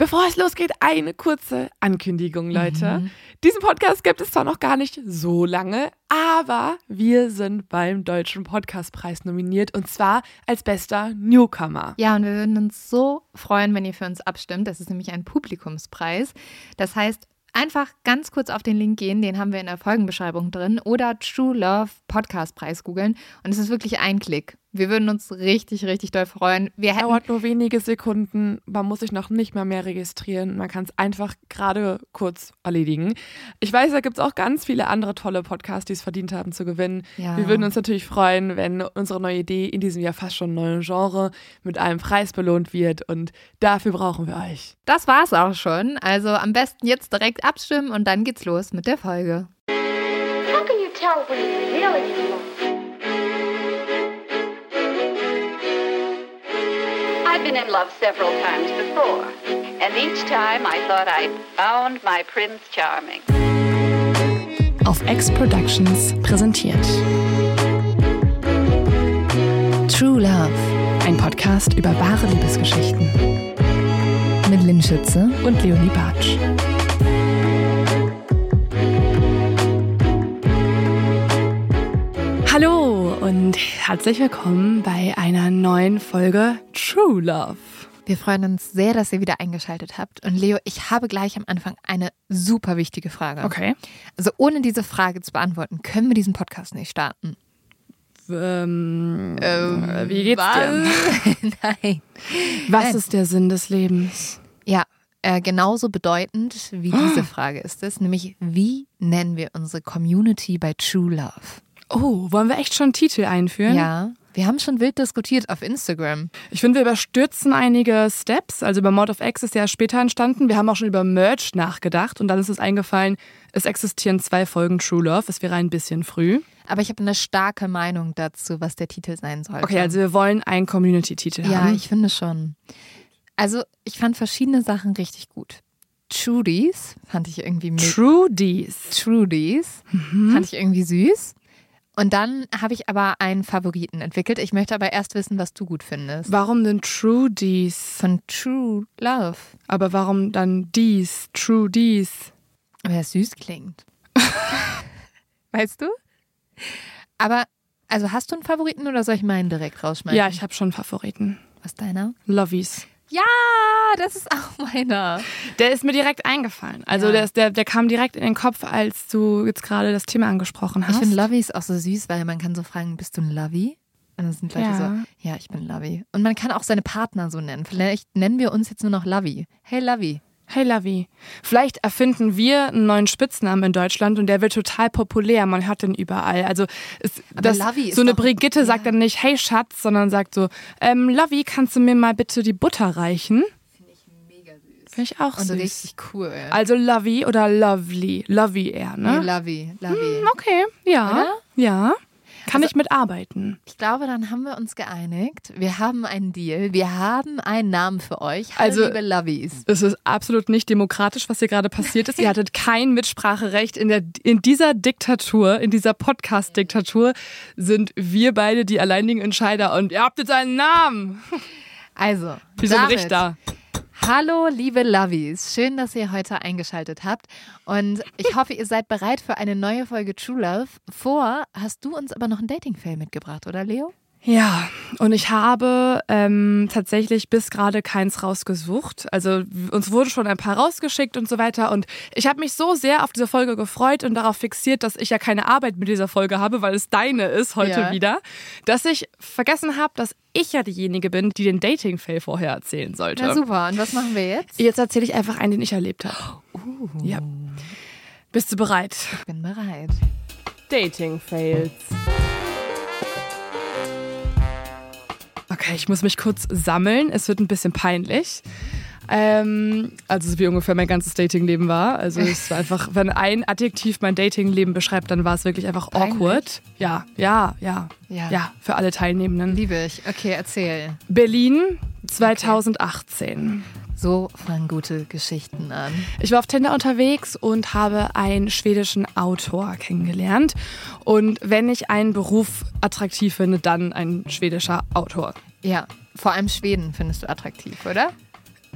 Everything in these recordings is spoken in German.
Bevor es losgeht, eine kurze Ankündigung, Leute. Mhm. Diesen Podcast gibt es zwar noch gar nicht so lange, aber wir sind beim Deutschen Podcastpreis nominiert und zwar als bester Newcomer. Ja, und wir würden uns so freuen, wenn ihr für uns abstimmt. Das ist nämlich ein Publikumspreis. Das heißt, Einfach ganz kurz auf den Link gehen, den haben wir in der Folgenbeschreibung drin, oder True Love Podcast Preis googeln. Und es ist wirklich ein Klick. Wir würden uns richtig, richtig doll freuen. Wir Dauert nur wenige Sekunden. Man muss sich noch nicht mal mehr registrieren. Man kann es einfach gerade kurz erledigen. Ich weiß, da gibt es auch ganz viele andere tolle Podcasts, die es verdient haben zu gewinnen. Ja. Wir würden uns natürlich freuen, wenn unsere neue Idee in diesem Jahr fast schon neuen Genre mit einem Preis belohnt wird. Und dafür brauchen wir euch. Das war's auch schon. Also am besten jetzt direkt abstimmen und dann geht's los mit der Folge. How can you tell when you really I've been in love several times before, and each time I thought I'd found my Prince Charming. Auf X Productions präsentiert. True Love, ein Podcast über wahre Liebesgeschichten. Mit Lynn Schütze und Leonie Bartsch. Und herzlich willkommen bei einer neuen Folge True Love. Wir freuen uns sehr, dass ihr wieder eingeschaltet habt. Und Leo, ich habe gleich am Anfang eine super wichtige Frage. Okay. Also ohne diese Frage zu beantworten, können wir diesen Podcast nicht starten. Ähm, ähm, wie geht's was? dir? Nein. Was Nein. ist der Sinn des Lebens? Ja, äh, genauso bedeutend wie diese Frage ist es, nämlich wie nennen wir unsere Community bei True Love? Oh, wollen wir echt schon Titel einführen? Ja. Wir haben schon wild diskutiert auf Instagram. Ich finde, wir überstürzen einige Steps. Also über Mode of X ist ja später entstanden. Wir haben auch schon über Merch nachgedacht und dann ist es eingefallen, es existieren zwei Folgen True Love. Es wäre ein bisschen früh. Aber ich habe eine starke Meinung dazu, was der Titel sein soll. Okay, also wir wollen einen Community-Titel haben. Ja, ich finde schon. Also ich fand verschiedene Sachen richtig gut. Trudies fand ich irgendwie mit. Trudies. Trudies mhm. fand ich irgendwie süß. Und dann habe ich aber einen Favoriten entwickelt. Ich möchte aber erst wissen, was du gut findest. Warum denn True Dies? Von True Love. Aber warum dann dies? True Dies? Weil es süß klingt. weißt du? Aber, also hast du einen Favoriten oder soll ich meinen direkt rausschmeißen? Ja, ich habe schon einen Favoriten. Was ist deiner? Lovies. Ja, das ist auch meiner. Der ist mir direkt eingefallen. Also ja. der, ist, der, der kam direkt in den Kopf, als du jetzt gerade das Thema angesprochen hast. Ich finde Lovies auch so süß, weil man kann so fragen, bist du ein Lovey? Und dann sind Leute ja. so, ja, ich bin Lovey. Und man kann auch seine Partner so nennen. Vielleicht nennen wir uns jetzt nur noch Lovey. Hey Lovey. Hey Lavi, vielleicht erfinden wir einen neuen Spitznamen in Deutschland und der wird total populär. Man hört den überall. Also es, das, so eine Brigitte ja. sagt dann nicht Hey Schatz, sondern sagt so ähm, Lavi, kannst du mir mal bitte die Butter reichen? Finde ich mega süß. Finde ich auch und süß. richtig cool. Also Lavi oder Lovely? Lovey eher, ne? Nee, Lovey, Lovey. Hm, okay, ja, Oder? ja. Kann also, ich mitarbeiten? Ich glaube, dann haben wir uns geeinigt. Wir haben einen Deal. Wir haben einen Namen für euch. Hallo, also, liebe Lovies. Es ist absolut nicht demokratisch, was hier gerade passiert ist. Ihr hattet kein Mitspracherecht. In, der, in dieser Diktatur, in dieser Podcast-Diktatur sind wir beide die alleinigen Entscheider und ihr habt jetzt einen Namen. Also, wie so ein Richter. Hallo, liebe Lovies. Schön, dass ihr heute eingeschaltet habt. Und ich hoffe, ihr seid bereit für eine neue Folge True Love. Vor hast du uns aber noch ein Dating-Fail mitgebracht, oder Leo? Ja, und ich habe ähm, tatsächlich bis gerade keins rausgesucht. Also uns wurde schon ein paar rausgeschickt und so weiter. Und ich habe mich so sehr auf diese Folge gefreut und darauf fixiert, dass ich ja keine Arbeit mit dieser Folge habe, weil es deine ist heute ja. wieder, dass ich vergessen habe, dass ich ja diejenige bin, die den Dating-Fail vorher erzählen sollte. Ja, super. Und was machen wir jetzt? Jetzt erzähle ich einfach einen, den ich erlebt habe. Uh. Ja. Bist du bereit? Ich bin bereit. Dating-Fails. Okay, ich muss mich kurz sammeln. Es wird ein bisschen peinlich. Ähm, also wie ungefähr mein ganzes Datingleben war. Also es war einfach, wenn ein Adjektiv mein Datingleben beschreibt, dann war es wirklich einfach Peinlich? awkward. Ja, ja, ja, ja, ja, für alle Teilnehmenden. Liebe ich. Okay, erzähl. Berlin 2018. Okay. So fangen gute Geschichten an. Ich war auf Tinder unterwegs und habe einen schwedischen Autor kennengelernt. Und wenn ich einen Beruf attraktiv finde, dann ein schwedischer Autor. Ja, vor allem Schweden findest du attraktiv, oder?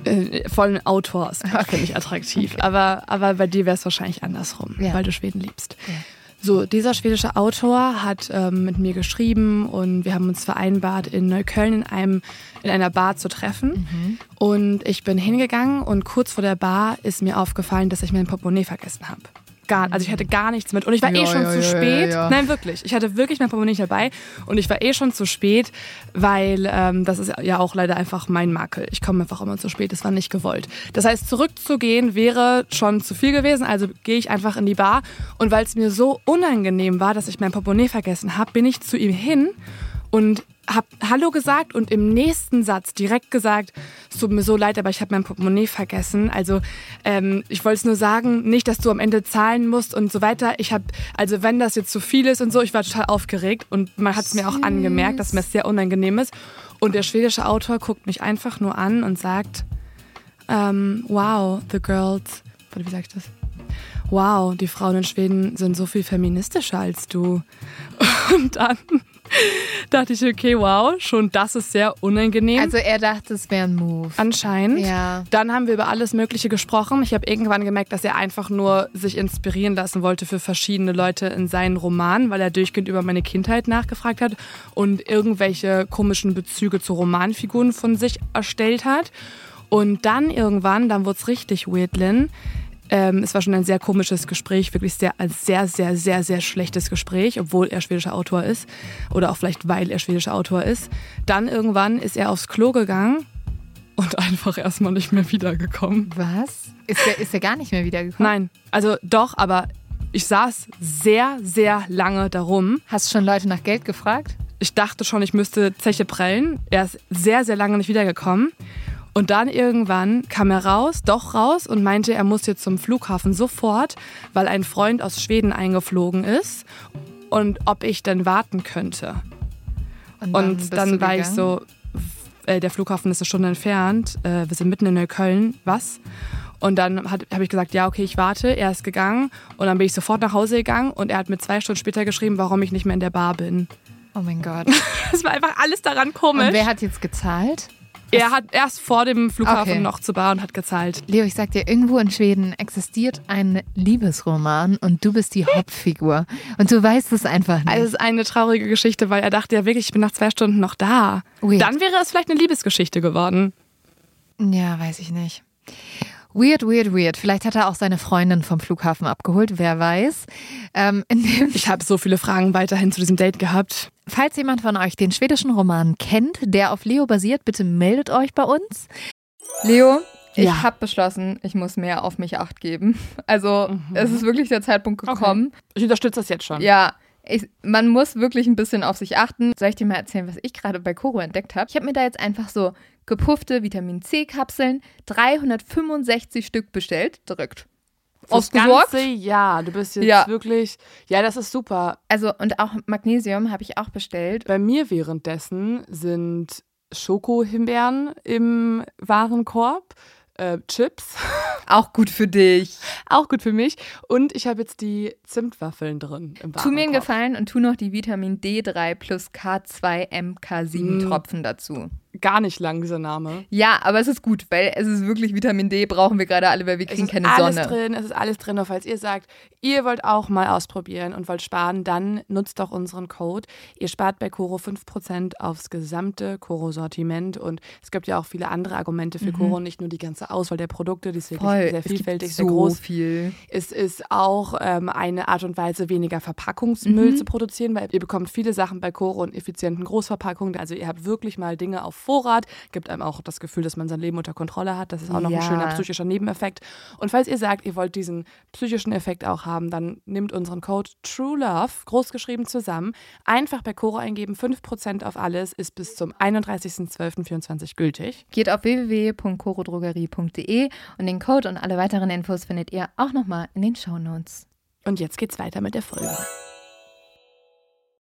Äh, vollen Autors finde ich attraktiv. Aber, aber bei dir wäre es wahrscheinlich andersrum, Ja. weil du Schweden liebst. Ja. So, dieser schwedische Autor hat ähm, mit mir geschrieben und wir haben uns vereinbart, in Neukölln in, einem, in einer Bar zu treffen. Und ich bin hingegangen und kurz vor der Bar ist mir aufgefallen, dass ich mein Portemonnaie vergessen habe. Gar, also ich hatte gar nichts mit und ich war eh Ja, schon ja, zu ja, spät. Nein, wirklich. Ich hatte wirklich mein Portemonnaie nicht dabei und ich war eh schon zu spät, weil ähm, das ist ja auch leider einfach mein Makel. Ich komme einfach immer zu spät. Das war nicht gewollt. Das heißt, zurückzugehen wäre schon zu viel gewesen. Also gehe ich einfach in die Bar und weil es mir so unangenehm war, dass ich mein Portemonnaie vergessen habe, bin ich zu ihm hin und habe Hallo gesagt und im nächsten Satz direkt gesagt, es tut mir so leid, aber ich habe mein Portemonnaie vergessen. Also ähm, ich wollte es nur sagen, nicht, dass du am Ende zahlen musst und so weiter. Ich habe, also wenn das jetzt zu viel ist und so, ich war total aufgeregt und man hat es mir auch angemerkt, dass mir das sehr unangenehm ist. Und der schwedische Autor guckt mich einfach nur an und sagt, ähm, wow, the girls, wie sag ich das? Wow, die Frauen in Schweden sind so viel feministischer als du. Und dann dachte ich, okay, wow, schon das ist sehr unangenehm. Also er dachte, es wäre ein Move. Anscheinend. Ja. Dann haben wir über alles Mögliche gesprochen. Ich habe irgendwann gemerkt, dass er einfach nur sich inspirieren lassen wollte für verschiedene Leute in seinen Romanen, weil er durchgehend über meine Kindheit nachgefragt hat und irgendwelche komischen Bezüge zu Romanfiguren von sich erstellt hat. Und dann irgendwann, dann wurde es richtig weird, Lynn. Ähm, es war schon ein sehr komisches Gespräch, wirklich sehr, ein sehr, sehr, sehr, sehr schlechtes Gespräch, obwohl er schwedischer Autor ist. Oder auch vielleicht, weil er schwedischer Autor ist. Dann irgendwann ist er aufs Klo gegangen und einfach erstmal nicht mehr wiedergekommen. Was? Ist der, ist gar nicht mehr wiedergekommen? Nein, also doch, aber ich saß sehr, sehr lange darum. Hast du schon Leute nach Geld gefragt? Ich dachte schon, ich müsste Zeche prellen. Er ist sehr, sehr lange nicht wiedergekommen. Und dann irgendwann kam er raus, doch raus und meinte, er muss jetzt zum Flughafen sofort, weil ein Freund aus Schweden eingeflogen ist und ob ich denn warten könnte. Und dann du war ich gegangen? so, äh, der Flughafen ist eine Stunde entfernt, äh, wir sind mitten in Neukölln, was? Und dann habe ich gesagt, ja, okay, ich warte. Er ist gegangen und dann bin ich sofort nach Hause gegangen und er hat mir zwei Stunden später geschrieben, warum ich nicht mehr in der Bar bin. Oh mein Gott. Das war einfach alles daran komisch. Und wer hat jetzt gezahlt? Er hat erst vor dem Flughafen Okay. noch zur Bar und hat gezahlt. Leo, ich sag dir, irgendwo in Schweden existiert ein Liebesroman und du bist die Hauptfigur. Und du weißt es einfach nicht. Also es ist eine traurige Geschichte, weil er dachte ja wirklich, ich bin nach zwei Stunden noch da. Weird. Dann wäre es vielleicht eine Liebesgeschichte geworden. ja, weiß ich nicht. Weird, weird, weird. Vielleicht hat er auch seine Freundin vom Flughafen abgeholt, wer weiß. Ähm, Ich habe so viele Fragen weiterhin zu diesem Date gehabt. Falls jemand von euch den schwedischen Roman kennt, der auf Leo basiert, bitte meldet euch bei uns. Leo, ich Ja. habe beschlossen, ich muss mehr auf mich acht geben. Also es ist wirklich der Zeitpunkt gekommen. Ich unterstütze das jetzt schon. Ja, ich, man muss wirklich ein bisschen auf sich achten. Soll ich dir mal erzählen, was ich gerade bei Koro entdeckt habe? Ich habe mir da jetzt einfach so gepuffte Vitamin C-Kapseln, 365 Stück bestellt, direkt. Das Ausgesorgt. ganze Jahr. Du bist jetzt Ja. wirklich. Ja, das ist super. Also und auch Magnesium habe ich auch bestellt. Bei mir währenddessen sind Schokohimbeeren im Warenkorb, äh, Chips, Auch gut für dich. auch gut für mich. Und ich habe jetzt die Zimtwaffeln drin im Warenkorb. Tu mir einen Gefallen und tu noch die Vitamin D3 plus K2 MK7 Mm. Tropfen dazu. Gar nicht lang, dieser Name. Ja, aber es ist gut, weil es ist wirklich Vitamin D, brauchen wir gerade alle, weil wir Es kriegen ist keine alles Sonne. drin, es ist alles drin. Und falls ihr sagt, ihr wollt auch mal ausprobieren und wollt sparen, dann nutzt doch unseren Code. Ihr spart bei Coro 5% aufs gesamte Coro-Sortiment. Und es gibt ja auch viele andere Argumente für Coro, nicht nur die ganze Auswahl der Produkte, die ist wirklich Mhm. Voll, sehr es gibt vielfältig, sehr so groß. viel. Es ist auch ähm, eine Art und Weise, weniger Verpackungsmüll Mhm. zu produzieren, weil ihr bekommt viele Sachen bei Coro in effizienten Großverpackungen. Also ihr habt wirklich mal Dinge auf Vorrat, gibt einem auch das Gefühl, dass man sein Leben unter Kontrolle hat. Das ist auch noch Ja. ein schöner psychischer Nebeneffekt. Und falls ihr sagt, ihr wollt diesen psychischen Effekt auch haben, dann nehmt unseren Code TrueLove, großgeschrieben zusammen, einfach bei Coro eingeben. 5% auf alles ist bis zum 31.12.24 gültig. Geht auf www.corodrogerie.de und den Code und alle weiteren Infos findet ihr auch nochmal in den Shownotes. Und jetzt geht's weiter mit der Folge.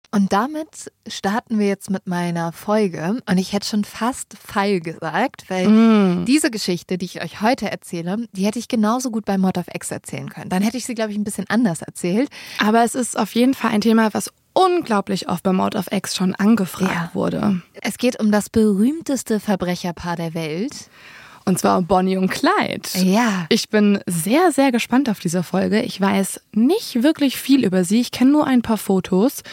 Und damit starten wir jetzt mit meiner Folge. Und ich hätte schon fast Fall gesagt, weil Mm. diese Geschichte, die ich euch heute erzähle, die hätte ich genauso gut bei Mod of X erzählen können. Dann hätte ich sie, glaube ich, ein bisschen anders erzählt. Aber es ist auf jeden Fall ein Thema, was unglaublich oft bei Mode of X schon angefragt Ja. wurde. Es geht um das berühmteste Verbrecherpaar der Welt. Und zwar Bonnie und Clyde. Ja. Ich bin sehr, sehr gespannt auf diese Folge. Ich weiß nicht wirklich viel über sie. Ich kenne nur ein paar Fotos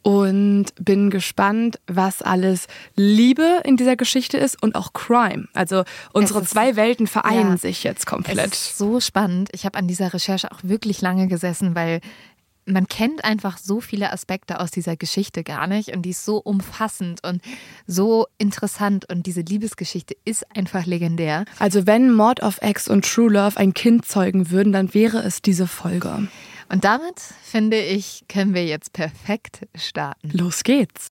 und bin gespannt, was alles Liebe in dieser Geschichte ist und auch Crime. Also unsere ist- zwei Welten vereinen ja. sich jetzt Es komplett. ist so spannend. Ich habe an dieser Recherche auch wirklich lange gesessen, weil man kennt einfach so viele Aspekte aus dieser Geschichte gar nicht und die ist so umfassend und so interessant und diese Liebesgeschichte ist einfach legendär. Also wenn Mord of X und True Love ein Kind zeugen würden, dann wäre es diese Folge. Und damit, finde ich, können wir jetzt perfekt starten. Los geht's.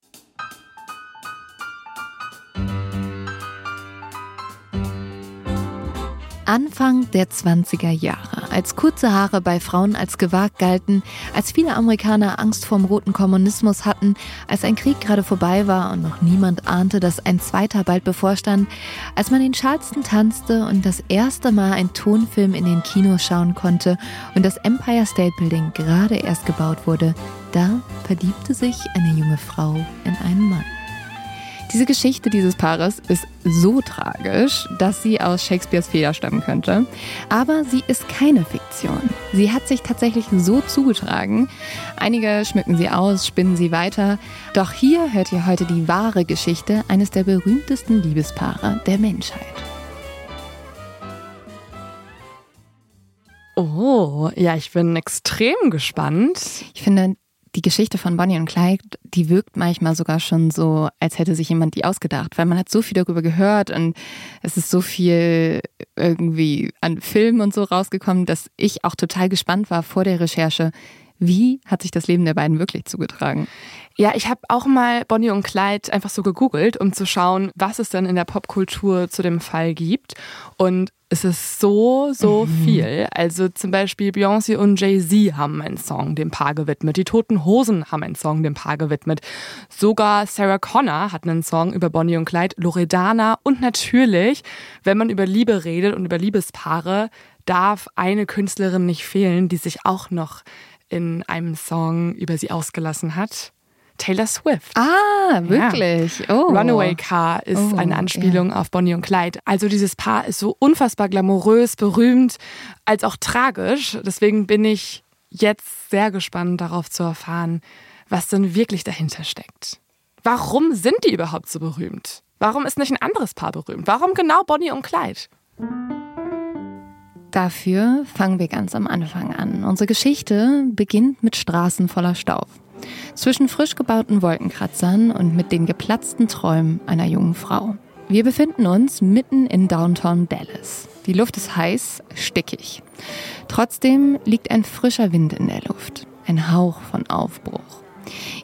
Anfang der 20er Jahre, als kurze Haare bei Frauen als gewagt galten, als viele Amerikaner Angst vorm roten Kommunismus hatten, als ein Krieg gerade vorbei war und noch niemand ahnte, dass ein zweiter bald bevorstand, als man in Charleston tanzte und das erste Mal einen Tonfilm in den Kinos schauen konnte und das Empire State Building gerade erst gebaut wurde, da verliebte sich eine junge Frau in einen Mann. Diese Geschichte dieses Paares ist so tragisch, dass sie aus Shakespeares Feder stammen könnte. Aber sie ist keine Fiktion. Sie hat sich tatsächlich so zugetragen. Einige schmücken sie aus, spinnen sie weiter. Doch hier hört ihr heute die wahre Geschichte eines der berühmtesten Liebespaare der Menschheit. Oh, ja, ich bin extrem gespannt. Ich finde, die Geschichte von Bonnie und Clyde, die wirkt manchmal sogar schon so, als hätte sich jemand die ausgedacht, weil man hat so viel darüber gehört und es ist so viel irgendwie an Filmen und so rausgekommen, dass ich auch total gespannt war vor der Recherche, wie hat sich das Leben der beiden wirklich zugetragen? Ja, ich habe auch mal Bonnie und Clyde einfach so gegoogelt, um zu schauen, was es denn in der Popkultur zu dem Fall gibt. Und es ist so, so viel. Also zum Beispiel Beyoncé und Jay-Z haben einen Song dem Paar gewidmet. Die Toten Hosen haben einen Song dem Paar gewidmet. Sogar Sarah Connor hat einen Song über Bonnie und Clyde, Loredana und natürlich, wenn man über Liebe redet und über Liebespaare, darf eine Künstlerin nicht fehlen, die sich auch noch in einem Song über sie ausgelassen hat. Taylor Swift. Ah, wirklich? Oh. Runaway Car ist Oh, eine Anspielung auf Bonnie und Clyde. Also dieses Paar ist so unfassbar glamourös, berühmt, als auch tragisch. Deswegen bin ich jetzt sehr gespannt darauf zu erfahren, was denn wirklich dahinter steckt. Warum sind die überhaupt so berühmt? Warum ist nicht ein anderes Paar berühmt? Warum genau Bonnie und Clyde? Dafür fangen wir ganz am Anfang an. Unsere Geschichte beginnt mit Straßen voller Staub. Zwischen frisch gebauten Wolkenkratzern und mit den geplatzten Träumen einer jungen Frau. Wir befinden uns mitten in Downtown Dallas. Die Luft ist heiß, stickig. Trotzdem liegt ein frischer Wind in der Luft. Ein Hauch von Aufbruch.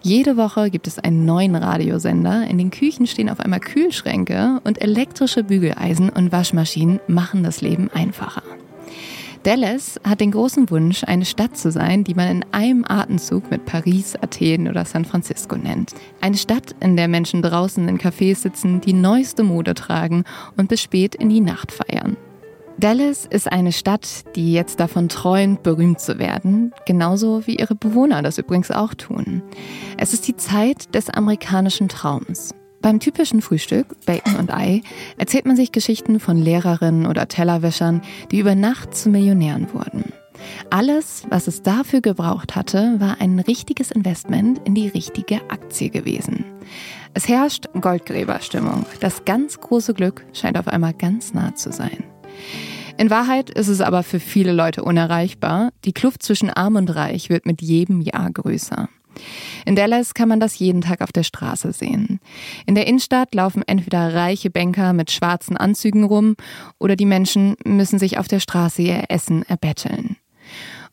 Jede Woche gibt es einen neuen Radiosender. In den Küchen stehen auf einmal Kühlschränke und elektrische Bügeleisen und Waschmaschinen machen das Leben einfacher. Dallas hat den großen Wunsch, eine Stadt zu sein, die man in einem Atemzug mit Paris, Athen oder San Francisco nennt. Eine Stadt, in der Menschen draußen in Cafés sitzen, die neueste Mode tragen und bis spät in die Nacht feiern. Dallas ist eine Stadt, die jetzt davon träumt, berühmt zu werden, genauso wie ihre Bewohner das übrigens auch tun. Es ist die Zeit des amerikanischen Traums. Beim typischen Frühstück, Bacon und Ei, erzählt man sich Geschichten von Lehrerinnen oder Tellerwäschern, die über Nacht zu Millionären wurden. Alles, was es dafür gebraucht hatte, war ein richtiges Investment in die richtige Aktie gewesen. Es herrscht Goldgräberstimmung. Das ganz große Glück scheint auf einmal ganz nah zu sein. In Wahrheit ist es aber für viele Leute unerreichbar. Die Kluft zwischen Arm und Reich wird mit jedem Jahr größer. In Dallas kann man das jeden Tag auf der Straße sehen. In der Innenstadt laufen entweder reiche Banker mit schwarzen Anzügen rum oder die Menschen müssen sich auf der Straße ihr Essen erbetteln.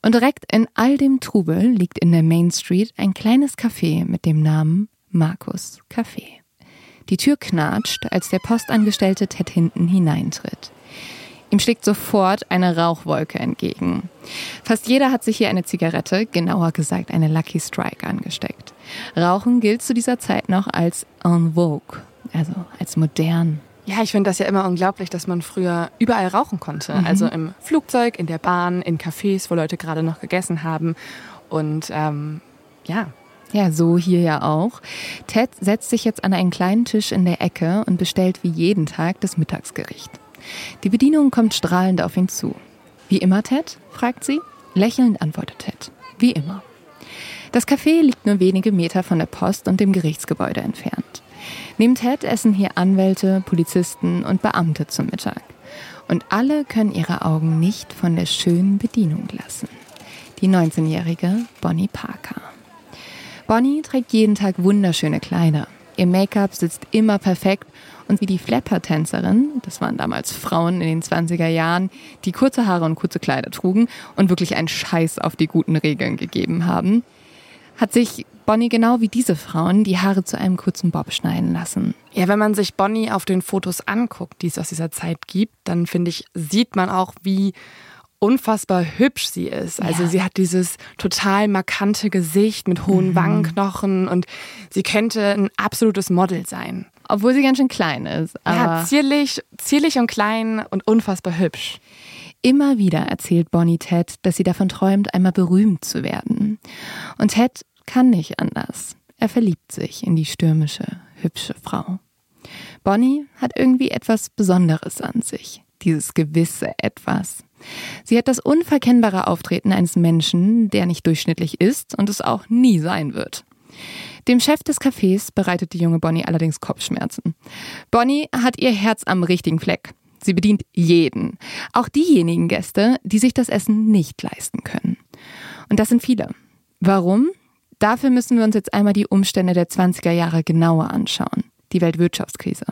Und direkt in all dem Trubel liegt in der Main Street ein kleines Café mit dem Namen Markus Café. Die Tür knatscht, als der Postangestellte Ted hinten hineintritt. Ihm schlägt sofort eine Rauchwolke entgegen. Fast jeder hat sich hier eine Zigarette, genauer gesagt eine Lucky Strike, angesteckt. Rauchen gilt zu dieser Zeit noch als en vogue, also als modern. Ja, ich finde das ja immer unglaublich, dass man früher überall rauchen konnte. Mhm. Also im Flugzeug, in der Bahn, in Cafés, wo Leute gerade noch gegessen haben. Und ähm, ja, Ja, so hier ja auch. Ted setzt sich jetzt an einen kleinen Tisch in der Ecke und bestellt wie jeden Tag das Mittagsgericht. Die Bedienung kommt strahlend auf ihn zu. Wie immer, Ted? fragt sie. Lächelnd antwortet Ted. Wie immer. Das Café liegt nur wenige Meter von der Post und dem Gerichtsgebäude entfernt. Neben Ted essen hier Anwälte, Polizisten und Beamte zum Mittag. Und alle können ihre Augen nicht von der schönen Bedienung lassen. Die 19-jährige Bonnie Parker. Bonnie trägt jeden Tag wunderschöne Kleider. Ihr Make-up sitzt immer perfekt und wie die Flapper-Tänzerin, das waren damals Frauen in den 20er Jahren, die kurze Haare und kurze Kleider trugen und wirklich einen Scheiß auf die guten Regeln gegeben haben, hat sich Bonnie genau wie diese Frauen die Haare zu einem kurzen Bob schneiden lassen. Ja, wenn man sich Bonnie auf den Fotos anguckt, die es aus dieser Zeit gibt, dann finde ich, sieht man auch, wie unfassbar hübsch sie ist. Also ja. sie hat dieses total markante Gesicht mit hohen mhm. Wangenknochen und sie könnte ein absolutes Model sein. Obwohl sie ganz schön klein ist. ja, zierlich, zierlich und klein und unfassbar hübsch. Immer wieder erzählt Bonnie Ted, dass sie davon träumt, einmal berühmt zu werden. Und Ted kann nicht anders. Er verliebt sich in die stürmische, hübsche Frau. Bonnie hat irgendwie etwas Besonderes an sich. Dieses gewisse Etwas. Sie hat das unverkennbare Auftreten eines Menschen, der nicht durchschnittlich ist und es auch nie sein wird. Dem Chef des Cafés bereitet die junge Bonnie allerdings Kopfschmerzen. Bonnie hat ihr Herz am richtigen Fleck. Sie bedient jeden, auch diejenigen Gäste, die sich das Essen nicht leisten können. Und das sind viele. Warum? Dafür müssen wir uns jetzt einmal die Umstände der 20er Jahre genauer anschauen die Weltwirtschaftskrise.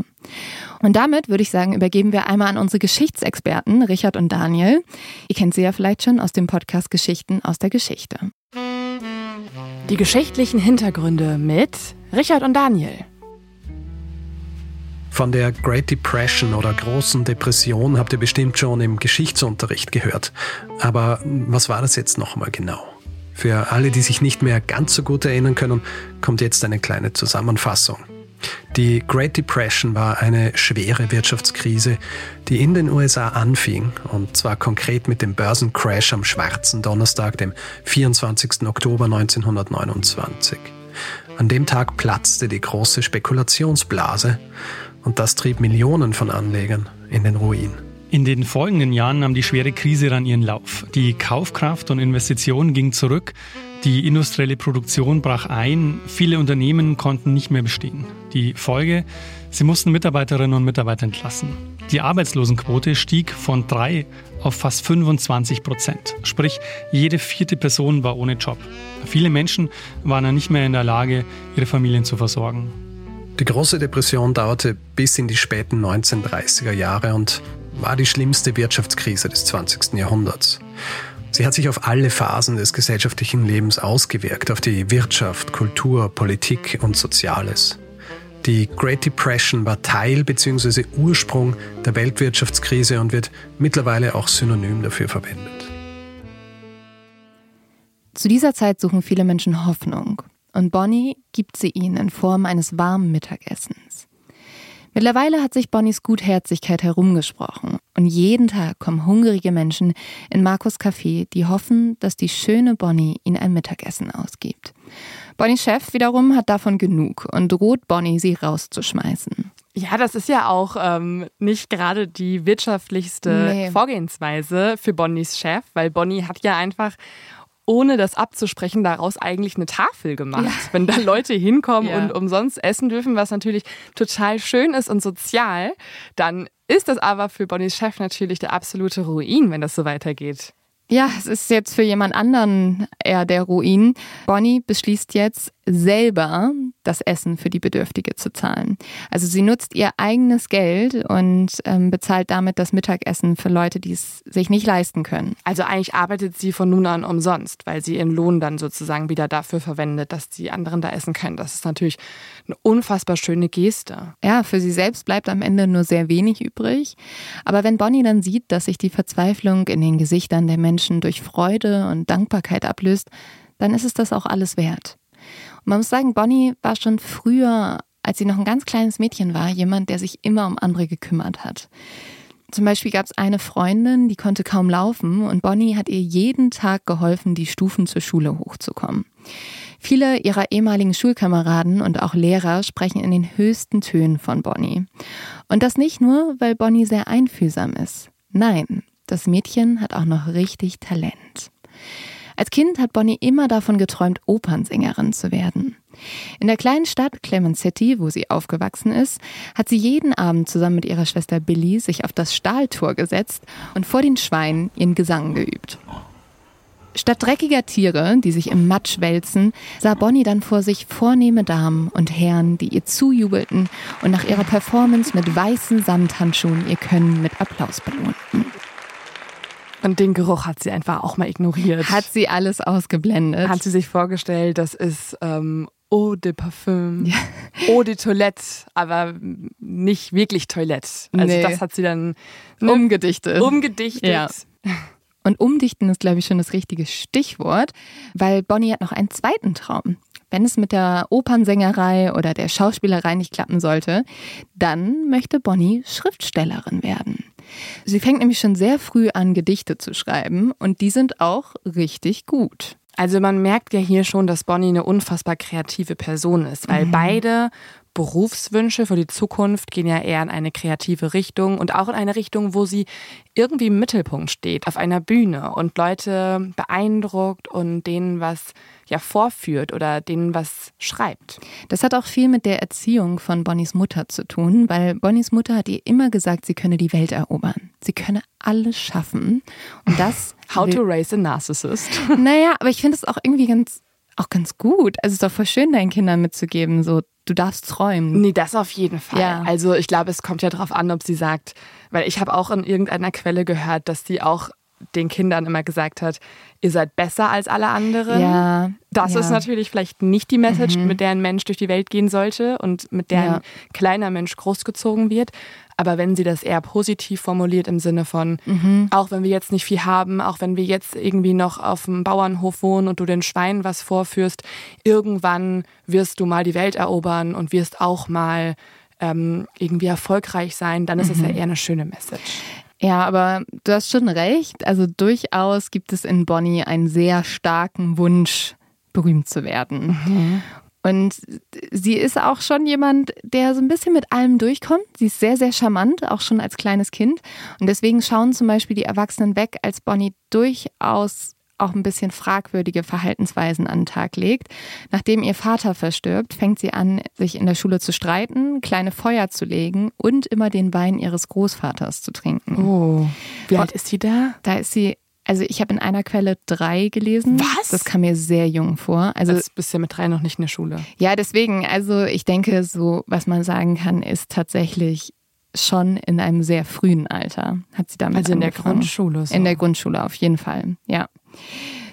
Und damit würde ich sagen, übergeben wir einmal an unsere Geschichtsexperten, Richard und Daniel. Ihr kennt sie ja vielleicht schon aus dem Podcast Geschichten aus der Geschichte. Die geschichtlichen Hintergründe mit Richard und Daniel. Von der Great Depression oder großen Depression habt ihr bestimmt schon im Geschichtsunterricht gehört. Aber was war das jetzt nochmal genau? Für alle, die sich nicht mehr ganz so gut erinnern können, kommt jetzt eine kleine Zusammenfassung. Die Great Depression war eine schwere Wirtschaftskrise, die in den USA anfing, und zwar konkret mit dem Börsencrash am schwarzen Donnerstag, dem 24. Oktober 1929. An dem Tag platzte die große Spekulationsblase und das trieb Millionen von Anlegern in den Ruin. In den folgenden Jahren nahm die schwere Krise dann ihren Lauf. Die Kaufkraft und Investitionen gingen zurück die industrielle Produktion brach ein, viele Unternehmen konnten nicht mehr bestehen. Die Folge, sie mussten Mitarbeiterinnen und Mitarbeiter entlassen. Die Arbeitslosenquote stieg von drei auf fast 25 Prozent. Sprich, jede vierte Person war ohne Job. Viele Menschen waren dann nicht mehr in der Lage, ihre Familien zu versorgen. Die große Depression dauerte bis in die späten 1930er Jahre und war die schlimmste Wirtschaftskrise des 20. Jahrhunderts. Sie hat sich auf alle Phasen des gesellschaftlichen Lebens ausgewirkt, auf die Wirtschaft, Kultur, Politik und Soziales. Die Great Depression war Teil bzw. Ursprung der Weltwirtschaftskrise und wird mittlerweile auch synonym dafür verwendet. Zu dieser Zeit suchen viele Menschen Hoffnung und Bonnie gibt sie ihnen in Form eines warmen Mittagessens. Mittlerweile hat sich Bonnies Gutherzigkeit herumgesprochen und jeden Tag kommen hungrige Menschen in Markus Café, die hoffen, dass die schöne Bonnie ihnen ein Mittagessen ausgibt. Bonnies Chef wiederum hat davon genug und droht Bonnie, sie rauszuschmeißen. Ja, das ist ja auch ähm, nicht gerade die wirtschaftlichste nee. Vorgehensweise für Bonnies Chef, weil Bonnie hat ja einfach ohne das abzusprechen, daraus eigentlich eine Tafel gemacht. Ja. Wenn da Leute hinkommen ja. und umsonst essen dürfen, was natürlich total schön ist und sozial, dann ist das aber für Bonnies Chef natürlich der absolute Ruin, wenn das so weitergeht. Ja, es ist jetzt für jemand anderen eher der Ruin. Bonnie beschließt jetzt selber das Essen für die Bedürftige zu zahlen. Also sie nutzt ihr eigenes Geld und ähm, bezahlt damit das Mittagessen für Leute, die es sich nicht leisten können. Also eigentlich arbeitet sie von nun an umsonst, weil sie ihren Lohn dann sozusagen wieder dafür verwendet, dass die anderen da essen können. Das ist natürlich eine unfassbar schöne Geste. Ja, für sie selbst bleibt am Ende nur sehr wenig übrig. Aber wenn Bonnie dann sieht, dass sich die Verzweiflung in den Gesichtern der Menschen durch Freude und Dankbarkeit ablöst, dann ist es das auch alles wert. Und man muss sagen, Bonnie war schon früher, als sie noch ein ganz kleines Mädchen war, jemand, der sich immer um andere gekümmert hat. Zum Beispiel gab es eine Freundin, die konnte kaum laufen und Bonnie hat ihr jeden Tag geholfen, die Stufen zur Schule hochzukommen. Viele ihrer ehemaligen Schulkameraden und auch Lehrer sprechen in den höchsten Tönen von Bonnie. Und das nicht nur, weil Bonnie sehr einfühlsam ist. Nein, das Mädchen hat auch noch richtig Talent. Als Kind hat Bonnie immer davon geträumt, Opernsängerin zu werden. In der kleinen Stadt Clement City, wo sie aufgewachsen ist, hat sie jeden Abend zusammen mit ihrer Schwester Billy sich auf das Stahltor gesetzt und vor den Schweinen ihren Gesang geübt. Statt dreckiger Tiere, die sich im Matsch wälzen, sah Bonnie dann vor sich vornehme Damen und Herren, die ihr zujubelten und nach ihrer Performance mit weißen Samthandschuhen ihr Können mit Applaus belohnten. Und den Geruch hat sie einfach auch mal ignoriert. Hat sie alles ausgeblendet. Hat sie sich vorgestellt, das ist ähm, Eau de Parfum, ja. Eau de Toilette, aber nicht wirklich Toilette. Also nee. das hat sie dann umgedichtet. Umgedichtet. Ja. Und umdichten ist, glaube ich, schon das richtige Stichwort, weil Bonnie hat noch einen zweiten Traum. Wenn es mit der Opernsängerei oder der Schauspielerei nicht klappen sollte, dann möchte Bonnie Schriftstellerin werden. Sie fängt nämlich schon sehr früh an, Gedichte zu schreiben und die sind auch richtig gut. Also man merkt ja hier schon, dass Bonnie eine unfassbar kreative Person ist, weil mhm. beide Berufswünsche für die Zukunft gehen ja eher in eine kreative Richtung und auch in eine Richtung, wo sie irgendwie im Mittelpunkt steht, auf einer Bühne und Leute beeindruckt und denen was ja vorführt oder denen was schreibt. Das hat auch viel mit der Erziehung von Bonnies Mutter zu tun, weil Bonnies Mutter hat ihr immer gesagt, sie könne die Welt erobern. Sie könne alles schaffen und das How to raise a narcissist. Naja, aber ich finde es auch irgendwie ganz auch ganz gut. Also es ist doch voll schön, deinen Kindern mitzugeben, so du darfst träumen. Nee, das auf jeden Fall. Ja. Also ich glaube, es kommt ja darauf an, ob sie sagt, weil ich habe auch in irgendeiner Quelle gehört, dass sie auch den Kindern immer gesagt hat, ihr seid besser als alle anderen. Ja, das ja. ist natürlich vielleicht nicht die Message, mhm. mit der ein Mensch durch die Welt gehen sollte und mit der ja. ein kleiner Mensch großgezogen wird. Aber wenn sie das eher positiv formuliert im Sinne von, mhm. auch wenn wir jetzt nicht viel haben, auch wenn wir jetzt irgendwie noch auf dem Bauernhof wohnen und du den Schweinen was vorführst, irgendwann wirst du mal die Welt erobern und wirst auch mal ähm, irgendwie erfolgreich sein, dann ist es mhm. ja eher eine schöne Message. Ja, aber du hast schon recht. Also durchaus gibt es in Bonnie einen sehr starken Wunsch, berühmt zu werden. Mhm. Und sie ist auch schon jemand, der so ein bisschen mit allem durchkommt. Sie ist sehr, sehr charmant, auch schon als kleines Kind. Und deswegen schauen zum Beispiel die Erwachsenen weg, als Bonnie durchaus auch ein bisschen fragwürdige Verhaltensweisen an den Tag legt. Nachdem ihr Vater verstirbt, fängt sie an, sich in der Schule zu streiten, kleine Feuer zu legen und immer den Wein ihres Großvaters zu trinken. Oh. Wie alt ist sie da? Da ist sie also ich habe in einer Quelle drei gelesen. Was? Das kam mir sehr jung vor. Also das bist ja mit drei noch nicht in der Schule. Ja, deswegen. Also ich denke, so was man sagen kann, ist tatsächlich schon in einem sehr frühen Alter hat sie damit Also in angefangen. der Grundschule. So. In der Grundschule auf jeden Fall. Ja.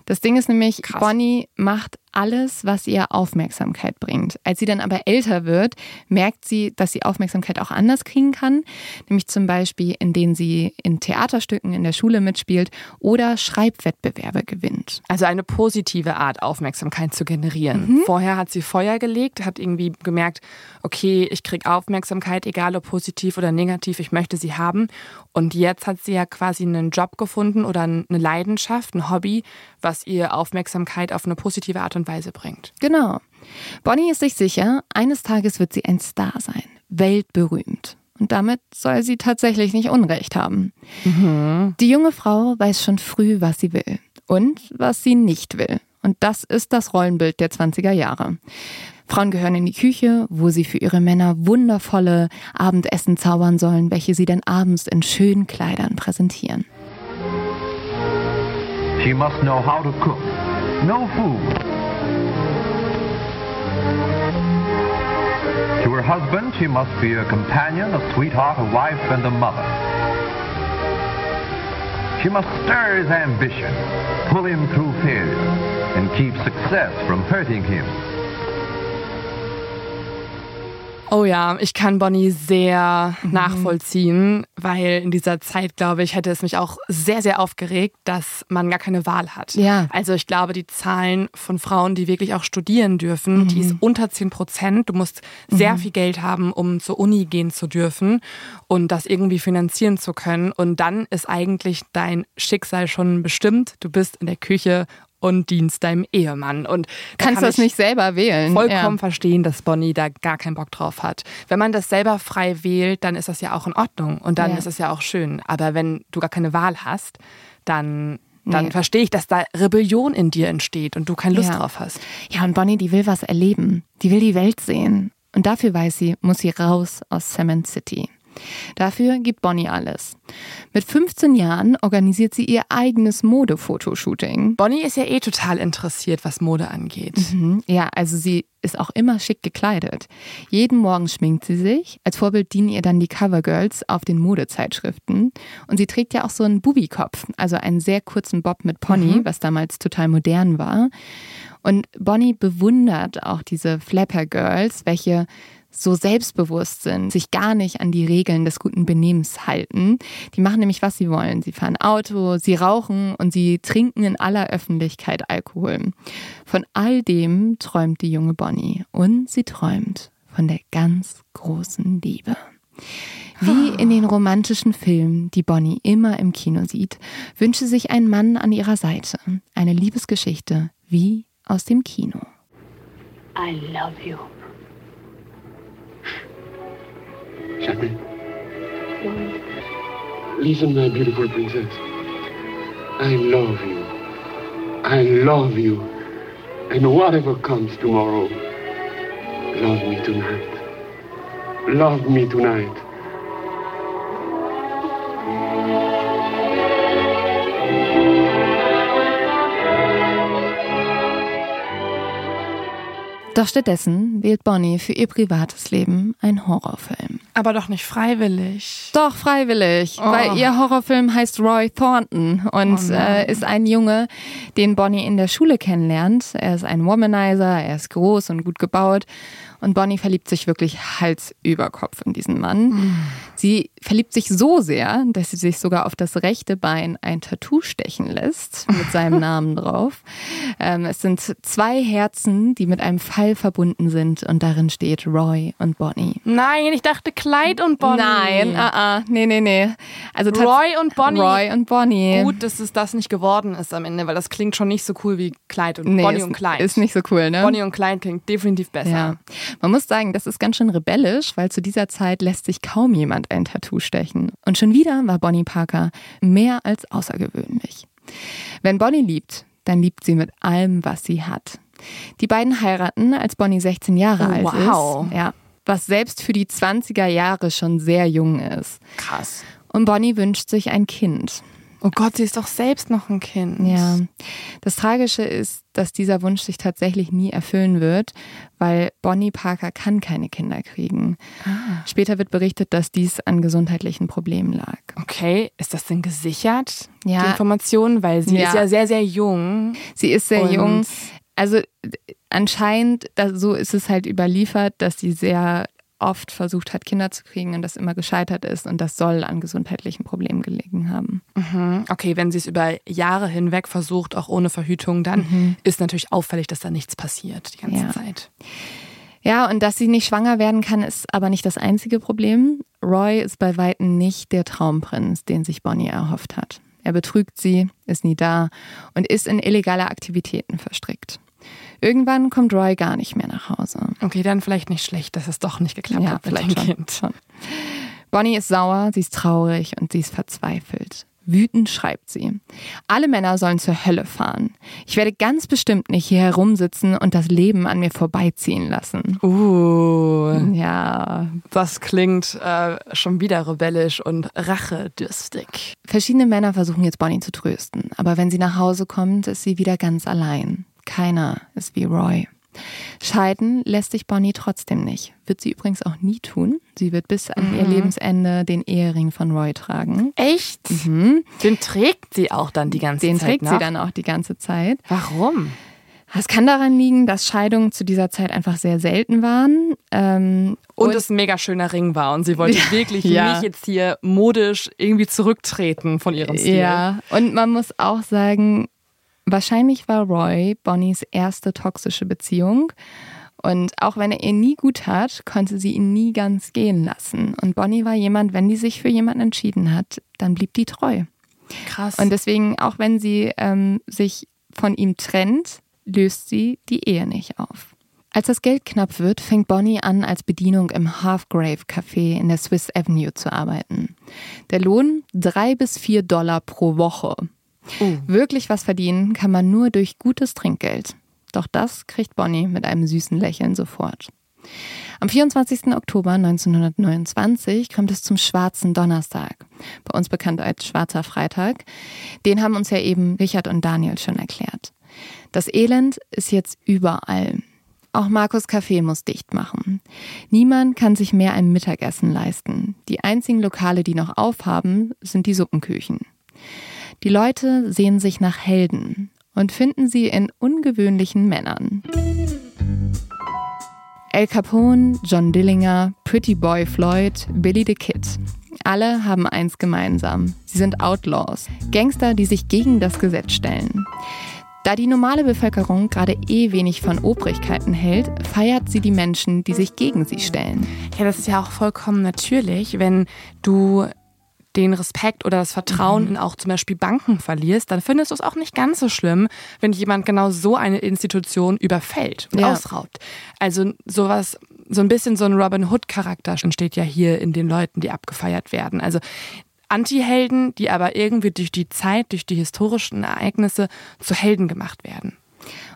Das Ding ist nämlich, Krass. Bonnie macht alles, was ihr Aufmerksamkeit bringt. Als sie dann aber älter wird, merkt sie, dass sie Aufmerksamkeit auch anders kriegen kann, nämlich zum Beispiel, indem sie in Theaterstücken in der Schule mitspielt oder Schreibwettbewerbe gewinnt. Also eine positive Art, Aufmerksamkeit zu generieren. Mhm. Vorher hat sie Feuer gelegt, hat irgendwie gemerkt, okay, ich kriege Aufmerksamkeit, egal ob positiv oder negativ, ich möchte sie haben. Und jetzt hat sie ja quasi einen Job gefunden oder eine Leidenschaft, ein Hobby, was ihr Aufmerksamkeit auf eine positive Art und Weise bringt. Genau. Bonnie ist sich sicher, eines Tages wird sie ein Star sein, weltberühmt. Und damit soll sie tatsächlich nicht Unrecht haben. Mhm. Die junge Frau weiß schon früh, was sie will und was sie nicht will. Und das ist das Rollenbild der 20er Jahre. Frauen gehören in die Küche, wo sie für ihre Männer wundervolle Abendessen zaubern sollen, welche sie dann abends in schönen Kleidern präsentieren. She must know how to cook. No food. To her husband, she must be a companion, a sweetheart, a wife, and a mother. She must stir his ambition, pull him through failure, and keep success from hurting him. Oh ja, ich kann Bonnie sehr mhm. nachvollziehen, weil in dieser Zeit, glaube ich, hätte es mich auch sehr, sehr aufgeregt, dass man gar keine Wahl hat. Ja. Also ich glaube, die Zahlen von Frauen, die wirklich auch studieren dürfen, mhm. die ist unter 10 Prozent. Du musst sehr mhm. viel Geld haben, um zur Uni gehen zu dürfen und das irgendwie finanzieren zu können. Und dann ist eigentlich dein Schicksal schon bestimmt. Du bist in der Küche und dienst deinem Ehemann. Und da Kannst kann das ich nicht selber wählen. vollkommen Ja. verstehen, dass Bonnie da gar keinen Bock drauf hat. Wenn man das selber frei wählt, dann ist das ja auch in Ordnung und dann Ja. ist es ja auch schön. Aber wenn du gar keine Wahl hast, dann, dann Nee. verstehe ich, dass da Rebellion in dir entsteht und du keine Lust Ja. drauf hast. Ja, und Bonnie, die will was erleben. Die will die Welt sehen. Und dafür weiß sie, muss sie raus aus Cement City. Dafür gibt Bonnie alles. Mit 15 Jahren organisiert sie ihr eigenes Modefotoshooting. Bonnie ist ja eh total interessiert, was Mode angeht. Mhm. Ja, also sie ist auch immer schick gekleidet. Jeden Morgen schminkt sie sich. Als Vorbild dienen ihr dann die Covergirls auf den Modezeitschriften. Und sie trägt ja auch so einen Bubikopf, also einen sehr kurzen Bob mit Pony, was damals total modern war. Und Bonnie bewundert auch diese Flapper Girls, welche so selbstbewusst sind, sich gar nicht an die Regeln des guten Benehmens halten. Die machen nämlich, was sie wollen. Sie fahren Auto, sie rauchen und sie trinken in aller Öffentlichkeit Alkohol. Von all dem träumt die junge Bonnie. Und sie träumt von der ganz großen Liebe. Wie in den romantischen Filmen, die Bonnie immer im Kino sieht, wünsche sich ein Mann an ihrer Seite. Eine Liebesgeschichte wie aus dem Kino. I love you. Jamais. Listen, my beautiful princess. I love you. I love you. And whatever comes tomorrow, love me tonight. Love me tonight. Doch stattdessen wählt Bonnie für ihr privates Leben einen Horrorfilm. Aber doch nicht freiwillig. Doch, freiwillig, Oh. weil ihr Horrorfilm heißt Roy Thornton und Oh äh, ist ein Junge, den Bonnie in der Schule kennenlernt. Er ist ein Womanizer, er ist groß und gut gebaut und Bonnie verliebt sich wirklich Hals über Kopf in diesen Mann. Sie verliebt sich so sehr, dass sie sich sogar auf das rechte Bein ein Tattoo stechen lässt mit seinem Namen drauf. Ähm, es sind zwei Herzen, die mit einem Pfeil verbunden sind und darin steht Roy und Bonnie. Nein, ich dachte Clyde und Bonnie. Nein, ah, ah, nee, nee, nee. Also Roy und Bonnie. Roy und Bonnie. Gut, dass es das nicht geworden ist am Ende, weil das klingt schon nicht so cool wie Clyde und nee, Bonnie ist, und Clyde. Ist nicht so cool, ne? Bonnie und Clyde klingt definitiv besser. ja. Man muss sagen, das ist ganz schön rebellisch, weil zu dieser Zeit lässt sich kaum jemand ein Tattoo stechen. Und schon wieder war Bonnie Parker mehr als außergewöhnlich. Wenn Bonnie liebt, dann liebt sie mit allem, was sie hat. Die beiden heiraten, als Bonnie 16 Jahre Oh, alt wow. ist. Ja, was selbst für die 20er Jahre schon sehr jung ist. Krass. Und Bonnie wünscht sich ein Kind. Oh Gott, sie ist doch selbst noch ein Kind. Ja, das Tragische ist, dass dieser Wunsch sich tatsächlich nie erfüllen wird, weil Bonnie Parker kann keine Kinder kriegen. Später wird berichtet, dass dies an gesundheitlichen Problemen lag. Okay, ist das denn gesichert, Ja. die Information? Weil sie Ja. ist ja sehr, sehr jung. Sie ist sehr Und- jung. Also anscheinend, so ist es halt überliefert, dass sie sehr oft versucht hat, Kinder zu kriegen und das immer gescheitert ist und das soll an gesundheitlichen Problemen gelegen haben. Mhm. Okay, wenn sie es über Jahre hinweg versucht, auch ohne Verhütung, dann ist natürlich auffällig, dass da nichts passiert die ganze Ja. Zeit. Ja, und dass sie nicht schwanger werden kann, ist aber nicht das einzige Problem. Roy ist bei Weitem nicht der Traumprinz, den sich Bonnie erhofft hat. Er betrügt sie, ist nie da und ist in illegale Aktivitäten verstrickt. Irgendwann kommt Roy gar nicht mehr nach Hause. Okay, dann vielleicht nicht schlecht, dass es doch nicht geklappt Ja, hat mit vielleicht dem schon, Kind. schon. Bonnie ist sauer, sie ist traurig und sie ist verzweifelt. Wütend schreibt sie. Alle Männer sollen zur Hölle fahren. Ich werde ganz bestimmt nicht hier herumsitzen und das Leben an mir vorbeiziehen lassen. Uh, Ja, das klingt äh, schon wieder rebellisch und rachedürstig. Verschiedene Männer versuchen jetzt Bonnie zu trösten, aber wenn sie nach Hause kommt, ist sie wieder ganz allein. Keiner ist wie Roy. Scheiden lässt sich Bonnie trotzdem nicht. Wird sie übrigens auch nie tun. Sie wird bis an ihr Lebensende den Ehering von Roy tragen. Echt? Mhm. Den trägt sie auch dann die ganze Den Zeit trägt noch? sie dann auch die ganze Zeit. Warum? Es kann daran liegen, dass Scheidungen zu dieser Zeit einfach sehr selten waren. Ähm, Und, es ein mega schöner Ring war und sie wollte wirklich Ja. nicht jetzt hier modisch irgendwie zurücktreten von ihrem Stil. Ja, und man muss auch sagen, wahrscheinlich war Roy Bonnies erste toxische Beziehung. Und auch wenn er ihr nie gut hat, konnte sie ihn nie ganz gehen lassen. Und Bonnie war jemand, wenn die sich für jemanden entschieden hat, dann blieb die treu. Krass. Und deswegen, auch wenn sie ähm, sich von ihm trennt, löst sie die Ehe nicht auf. Als das Geld knapp wird, fängt Bonnie an, als Bedienung im Halfgrave Café in der Swiss Avenue zu arbeiten. Der Lohn drei bis vier Dollar pro Woche. Oh. Wirklich was verdienen kann man nur durch gutes Trinkgeld. Doch das kriegt Bonnie mit einem süßen Lächeln sofort. Am 24. Oktober 1929 kommt es zum Schwarzen Donnerstag, bei uns bekannt als Schwarzer Freitag. Den haben uns ja eben Richard und Daniel schon erklärt. Das Elend ist jetzt überall. Auch Markus Café muss dicht machen. Niemand kann sich mehr ein Mittagessen leisten. Die einzigen Lokale, die noch aufhaben, sind die Suppenküchen. Die Leute sehen sich nach Helden und finden sie in ungewöhnlichen Männern. Al Capone, John Dillinger, Pretty Boy Floyd, Billy the Kid. Alle haben eins gemeinsam. Sie sind Outlaws, Gangster, die sich gegen das Gesetz stellen. Da die normale Bevölkerung gerade eh wenig von Obrigkeiten hält, feiert sie die Menschen, die sich gegen sie stellen. Ja, das ist ja auch vollkommen natürlich, wenn du den Respekt oder das Vertrauen mhm. in auch zum Beispiel Banken verlierst, dann findest du es auch nicht ganz so schlimm, wenn jemand genau so eine Institution überfällt und ja. ausraubt. Also sowas, so ein bisschen so ein Robin Hood-Charakter entsteht ja hier in den Leuten, die abgefeiert werden. Also Anti-Helden, die aber irgendwie durch die Zeit, durch die historischen Ereignisse zu Helden gemacht werden.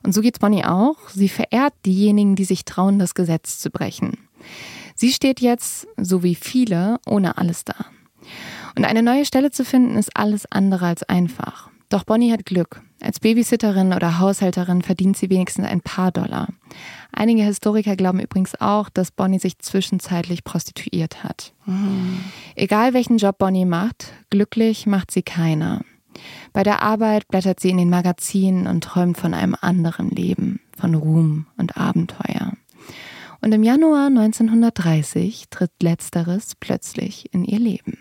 Und so geht's Bonnie auch. Sie verehrt diejenigen, die sich trauen, das Gesetz zu brechen. Sie steht jetzt, so wie viele, ohne alles da. Und eine neue Stelle zu finden, ist alles andere als einfach. Doch Bonnie hat Glück. Als Babysitterin oder Haushälterin verdient sie wenigstens ein paar Dollar. Einige Historiker glauben übrigens auch, dass Bonnie sich zwischenzeitlich prostituiert hat. Mhm. Egal welchen Job Bonnie macht, glücklich macht sie keiner. Bei der Arbeit blättert sie in den Magazinen und träumt von einem anderen Leben, von Ruhm und Abenteuer. Und im Januar 1930 tritt letzteres plötzlich in ihr Leben.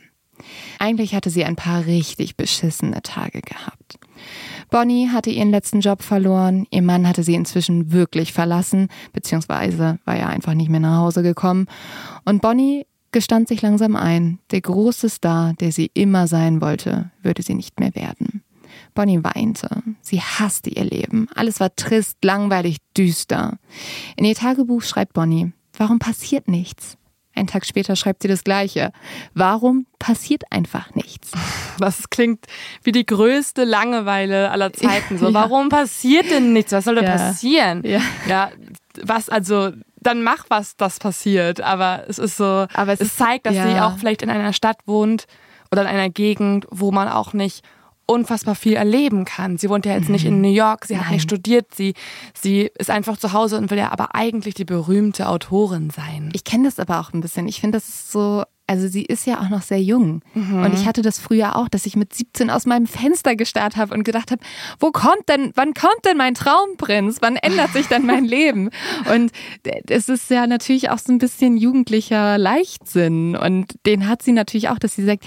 Eigentlich hatte sie ein paar richtig beschissene Tage gehabt. Bonnie hatte ihren letzten Job verloren, ihr Mann hatte sie inzwischen wirklich verlassen, beziehungsweise war ja einfach nicht mehr nach Hause gekommen. Und Bonnie gestand sich langsam ein, der große Star, der sie immer sein wollte, würde sie nicht mehr werden. Bonnie weinte. Sie hasste ihr Leben. Alles war trist, langweilig, düster. In ihr Tagebuch schreibt Bonnie, warum passiert nichts? Ein Tag später schreibt sie das Gleiche. Warum passiert einfach nichts? Das klingt wie die größte Langeweile aller Zeiten. So, ja. warum passiert denn nichts? Was soll denn ja. passieren? Ja. ja, was, also, dann mach was, das passiert. Aber es ist so, Aber es, es zeigt, dass ja. sie auch vielleicht in einer Stadt wohnt oder in einer Gegend, wo man auch nicht unfassbar viel erleben kann. Sie wohnt ja jetzt mhm. nicht in mhm. New York, sie Nein. hat nicht studiert, sie, sie ist einfach zu Hause und will ja aber eigentlich die berühmte Autorin sein. Ich kenne das aber auch ein bisschen. Ich finde, das ist so, also sie ist ja auch noch sehr jung. Mhm. Und ich hatte das früher auch, dass ich mit 17 aus meinem Fenster gestarrt habe und gedacht habe, wo kommt denn, wann kommt denn mein Traumprinz? Wann ändert sich dann mein Leben? Und es ist ja natürlich auch so ein bisschen jugendlicher Leichtsinn. Und den hat sie natürlich auch, dass sie sagt,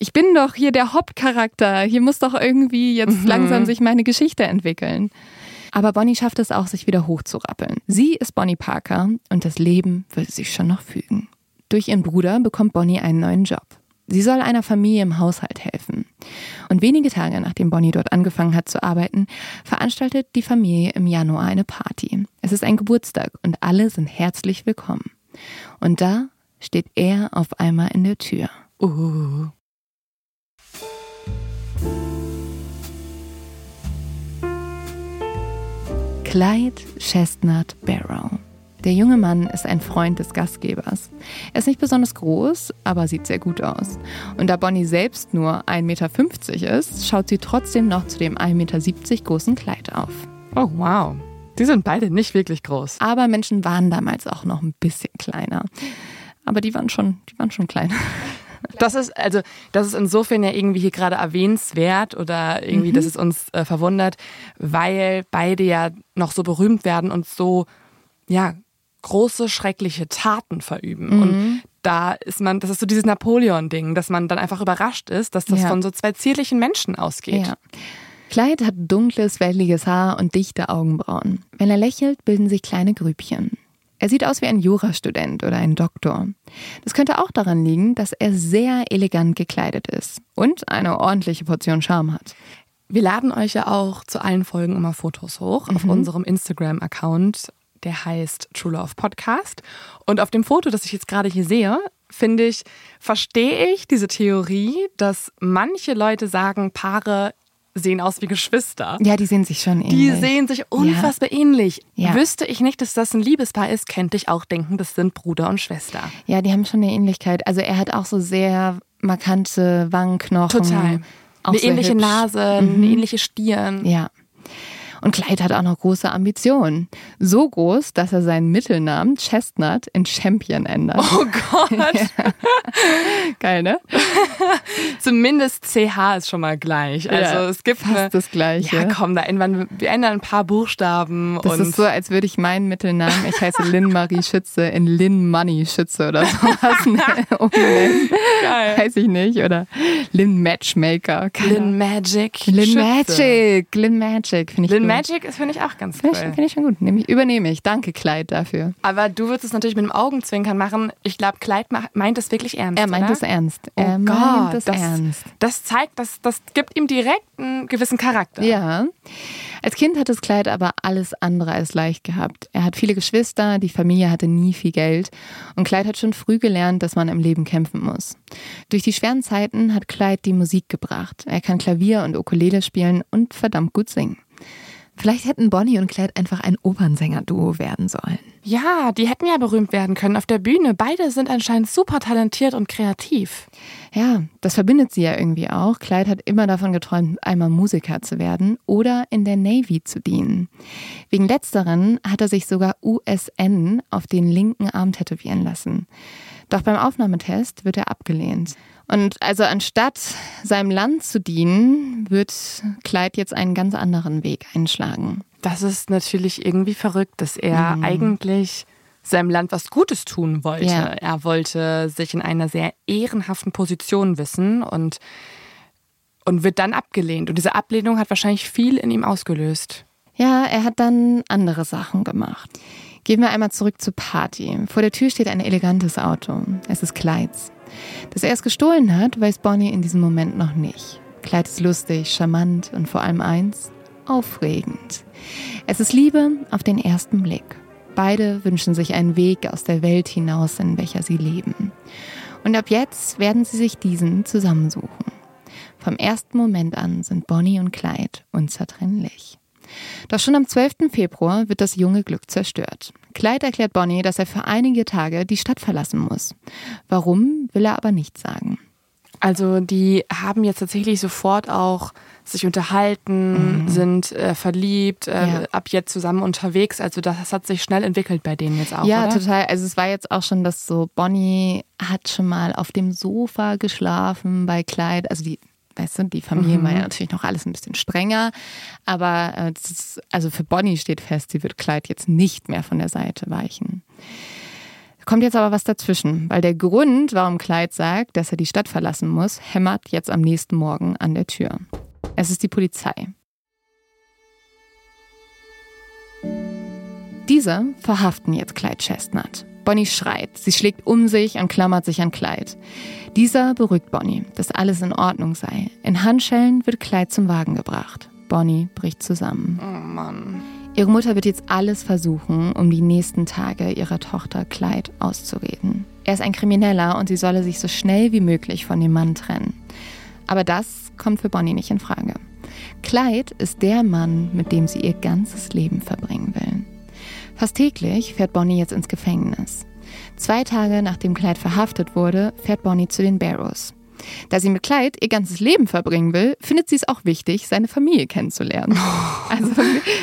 ich bin doch hier der Hauptcharakter. Hier muss doch irgendwie jetzt mhm. langsam sich meine Geschichte entwickeln. Aber Bonnie schafft es auch, sich wieder hochzurappeln. Sie ist Bonnie Parker und das Leben würde sich schon noch fügen. Durch ihren Bruder bekommt Bonnie einen neuen Job. Sie soll einer Familie im Haushalt helfen. Und wenige Tage nachdem Bonnie dort angefangen hat zu arbeiten, veranstaltet die Familie im Januar eine Party. Es ist ein Geburtstag und alle sind herzlich willkommen. Und da steht er auf einmal in der Tür. Uh. Clyde Chestnut Barrow. Der junge Mann ist ein Freund des Gastgebers. Er ist nicht besonders groß, aber sieht sehr gut aus. Und da Bonnie selbst nur 1,50 Meter ist, schaut sie trotzdem noch zu dem 1,70 Meter großen Kleid auf. Oh, wow. Die sind beide nicht wirklich groß. Aber Menschen waren damals auch noch ein bisschen kleiner. Aber die waren schon, die waren schon kleiner. Das ist, also, das ist insofern ja irgendwie hier gerade erwähnenswert oder irgendwie, mhm. dass es uns äh, verwundert, weil beide ja noch so berühmt werden und so, ja, große, schreckliche Taten verüben. Mhm. Und da ist man, das ist so dieses Napoleon-Ding, dass man dann einfach überrascht ist, dass das ja. von so zwei zierlichen Menschen ausgeht. Ja. Clyde hat dunkles, welliges Haar und dichte Augenbrauen. Wenn er lächelt, bilden sich kleine Grübchen. Er sieht aus wie ein Jurastudent oder ein Doktor. Das könnte auch daran liegen, dass er sehr elegant gekleidet ist und eine ordentliche Portion Charme hat. Wir laden euch ja auch zu allen Folgen immer Fotos hoch auf Mhm. unserem Instagram-Account. Der heißt True Love Podcast. Und auf dem Foto, das ich jetzt gerade hier sehe, finde ich, verstehe ich diese Theorie, dass manche Leute sagen, Paare sehen aus wie Geschwister. Ja, die sehen sich schon ähnlich. Die sehen sich unfassbar ähnlich. Ja. Wüsste ich nicht, dass das ein Liebespaar ist, könnte ich auch denken, das sind Bruder und Schwester. Ja, die haben schon eine Ähnlichkeit. Also er hat auch so sehr markante Wangenknochen. Total. Auch eine ähnliche hübsch. Nase, eine ähnliche Stirn. Ja. Und Clyde hat auch noch große Ambitionen. So groß, dass er seinen Mittelnamen Chestnut in Champion ändert. Oh Gott. Geil, ne? Zumindest CH ist schon mal gleich. Also Ja, es gibt fast eine, das Gleiche. Ja, komm, da ändern wir ändern ein paar Buchstaben Das ist so, als würde ich meinen Mittelnamen, ich heiße Lynn Marie Schütze, in Lynn Money Schütze oder sowas ne, umbenennen. Geil. Weiß ich nicht. Oder Lynn Matchmaker. Lin Magic. Lynn. Magic. Lynn Magic, finde ich gut. Magic ist finde ich auch ganz Finde ich, cool. find ich schon gut. Nehm ich, übernehme ich. Danke, Clyde, dafür. Aber du würdest es natürlich mit dem Augenzwinkern machen. Ich glaube, Clyde ma- meint es wirklich ernst. Er meint oder? es ernst. Oh er Gott, meint es das, ernst. Das zeigt, das, das gibt ihm direkt einen gewissen Charakter. Ja. Als Kind hat es Clyde aber alles andere als leicht gehabt. Er hat viele Geschwister, die Familie hatte nie viel Geld und Clyde hat schon früh gelernt, dass man im Leben kämpfen muss. Durch die schweren Zeiten hat Clyde die Musik gebracht. Er kann Klavier und Ukulele spielen und verdammt gut singen. Vielleicht hätten Bonnie und Clyde einfach ein Opernsänger-Duo werden sollen. Ja, die hätten ja berühmt werden können auf der Bühne. Beide sind anscheinend super talentiert und kreativ. Ja, das verbindet sie ja irgendwie auch. Clyde hat immer davon geträumt, einmal Musiker zu werden oder in der Navy zu dienen. Wegen letzteren hat er sich sogar USN auf den linken Arm tätowieren lassen. Doch beim Aufnahmetest wird er abgelehnt. Und also anstatt seinem Land zu dienen, wird Clyde jetzt einen ganz anderen Weg einschlagen. Das ist natürlich irgendwie verrückt, dass er Mhm. eigentlich seinem Land was Gutes tun wollte. Ja. Er wollte sich in einer sehr ehrenhaften Position wissen und, und wird dann abgelehnt. Und diese Ablehnung hat wahrscheinlich viel in ihm ausgelöst. Ja, er hat dann andere Sachen gemacht. Gehen wir einmal zurück zur Party. Vor der Tür steht ein elegantes Auto. Es ist Clydes. Dass er es gestohlen hat, weiß Bonnie in diesem Moment noch nicht. Clyde ist lustig, charmant und vor allem eins, aufregend. Es ist Liebe auf den ersten Blick. Beide wünschen sich einen Weg aus der Welt hinaus, in welcher sie leben. Und ab jetzt werden sie sich diesen zusammensuchen. Vom ersten Moment an sind Bonnie und Clyde unzertrennlich. Doch schon am 12. Februar wird das junge Glück zerstört. Clyde erklärt Bonnie, dass er für einige Tage die Stadt verlassen muss. Warum, will er aber nicht sagen. Also die haben jetzt tatsächlich sofort auch sich unterhalten, sind äh, verliebt, äh, Mhm. Ja. ab jetzt zusammen unterwegs. Also das hat sich schnell entwickelt bei denen jetzt auch, ja, oder? total. Also es war jetzt auch schon, dass so Bonnie hat schon mal auf dem Sofa geschlafen bei Clyde. Also die, weißt du, die Familie war ja natürlich noch alles ein bisschen strenger. Aber äh, ist, also für Bonnie steht fest, sie wird Clyde jetzt nicht mehr von der Seite weichen. Kommt jetzt aber was dazwischen, weil der Grund, warum Clyde sagt, dass er die Stadt verlassen muss, hämmert jetzt am nächsten Morgen an der Tür. Es ist die Polizei. Diese verhaften jetzt Clyde Chestnut. Bonnie schreit, sie schlägt um sich und klammert sich an Clyde. Dieser beruhigt Bonnie, dass alles in Ordnung sei. In Handschellen wird Clyde zum Wagen gebracht. Bonnie bricht zusammen. Oh Mann. Ihre Mutter wird jetzt alles versuchen, um die nächsten Tage ihrer Tochter Clyde auszureden. Er ist ein Krimineller und sie solle sich so schnell wie möglich von dem Mann trennen. Aber das kommt für Bonnie nicht in Frage. Clyde ist der Mann, mit dem sie ihr ganzes Leben verbringen will. Fast täglich fährt Bonnie jetzt ins Gefängnis. Zwei Tage nachdem Clyde verhaftet wurde, fährt Bonnie zu den Barrows. Da sie mit Clyde ihr ganzes Leben verbringen will, findet sie es auch wichtig, seine Familie kennenzulernen. Also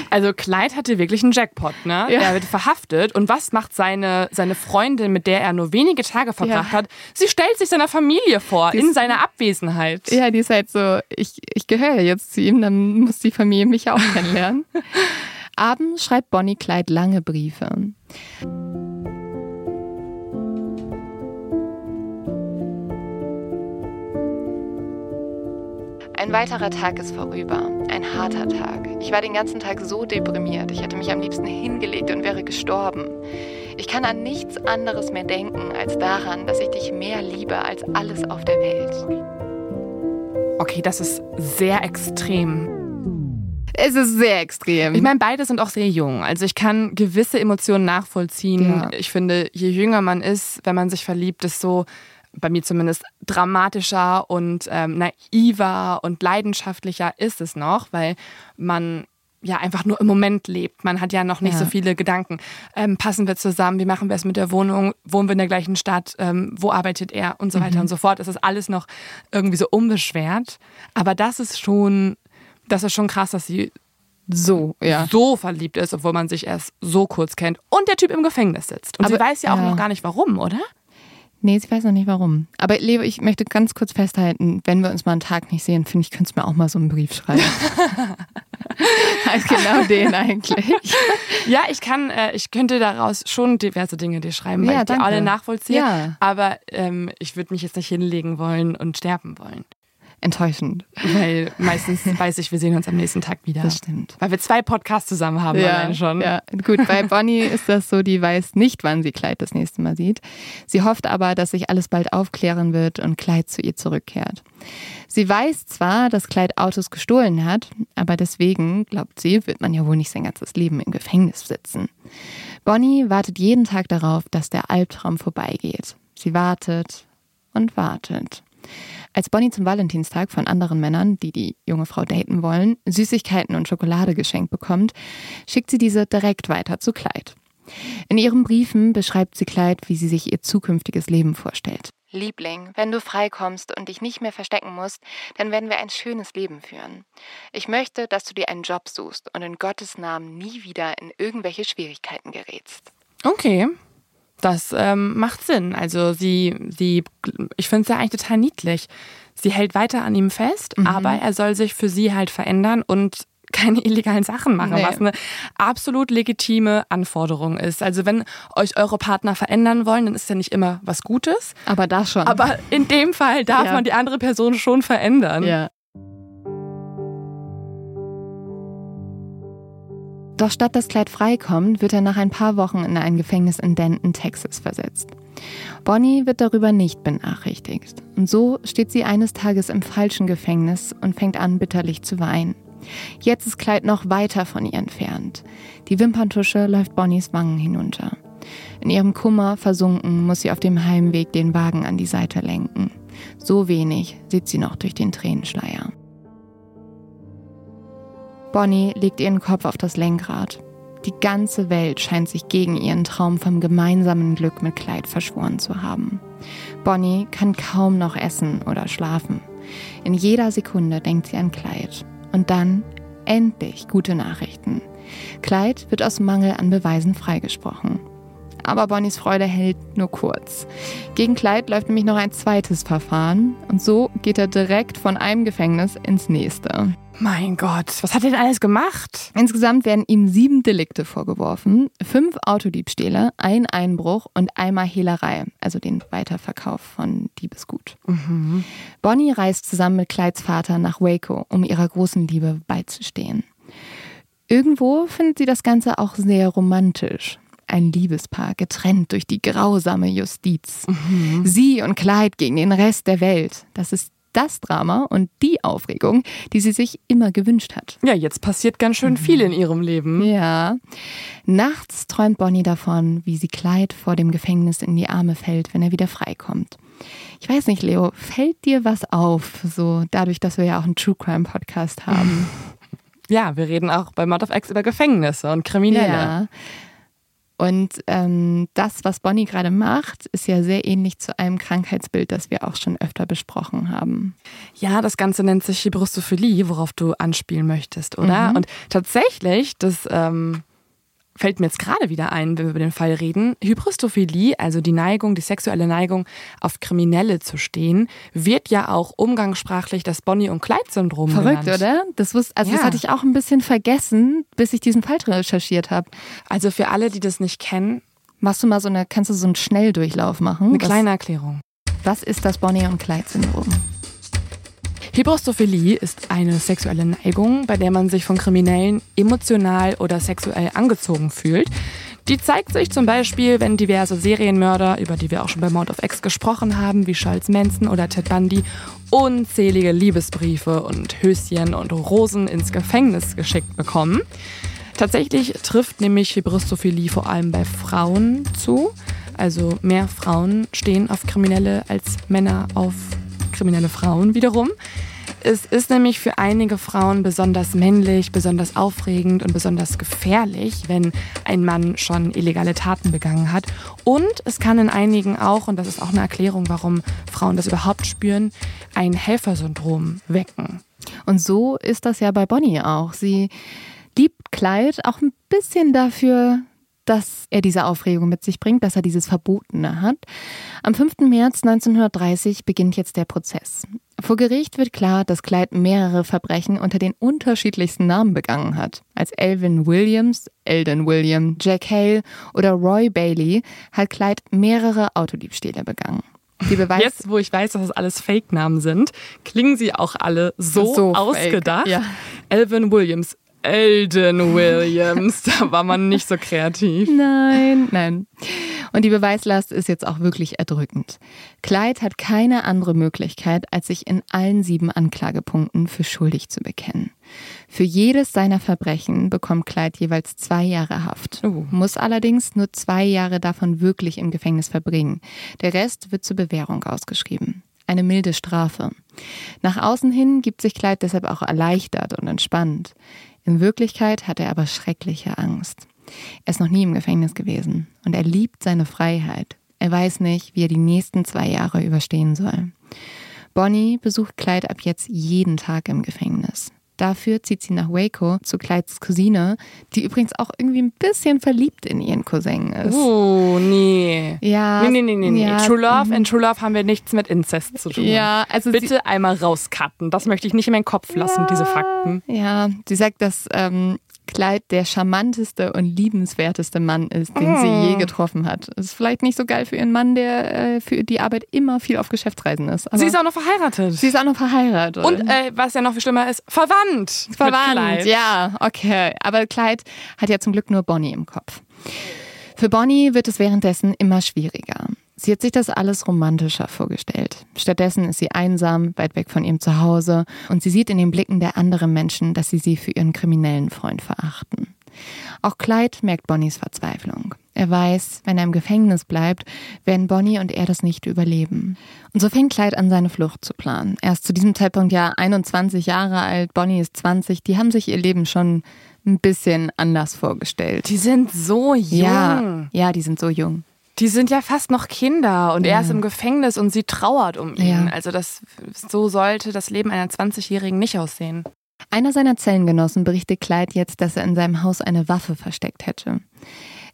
Also Clyde hatte wirklich einen Jackpot, ne? Ja. Er wird verhaftet und was macht seine, seine Freundin, mit der er nur wenige Tage verbracht Ja. hat? Sie stellt sich seiner Familie vor, Die in ist- seiner Abwesenheit. Ja, die ist halt so, ich, ich gehöre jetzt zu ihm, dann muss die Familie mich auch kennenlernen. Abends schreibt Bonnie Clyde lange Briefe. Ein weiterer Tag ist vorüber. Ein harter Tag. Ich war den ganzen Tag so deprimiert. Ich hätte mich am liebsten hingelegt und wäre gestorben. Ich kann an nichts anderes mehr denken als daran, dass ich dich mehr liebe als alles auf der Welt. Okay, das ist sehr extrem. Es ist sehr extrem. Ich meine, beide sind auch sehr jung. Also ich kann gewisse Emotionen nachvollziehen. Ja. Ich finde, je jünger man ist, wenn man sich verliebt, desto bei mir zumindest dramatischer und ähm, naiver und leidenschaftlicher ist es noch, weil man ja einfach nur im Moment lebt. Man hat ja noch nicht Ja. so viele Gedanken. Ähm, passen wir zusammen? Wie machen wir es mit der Wohnung? Wohnen wir in der gleichen Stadt? Ähm, wo arbeitet er? Und so weiter und so fort. Es ist alles noch irgendwie so unbeschwert. Aber das ist schon, das ist schon krass, dass sie so, ja. so verliebt ist, obwohl man sich erst so kurz kennt und der Typ im Gefängnis sitzt. Und Aber- sie weiß ja auch ja. noch gar nicht warum, oder? Nee, sie weiß noch nicht warum. Aber Leo, ich möchte ganz kurz festhalten, wenn wir uns mal einen Tag nicht sehen, finde ich, könntest du mir auch mal so einen Brief schreiben. halt genau den eigentlich. Ja, ich kann, äh, ich könnte daraus schon diverse Dinge dir schreiben, weil Ja, ich die alle nachvollziehe. Ja. Aber ähm, ich würde mich jetzt nicht hinlegen wollen und sterben wollen. Enttäuschend. Weil meistens weiß ich, wir sehen uns am nächsten Tag wieder. Das stimmt. Weil wir zwei Podcasts zusammen haben allein schon. Ja, gut, bei Bonnie ist das so, die weiß nicht, wann sie Clyde das nächste Mal sieht. Sie hofft aber, dass sich alles bald aufklären wird und Clyde zu ihr zurückkehrt. Sie weiß zwar, dass Clyde Autos gestohlen hat, aber deswegen, glaubt sie, wird man ja wohl nicht sein ganzes Leben im Gefängnis sitzen. Bonnie wartet jeden Tag darauf, dass der Albtraum vorbeigeht. Sie wartet und wartet. Als Bonnie zum Valentinstag von anderen Männern, die die junge Frau daten wollen, Süßigkeiten und Schokolade geschenkt bekommt, schickt sie diese direkt weiter zu Clyde. In ihren Briefen beschreibt sie Clyde, wie sie sich ihr zukünftiges Leben vorstellt. Liebling, wenn du freikommst und dich nicht mehr verstecken musst, dann werden wir ein schönes Leben führen. Ich möchte, dass du dir einen Job suchst und in Gottes Namen nie wieder in irgendwelche Schwierigkeiten gerätst. Okay. Das ähm, macht Sinn. Also sie, sie, ich finde es ja eigentlich total niedlich. Sie hält weiter an ihm fest, aber er soll sich für sie halt verändern und keine illegalen Sachen machen, Nee. was eine absolut legitime Anforderung ist. Also wenn euch eure Partner verändern wollen, dann ist ja nicht immer was Gutes. Aber das schon. Aber in dem Fall darf Ja. man die andere Person schon verändern. Ja. Doch statt dass Clyde freikommt, wird er nach ein paar Wochen in ein Gefängnis in Denton, Texas versetzt. Bonnie wird darüber nicht benachrichtigt. Und so steht sie eines Tages im falschen Gefängnis und fängt an, bitterlich zu weinen. Jetzt ist Clyde noch weiter von ihr entfernt. Die Wimperntusche läuft Bonnies Wangen hinunter. In ihrem Kummer versunken muss sie auf dem Heimweg den Wagen an die Seite lenken. So wenig sieht sie noch durch den Tränenschleier. Bonnie legt ihren Kopf auf das Lenkrad. Die ganze Welt scheint sich gegen ihren Traum vom gemeinsamen Glück mit Clyde verschworen zu haben. Bonnie kann kaum noch essen oder schlafen. In jeder Sekunde denkt sie an Clyde. Und dann endlich gute Nachrichten. Clyde wird aus Mangel an Beweisen freigesprochen. Aber Bonnies Freude hält nur kurz. Gegen Clyde läuft nämlich noch ein zweites Verfahren und so geht er direkt von einem Gefängnis ins nächste. Mein Gott, was hat er denn alles gemacht? Insgesamt werden ihm sieben Delikte vorgeworfen, fünf Autodiebstähle, ein Einbruch und einmal Hehlerei, also den Weiterverkauf von Diebesgut. Bonnie reist zusammen mit Clydes Vater nach Waco, um ihrer großen Liebe beizustehen. Irgendwo findet sie das Ganze auch sehr romantisch. Ein Liebespaar, getrennt durch die grausame Justiz. Sie und Clyde gegen den Rest der Welt. Das ist das Drama und die Aufregung, die sie sich immer gewünscht hat. Ja, jetzt passiert ganz schön viel in ihrem Leben. Ja. Nachts träumt Bonnie davon, wie sie Clyde vor dem Gefängnis in die Arme fällt, wenn er wieder freikommt. Ich weiß nicht, Leo, fällt dir was auf, so dadurch, dass wir ja auch einen True Crime Podcast haben? Ja, wir reden auch bei Mod of X über Gefängnisse und Kriminelle. Ja. Und ähm, das, was Bonnie gerade macht, ist ja sehr ähnlich zu einem Krankheitsbild, das wir auch schon öfter besprochen haben. Ja, das Ganze nennt sich Hybristophilie, worauf du anspielen möchtest, oder? Mhm. Und tatsächlich, das ähm, fällt mir jetzt gerade wieder ein, wenn wir über den Fall reden. Hybristophilie, also die Neigung, die sexuelle Neigung, auf Kriminelle zu stehen, wird ja auch umgangssprachlich das Bonnie- und Clyde-Syndrom Verrückt, genannt. oder? Das, wusste, also das Ja. hatte ich auch ein bisschen vergessen, bis ich diesen Fall recherchiert habe. Also für alle, die das nicht kennen, Machst du mal so eine, kannst du so einen Schnelldurchlauf machen? eine Was- kleine Erklärung. Was ist das Bonnie- und Clyde-Syndrom? Hybristophilie ist eine sexuelle Neigung, bei der man sich von Kriminellen emotional oder sexuell angezogen fühlt. Die zeigt sich zum Beispiel, wenn diverse Serienmörder, über die wir auch schon bei Mount of X gesprochen haben, wie Charles Manson oder Ted Bundy, unzählige Liebesbriefe und Höschen und Rosen ins Gefängnis geschickt bekommen. Tatsächlich trifft nämlich Fibrostophilie vor allem bei Frauen zu. Also mehr Frauen stehen auf Kriminelle als Männer auf kriminelle Frauen wiederum. Es ist nämlich für einige Frauen besonders männlich, besonders aufregend und besonders gefährlich, wenn ein Mann schon illegale Taten begangen hat. Und es kann in einigen auch, und das ist auch eine Erklärung, warum Frauen das überhaupt spüren, ein Helfersyndrom wecken. Und so ist das ja bei Bonnie auch. Sie liebt Clyde auch ein bisschen dafür, dass er diese Aufregung mit sich bringt, dass er dieses Verbotene hat. Am 5. März 1930 beginnt jetzt der Prozess. Vor Gericht wird klar, dass Clyde mehrere Verbrechen unter den unterschiedlichsten Namen begangen hat. Als Elvin Williams, Eldon William, Jack Hale oder Roy Bailey hat Clyde mehrere Autodiebstähle begangen. Jetzt, wo ich weiß, dass es alles Fake-Namen sind, klingen sie auch alle so, so ausgedacht. Ja. Elvin Williams, Elden Williams. Da war man nicht so kreativ. Nein, nein. Und die Beweislast ist jetzt auch wirklich erdrückend. Clyde hat keine andere Möglichkeit, als sich in allen sieben Anklagepunkten für schuldig zu bekennen. Für jedes seiner Verbrechen bekommt Clyde jeweils zwei Jahre Haft, uh. muss allerdings nur zwei Jahre davon wirklich im Gefängnis verbringen. Der Rest wird zur Bewährung ausgeschrieben. Eine milde Strafe. Nach außen hin gibt sich Clyde deshalb auch erleichtert und entspannt. In Wirklichkeit hat er aber schreckliche Angst. Er ist noch nie im Gefängnis gewesen und er liebt seine Freiheit. Er weiß nicht, wie er die nächsten zwei Jahre überstehen soll. Bonnie besucht Clyde ab jetzt jeden Tag im Gefängnis. Dafür zieht sie nach Waco zu Clydes Cousine, die übrigens auch irgendwie ein bisschen verliebt in ihren Cousin ist. Oh, nee. Ja. Nee, nee, nee, nee. Ja. True Love, in True Love haben wir nichts mit Inzest zu tun. Ja, also Bitte einmal rauscutten. Das möchte ich nicht in meinen Kopf lassen, ja, diese Fakten. Ja, sie sagt, dass ähm, Clyde der charmanteste und liebenswerteste Mann ist, den oh. sie je oh. getroffen hat. Das ist vielleicht nicht so geil für ihren Mann, der äh, für die Arbeit immer viel auf Geschäftsreisen ist. sie ist auch noch verheiratet. Sie ist auch noch verheiratet. Und äh, was ja noch viel schlimmer ist, verwandt. Verwandt, ja, okay. Aber Clyde hat ja zum Glück nur Bonnie im Kopf. Für Bonnie wird es währenddessen immer schwieriger. Sie hat sich das alles romantischer vorgestellt. Stattdessen ist sie einsam, weit weg von ihrem Zuhause und sie sieht in den Blicken der anderen Menschen, dass sie sie für ihren kriminellen Freund verachten. Auch Clyde merkt Bonnies Verzweiflung. Er weiß, wenn er im Gefängnis bleibt, werden Bonnie und er das nicht überleben. Und so fängt Clyde an, seine Flucht zu planen. Er ist zu diesem Zeitpunkt ja 21 Jahre alt, Bonnie ist 20. Die haben sich ihr Leben schon ein bisschen anders vorgestellt. Die sind so jung. Ja, ja die sind so jung. Die sind ja fast noch Kinder und ja. er ist im Gefängnis und sie trauert um ihn. Ja. Also das so sollte das Leben einer 20-Jährigen nicht aussehen. Einer seiner Zellengenossen berichtet Clyde jetzt, dass er in seinem Haus eine Waffe versteckt hätte.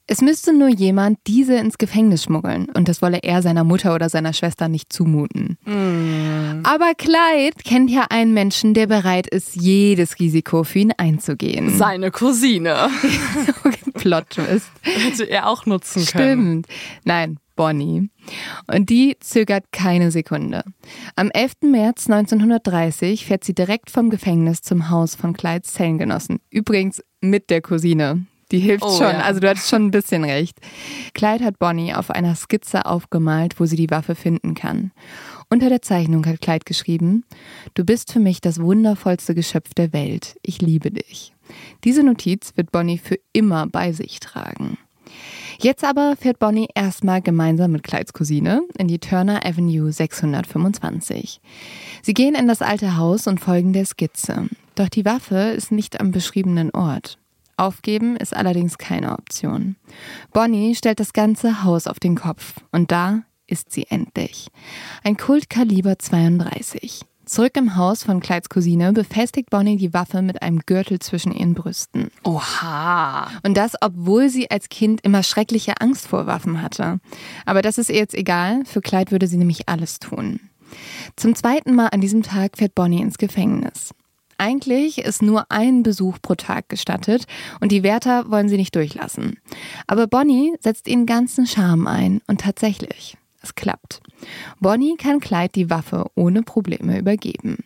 Es müsste nur jemand diese ins Gefängnis schmuggeln und das wolle er seiner Mutter oder seiner Schwester nicht zumuten. Mm. Aber Clyde kennt ja einen Menschen, der bereit ist, jedes Risiko für ihn einzugehen. Seine Cousine. Plot Twist. Hätte er auch nutzen können. Stimmt. Nein, Bonnie. Und die zögert keine Sekunde. Am 11. März 1930 fährt sie direkt vom Gefängnis zum Haus von Clydes Zellengenossen. Übrigens mit der Cousine. Die hilft oh, schon. Ja. Also du hattest schon ein bisschen recht. Clyde hat Bonnie auf einer Skizze aufgemalt, wo sie die Waffe finden kann. Unter der Zeichnung hat Clyde geschrieben, Du bist für mich das wundervollste Geschöpf der Welt. Ich liebe dich. Diese Notiz wird Bonnie für immer bei sich tragen. Jetzt aber fährt Bonnie erstmal gemeinsam mit Clydes Cousine in die Turner Avenue 625. Sie gehen in das alte Haus und folgen der Skizze. Doch die Waffe ist nicht am beschriebenen Ort. Aufgeben ist allerdings keine Option. Bonnie stellt das ganze Haus auf den Kopf und da ist sie endlich. Ein Kult Kaliber 32. Zurück im Haus von Clydes Cousine befestigt Bonnie die Waffe mit einem Gürtel zwischen ihren Brüsten. Oha. Und das, obwohl sie als Kind immer schreckliche Angst vor Waffen hatte. Aber das ist ihr jetzt egal. Für Clyde würde sie nämlich alles tun. Zum zweiten Mal an diesem Tag fährt Bonnie ins Gefängnis. Eigentlich ist nur ein Besuch pro Tag gestattet und die Wärter wollen sie nicht durchlassen. Aber Bonnie setzt ihren ganzen Charme ein und tatsächlich, es klappt. Bonnie kann Clyde die Waffe ohne Probleme übergeben.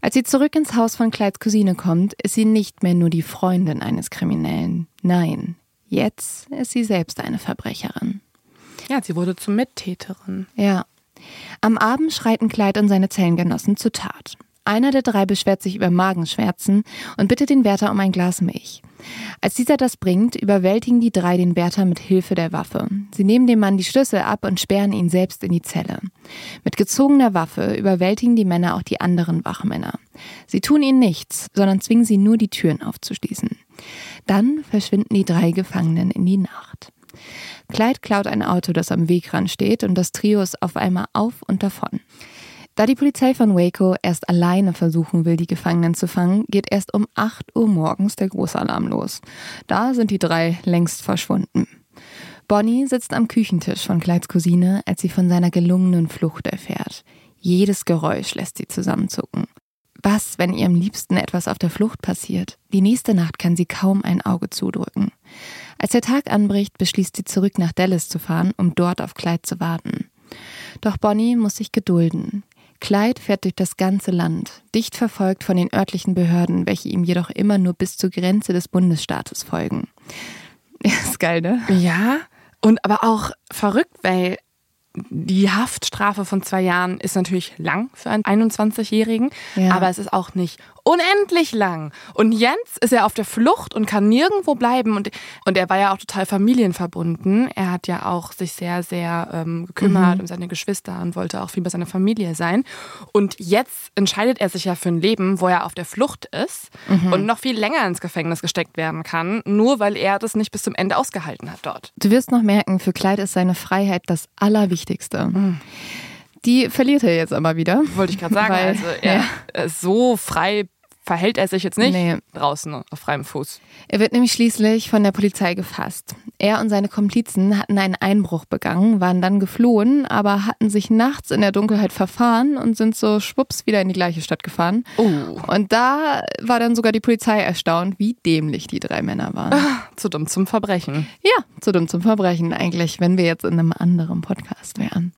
Als sie zurück ins Haus von Clydes Cousine kommt, ist sie nicht mehr nur die Freundin eines Kriminellen. Nein, Jetzt ist sie selbst eine Verbrecherin. Ja, sie wurde zur Mittäterin. Ja. Am Abend schreiten Clyde und seine Zellengenossen zur Tat. Einer der drei beschwert sich über Magenschmerzen und bittet den Wärter um ein Glas Milch. Als dieser das bringt, überwältigen die drei den Wärter mit Hilfe der Waffe. Sie nehmen dem Mann die Schlüssel ab und sperren ihn selbst in die Zelle. Mit gezogener Waffe überwältigen die Männer auch die anderen Wachmänner. Sie tun ihnen nichts, sondern zwingen sie nur, die Türen aufzuschließen. Dann verschwinden die drei Gefangenen in die Nacht. Clyde klaut ein Auto, das am Wegrand steht, und das Trio ist auf einmal auf und davon. Da die Polizei von Waco erst alleine versuchen will, die Gefangenen zu fangen, geht erst um 8 Uhr morgens der Großalarm los. Da sind die drei längst verschwunden. Bonnie sitzt am Küchentisch von Clydes Cousine, als sie von seiner gelungenen Flucht erfährt. Jedes Geräusch lässt sie zusammenzucken. Was, wenn ihrem Liebsten etwas auf der Flucht passiert? Die nächste Nacht kann sie kaum ein Auge zudrücken. Als der Tag anbricht, beschließt sie zurück nach Dallas zu fahren, um dort auf Clyde zu warten. Doch Bonnie muss sich gedulden. Clyde fährt durch das ganze Land, dicht verfolgt von den örtlichen Behörden, welche ihm jedoch immer nur bis zur Grenze des Bundesstaates folgen. Ja, ist geil, ne? Ja, und aber auch verrückt, weil die Haftstrafe von zwei Jahren ist natürlich lang für einen 21-Jährigen, Ja. aber es ist auch nicht unendlich lang. Und Jens ist ja auf der Flucht und kann nirgendwo bleiben. Und, und er war ja auch total familienverbunden. Er hat ja auch sich sehr, sehr ähm, gekümmert um seine Geschwister und wollte auch viel bei seiner Familie sein. Und jetzt entscheidet er sich ja für ein Leben, wo er auf der Flucht ist und noch viel länger ins Gefängnis gesteckt werden kann, nur weil er das nicht bis zum Ende ausgehalten hat dort. Du wirst noch merken, für Clyde ist seine Freiheit das Allerwichtigste. Die verliert er jetzt aber wieder. Wollte ich gerade sagen. Weil- also er, äh, so frei verhält er sich jetzt nicht Nee. draußen auf freiem Fuß. Er wird nämlich schließlich von der Polizei gefasst. Er und seine Komplizen hatten einen Einbruch begangen, waren dann geflohen, aber hatten sich nachts in der Dunkelheit verfahren und sind so schwupps wieder in die gleiche Stadt gefahren. Oh. Und da war dann sogar die Polizei erstaunt, wie dämlich die drei Männer waren. Zu dumm zum Verbrechen. Ja, zu dumm zum Verbrechen eigentlich, wenn wir jetzt in einem anderen Podcast wären.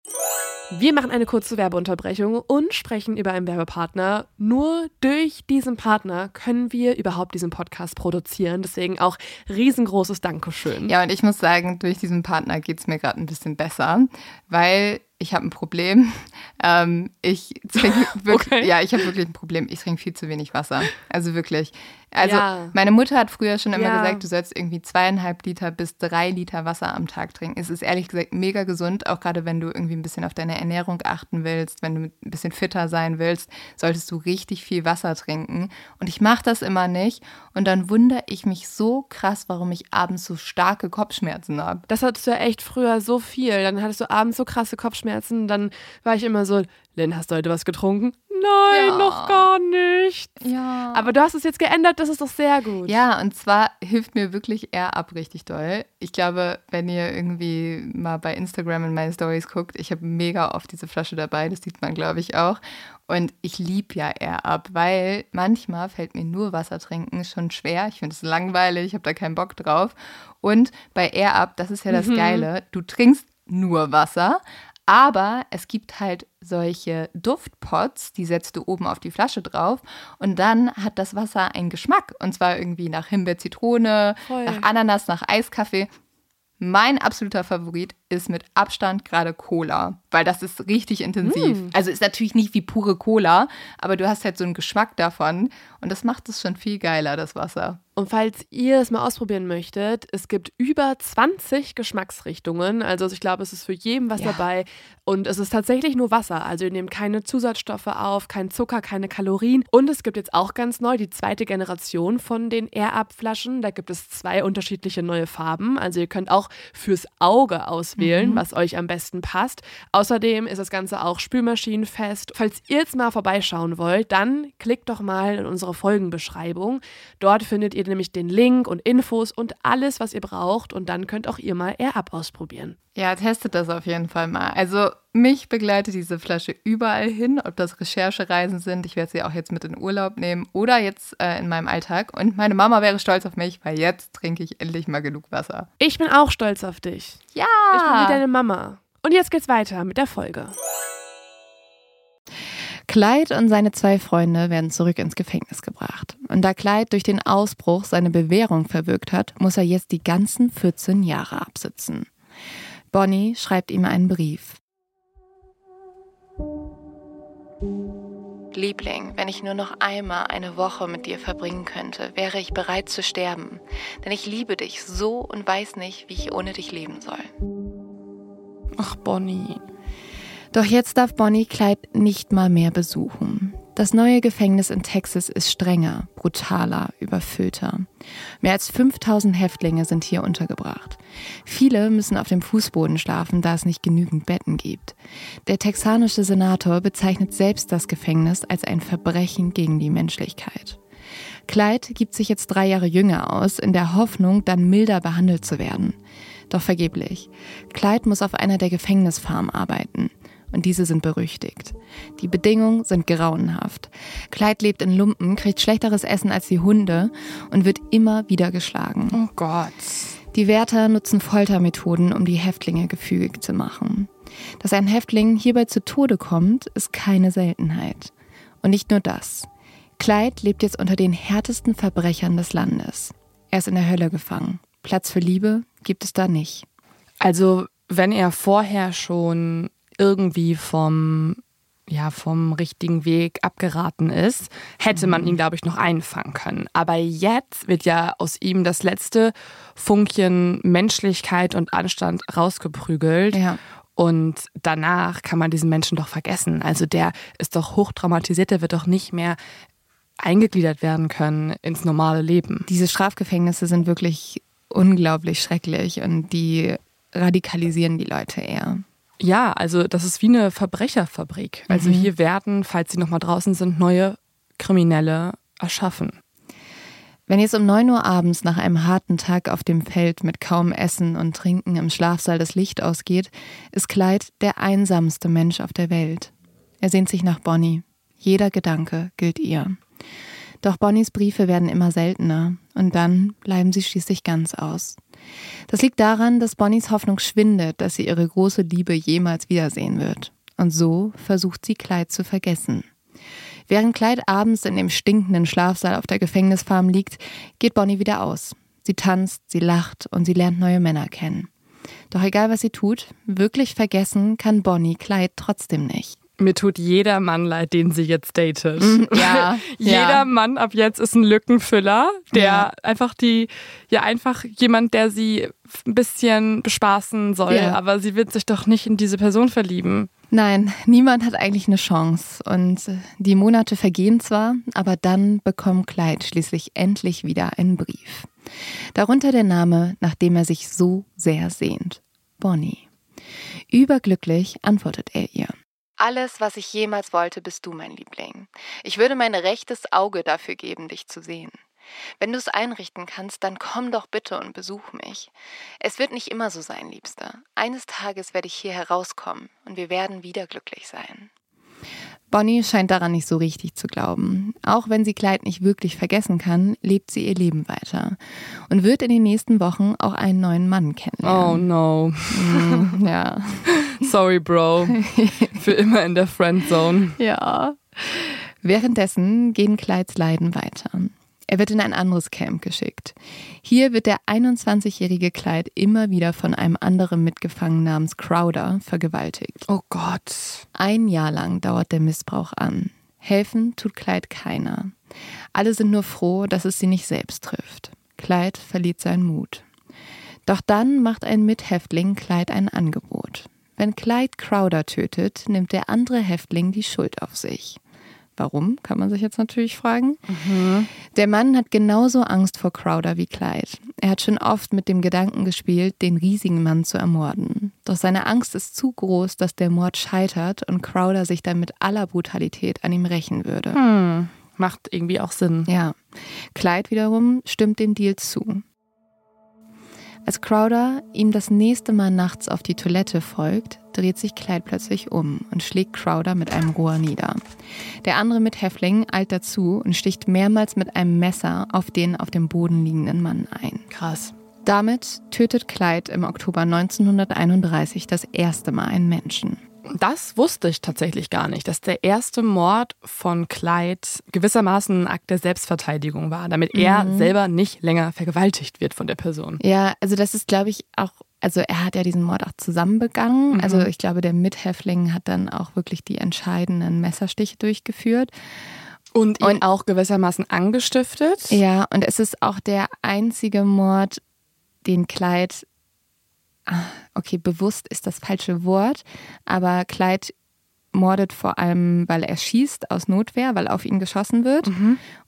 Wir machen eine kurze Werbeunterbrechung und sprechen über einen Werbepartner. Nur durch diesen Partner können wir überhaupt diesen Podcast produzieren. Deswegen auch riesengroßes Dankeschön. Ja, und ich muss sagen, durch diesen Partner geht es mir gerade ein bisschen besser, weil ich habe ein Problem. Ähm, ich trinke wirklich, Okay. ja, ich habe wirklich ein Problem. Ich trinke viel zu wenig Wasser. Also wirklich. Also Ja. meine Mutter hat früher schon immer Ja. gesagt, du sollst irgendwie zweieinhalb Liter bis drei Liter Wasser am Tag trinken. Es ist ehrlich gesagt mega gesund, auch gerade wenn du irgendwie ein bisschen auf deine Ernährung achten willst, wenn du ein bisschen fitter sein willst, solltest du richtig viel Wasser trinken. Und ich mache das immer nicht. Und dann wundere ich mich so krass, warum ich abends so starke Kopfschmerzen habe. Das hattest du ja echt früher so viel. Dann hattest du abends so krasse Kopfschmerzen. Dann war ich immer so, Lynn, hast du heute was getrunken? Nein, Ja. noch gar nicht. Ja. Aber du hast es jetzt geändert, das ist doch sehr gut. Ja, und zwar hilft mir wirklich Air Up richtig doll. Ich glaube, wenn ihr irgendwie mal bei Instagram in meine Stories guckt, ich habe mega oft diese Flasche dabei, das sieht man, glaube ich, auch. Und ich liebe ja Air Up, weil manchmal fällt mir nur Wasser trinken schon schwer. Ich finde es langweilig, ich habe da keinen Bock drauf. Und bei Air Up, das ist ja das Geile, du trinkst nur Wasser, aber es gibt halt solche Duftpots, die setzt du oben auf die Flasche drauf und dann hat das Wasser einen Geschmack. Und zwar irgendwie nach Himbeer, Zitrone, Voll. nach Ananas, nach Eiskaffee. Mein absoluter Favorit ist mit Abstand gerade Cola, weil das ist richtig intensiv. Also ist natürlich nicht wie pure Cola, aber du hast halt so einen Geschmack davon und das macht es schon viel geiler, das Wasser. Und falls ihr es mal ausprobieren möchtet, es gibt über 20 Geschmacksrichtungen. Also ich glaube, es ist für jeden was Ja. dabei. Und es ist tatsächlich nur Wasser. Also ihr nehmt keine Zusatzstoffe auf, kein Zucker, keine Kalorien. Und es gibt jetzt auch ganz neu die zweite Generation von den Air-Up-Flaschen. Da gibt es zwei unterschiedliche neue Farben. Also ihr könnt auch fürs Auge auswählen, was euch am besten passt. Außerdem ist das Ganze auch spülmaschinenfest. Falls ihr jetzt mal vorbeischauen wollt, dann klickt doch mal in unsere Folgenbeschreibung. Dort findet ihr nämlich den Link und Infos und alles, was ihr braucht. Und dann könnt auch ihr mal Air-Up ausprobieren. Ja, testet das auf jeden Fall mal. Also mich begleitet diese Flasche überall hin, ob das Recherchereisen sind. Ich werde sie auch jetzt mit in Urlaub nehmen oder jetzt äh, in meinem Alltag. Und meine Mama wäre stolz auf mich, weil jetzt trinke ich endlich mal genug Wasser. Ich bin auch stolz auf dich. Ja! Ich bin wie deine Mama. Und jetzt geht's weiter mit der Folge. Clyde und seine zwei Freunde werden zurück ins Gefängnis gebracht. Und da Clyde durch den Ausbruch seine Bewährung verwirkt hat, muss er jetzt die ganzen 14 Jahre absitzen. Bonnie schreibt ihm einen Brief. Liebling, wenn ich nur noch einmal eine Woche mit dir verbringen könnte, wäre ich bereit zu sterben. Denn ich liebe dich so und weiß nicht, wie ich ohne dich leben soll. Ach, Bonnie. Doch jetzt darf Bonnie Clyde nicht mal mehr besuchen. Das neue Gefängnis in Texas ist strenger, brutaler, überfüllter. Mehr als 5000 Häftlinge sind hier untergebracht. Viele müssen auf dem Fußboden schlafen, da es nicht genügend Betten gibt. Der texanische Senator bezeichnet selbst das Gefängnis als ein Verbrechen gegen die Menschlichkeit. Clyde gibt sich jetzt drei Jahre jünger aus, in der Hoffnung, dann milder behandelt zu werden. Doch vergeblich. Clyde muss auf einer der Gefängnisfarmen arbeiten und diese sind berüchtigt. Die Bedingungen sind grauenhaft. Clyde lebt in Lumpen, kriegt schlechteres Essen als die Hunde und wird immer wieder geschlagen. Oh Gott. Die Wärter nutzen Foltermethoden, um die Häftlinge gefügig zu machen. Dass ein Häftling hierbei zu Tode kommt, ist keine Seltenheit. Und nicht nur das. Clyde lebt jetzt unter den härtesten Verbrechern des Landes. Er ist in der Hölle gefangen. Platz für Liebe gibt es da nicht. Also, wenn er vorher schon irgendwie vom ja, vom richtigen Weg abgeraten ist, hätte man ihn, glaube ich, noch einfangen können. Aber jetzt wird ja aus ihm das letzte Funkchen Menschlichkeit und Anstand rausgeprügelt. Ja. Und danach kann man diesen Menschen doch vergessen. Also der ist doch hochtraumatisiert, der wird doch nicht mehr eingegliedert werden können ins normale Leben. Diese Strafgefängnisse sind wirklich unglaublich schrecklich und die radikalisieren die Leute eher. Ja, also das ist wie eine Verbrecherfabrik. Also Mhm. hier werden, falls sie nochmal draußen sind, neue Kriminelle erschaffen. Wenn jetzt um 9 Uhr abends nach einem harten Tag auf dem Feld mit kaum Essen und Trinken im Schlafsaal das Licht ausgeht, ist Clyde der einsamste Mensch auf der Welt. Er sehnt sich nach Bonnie. Jeder Gedanke gilt ihr. Doch Bonnies Briefe werden immer seltener und dann bleiben sie schließlich ganz aus. Das liegt daran, dass Bonnies Hoffnung schwindet, dass sie ihre große Liebe jemals wiedersehen wird. Und so versucht sie Clyde zu vergessen. Während Clyde abends in dem stinkenden Schlafsaal auf der Gefängnisfarm liegt, geht Bonnie wieder aus. Sie tanzt, sie lacht und sie lernt neue Männer kennen. Doch egal was sie tut, wirklich vergessen kann Bonnie Clyde trotzdem nicht. Mir tut jeder Mann leid, den sie jetzt datet. ja, Jeder ja. Mann ab jetzt ist ein Lückenfüller, der Ja. einfach die, ja einfach jemand, der sie ein bisschen bespaßen soll, Ja. aber sie wird sich doch nicht in diese Person verlieben. Nein, niemand hat eigentlich eine Chance. Und die Monate vergehen zwar, aber dann bekommt Clyde schließlich endlich wieder einen Brief. Darunter der Name, nach dem er sich so sehr sehnt. Bonnie. Überglücklich antwortet er ihr. Alles, was ich jemals wollte, bist du, mein Liebling. Ich würde mein rechtes Auge dafür geben, dich zu sehen. Wenn du es einrichten kannst, dann komm doch bitte und besuch mich. Es wird nicht immer so sein, Liebster. Eines Tages werde ich hier herauskommen und wir werden wieder glücklich sein. Bonnie scheint daran nicht so richtig zu glauben. Auch wenn sie Clyde nicht wirklich vergessen kann, lebt sie ihr Leben weiter und wird in den nächsten Wochen auch einen neuen Mann Oh kennenlernen. no. Mm, ja. Sorry, Bro. Für immer in der Friendzone. Ja. Währenddessen gehen Clydes Leiden weiter. Er wird in ein anderes Camp geschickt. Hier wird der 21-jährige Clyde immer wieder von einem anderen Mitgefangenen namens Crowder vergewaltigt. Oh Gott. Ein Jahr lang dauert der Missbrauch an. Helfen tut Clyde keiner. Alle sind nur froh, dass es sie nicht selbst trifft. Clyde verliert seinen Mut. Doch dann macht ein Mithäftling Clyde ein Angebot. Wenn Clyde Crowder tötet, nimmt der andere Häftling die Schuld auf sich. Warum, kann man sich jetzt natürlich fragen. Der Mann hat genauso Angst vor Crowder wie Clyde. Er hat schon oft mit dem Gedanken gespielt, den riesigen Mann zu ermorden. Doch seine Angst ist zu groß, dass der Mord scheitert und Crowder sich dann mit aller Brutalität an ihm rächen würde. Hm. Macht irgendwie auch Sinn. Ja. Clyde wiederum stimmt dem Deal zu. Als Crowder ihm das nächste Mal nachts auf die Toilette folgt, dreht sich Clyde plötzlich um und schlägt Crowder mit einem Rohr nieder. Der andere Mithäftling eilt dazu und sticht mehrmals mit einem Messer auf den auf dem Boden liegenden Mann ein. Krass. Damit tötet Clyde im Oktober 1931 das erste Mal einen Menschen. Das wusste ich tatsächlich gar nicht, dass der erste Mord von Clyde gewissermaßen ein Akt der Selbstverteidigung war, damit er Mhm. selber nicht länger vergewaltigt wird von der Person. Ja, also das ist, glaube ich, auch, also er hat ja diesen Mord auch zusammen begangen. Mhm. Also ich glaube, der Mithäftling hat dann auch wirklich die entscheidenden Messerstiche durchgeführt. Und ihn Und- auch gewissermaßen angestiftet. Ja, und es ist auch der einzige Mord, den Clyde, ah, okay, bewusst ist das falsche Wort, aber Clyde mordet vor allem, weil er schießt aus Notwehr, weil auf ihn geschossen wird.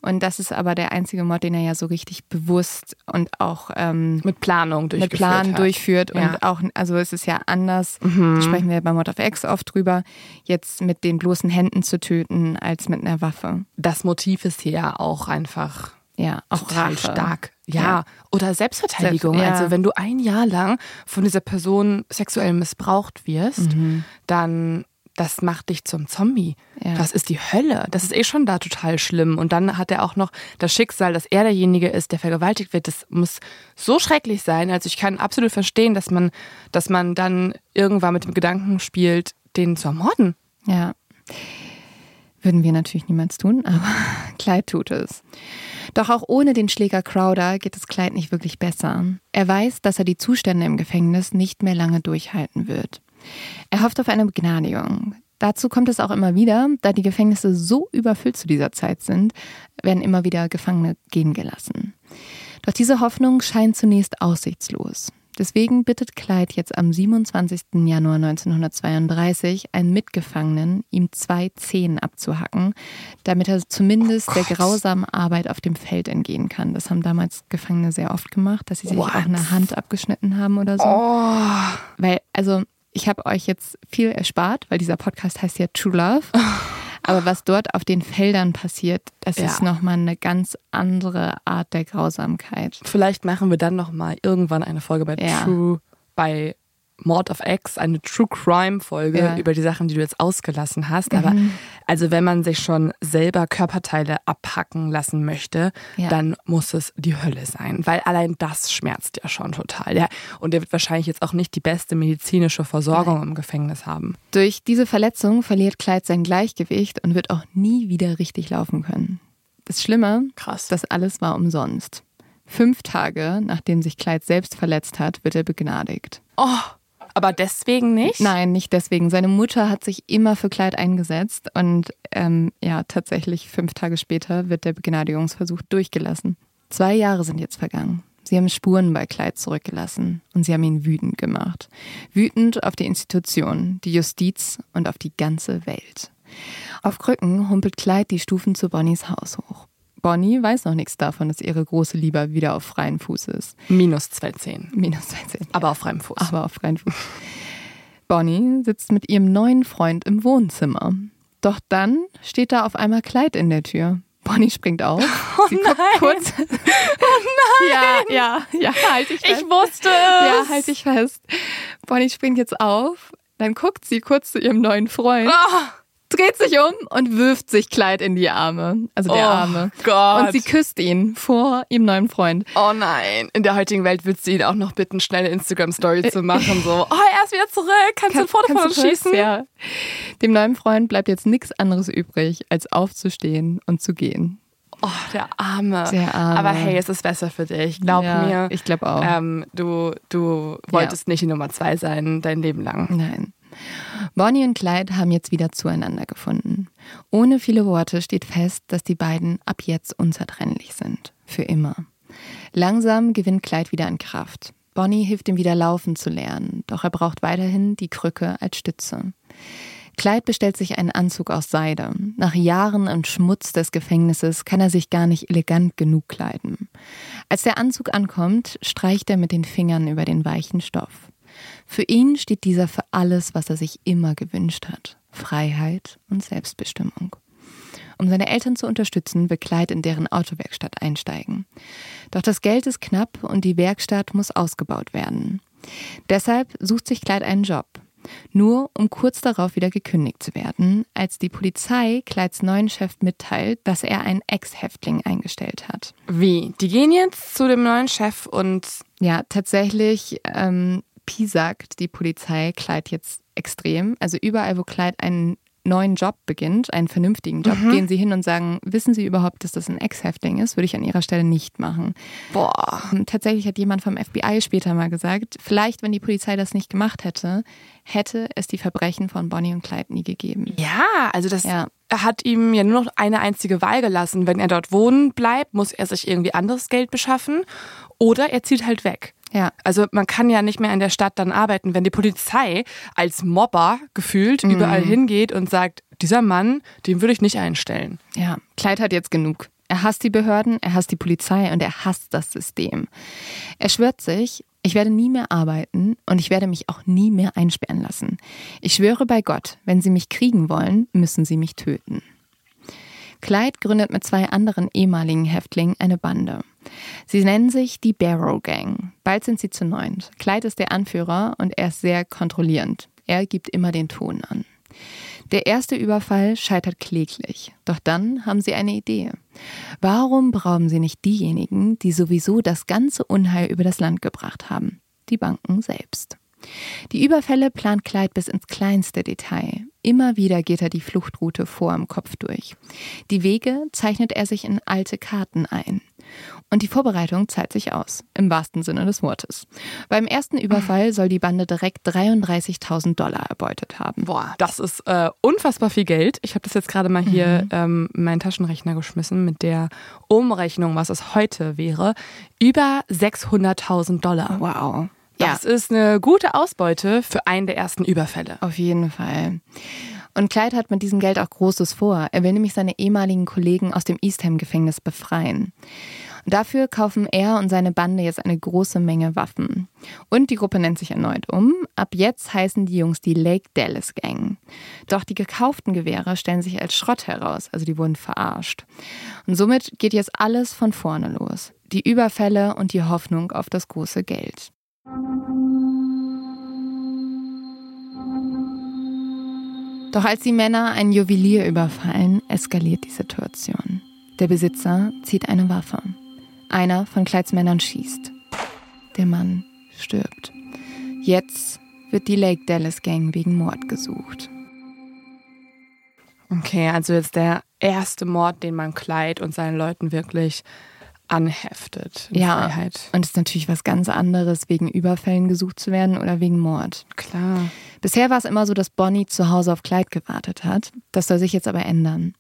Und das ist aber der einzige Mord, den er ja so richtig bewusst und auch ähm, Mit Planung mit durchgeführt Plan hat. durchführt. Ja. Und auch, also es ist ja anders, Mhm. sprechen wir bei Mord of X oft drüber, jetzt mit den bloßen Händen zu töten, als mit einer Waffe. Das Motiv ist hier ja auch einfach Ja, auch total Rache. stark. Ja. Ja. Oder Selbstverteidigung. Selbst- ja. Also wenn du ein Jahr lang von dieser Person sexuell missbraucht wirst, Mhm. dann das macht dich zum Zombie. Ja. Das ist die Hölle. Das ist eh schon da total schlimm. Und dann hat er auch noch das Schicksal, dass er derjenige ist, der vergewaltigt wird. Das muss so schrecklich sein. Also ich kann absolut verstehen, dass man, dass man dann irgendwann mit dem Gedanken spielt, den zu ermorden. Ja. Würden wir natürlich niemals tun, aber Clyde tut es. Doch auch ohne den Schläger Crowder geht es Clyde nicht wirklich besser. Er weiß, dass er die Zustände im Gefängnis nicht mehr lange durchhalten wird. Er hofft auf eine Begnadigung. Dazu kommt es auch immer wieder, da die Gefängnisse so überfüllt zu dieser Zeit sind, werden immer wieder Gefangene gehen gelassen. Doch diese Hoffnung scheint zunächst aussichtslos. Deswegen bittet Clyde jetzt am 27. Januar 1932 einen Mitgefangenen, ihm zwei Zehen abzuhacken, damit er zumindest der grausamen Arbeit auf dem Feld entgehen kann. Das haben damals Gefangene sehr oft gemacht, dass sie sich What? auch eine Hand abgeschnitten haben oder so. Weil, also, ich habe euch jetzt viel erspart, weil dieser Podcast heißt ja True Love. Aber was dort auf den Feldern passiert, das Ja. ist nochmal eine ganz andere Art der Grausamkeit. Vielleicht machen wir dann noch mal irgendwann eine Folge bei Ja. True, bei Mord of X, eine True Crime Folge Ja. Mhm. über die Sachen, die du jetzt ausgelassen hast. Aber also wenn man sich schon selber Körperteile abhacken lassen möchte, Ja. dann muss es die Hölle sein, weil allein das schmerzt ja schon total. Ja. Und er wird wahrscheinlich jetzt auch nicht die beste medizinische Versorgung im Gefängnis haben. Durch diese Verletzung verliert Clyde sein Gleichgewicht und wird auch nie wieder richtig laufen können. Das Schlimme, Krass. das alles war umsonst. Fünf Tage, nachdem sich Clyde selbst verletzt hat, wird er begnadigt. Oh, aber deswegen nicht? Nein, nicht deswegen. Seine Mutter hat sich immer für Clyde eingesetzt und ähm, ja, tatsächlich fünf Tage später wird der Begnadigungsversuch durchgelassen. Zwei Jahre sind jetzt vergangen. Sie haben Spuren bei Clyde zurückgelassen und sie haben ihn wütend gemacht. Wütend auf die Institution, die Justiz und auf die ganze Welt. Auf Krücken humpelt Clyde die Stufen zu Bonnies Haus hoch. Bonnie weiß noch nichts davon, dass ihre große Liebe wieder auf freien Fuß ist. Minus 210. Minus 13. Aber auf freiem Fuß. Aber auf freien Fuß. Bonnie sitzt mit ihrem neuen Freund im Wohnzimmer. Doch dann steht da auf einmal Kleid in der Tür. Bonnie springt auf. Sie guckt kurz. Oh nein! Ja, ja, ja, halt dich fest. ich wusste Ja, es. halt dich fest. Bonnie springt jetzt auf. Dann guckt sie kurz zu ihrem neuen Freund, Ah, dreht sich um und wirft sich Kleid in die Arme. Also der Oh Arme. Gott. Und sie küsst ihn vor ihrem neuen Freund. Oh nein, in der heutigen Welt würdest du ihn auch noch bitten, schnell eine Instagram-Story zu machen. So, oh, er ist wieder zurück, kannst du ein Foto von uns schießen? Ja. Dem neuen Freund bleibt jetzt nichts anderes übrig, als aufzustehen und zu gehen. Oh, der Arme. Der Arme. Aber hey, es ist besser für dich. Glaub Ja, mir. ich glaub auch. Ähm, du, du wolltest nicht die Nummer zwei sein, dein Leben lang. Nein. Bonnie und Clyde haben jetzt wieder zueinander gefunden. Ohne viele Worte steht fest, dass die beiden ab jetzt unzertrennlich sind. Für immer. Langsam gewinnt Clyde wieder an Kraft. Bonnie hilft ihm wieder laufen zu lernen, doch er braucht weiterhin die Krücke als Stütze. Clyde bestellt sich einen Anzug aus Seide. Nach Jahren und Schmutz des Gefängnisses kann er sich gar nicht elegant genug kleiden. Als der Anzug ankommt, streicht er mit den Fingern über den weichen Stoff. Für ihn steht dieser für alles, was er sich immer gewünscht hat. Freiheit und Selbstbestimmung. Um seine Eltern zu unterstützen, will Clyde in deren Autowerkstatt einsteigen. Doch das Geld ist knapp und die Werkstatt muss ausgebaut werden. Deshalb sucht sich Clyde einen Job. Nur um kurz darauf wieder gekündigt zu werden, als die Polizei Clydes neuen Chef mitteilt, dass er einen Ex-Häftling eingestellt hat. Wie? Die gehen jetzt zu dem neuen Chef und Ja, tatsächlich ähm, piesackt die Polizei Clyde jetzt extrem. Also überall, wo Clyde einen neuen Job beginnt, einen vernünftigen Job, Mhm. gehen sie hin und sagen, wissen Sie überhaupt, dass das ein Ex-Häftling ist? Würde ich an Ihrer Stelle nicht machen. Boah. Tatsächlich hat jemand vom FBI später mal gesagt, vielleicht, wenn die Polizei das nicht gemacht hätte, hätte es die Verbrechen von Bonnie und Clyde nie gegeben. Ja, also das Ja. Hat ihm ja nur noch eine einzige Wahl gelassen. Wenn er dort wohnen bleibt, muss er sich irgendwie anderes Geld beschaffen oder er zieht halt weg. Ja. Also man kann ja nicht mehr in der Stadt dann arbeiten, wenn die Polizei als Mobber gefühlt Mhm. überall hingeht und sagt, dieser Mann, den würde ich nicht einstellen. Ja, Clyde hat jetzt genug. Er hasst die Behörden, er hasst die Polizei und er hasst das System. Er schwört sich, ich werde nie mehr arbeiten und ich werde mich auch nie mehr einsperren lassen. Ich schwöre bei Gott, wenn Sie mich kriegen wollen, müssen Sie mich töten. Clyde gründet mit zwei anderen ehemaligen Häftlingen eine Bande. Sie nennen sich die Barrow Gang. Bald sind sie zu neunt. Clyde ist der Anführer und er ist sehr kontrollierend. Er gibt immer den Ton an. Der erste Überfall scheitert kläglich. Doch dann haben sie eine Idee. Warum berauben sie nicht diejenigen, die sowieso das ganze Unheil über das Land gebracht haben? Die Banken selbst. Die Überfälle plant Clyde bis ins kleinste Detail. Immer wieder geht er die Fluchtroute vor im Kopf durch. Die Wege zeichnet er sich in alte Karten ein. Und die Vorbereitung zahlt sich aus, im wahrsten Sinne des Wortes. Beim ersten Überfall soll die Bande direkt 33.000 Dollar erbeutet haben. Boah, das ist äh, unfassbar viel Geld. Ich habe das jetzt gerade mal hier ähm, in meinen Taschenrechner geschmissen mit der Umrechnung, was es heute wäre. Über 600.000 Dollar. Wow. Das ist eine gute Ausbeute für einen der ersten Überfälle. Auf jeden Fall. Und Clyde hat mit diesem Geld auch Großes vor. Er will nämlich seine ehemaligen Kollegen aus dem Eastham-Gefängnis befreien. Dafür kaufen er und seine Bande jetzt eine große Menge Waffen. Und die Gruppe nennt sich erneut um. Ab jetzt heißen die Jungs die Lake Dallas Gang. Doch die gekauften Gewehre stellen sich als Schrott heraus, also die wurden verarscht. Und somit geht jetzt alles von vorne los. Die Überfälle und die Hoffnung auf das große Geld. Doch als die Männer ein Juwelier überfallen, eskaliert die Situation. Der Besitzer zieht eine Waffe. Einer von Clydes Männern schießt. Der Mann stirbt. Jetzt wird die Lake Dallas Gang wegen Mord gesucht. Okay, also jetzt der erste Mord, den man Clyde und seinen Leuten wirklich anheftet. Ja, Freiheit. und es ist natürlich was ganz anderes, wegen Überfällen gesucht zu werden oder wegen Mord. Klar. Bisher war es immer so, dass Bonnie zu Hause auf Clyde gewartet hat. Das soll sich jetzt aber ändern.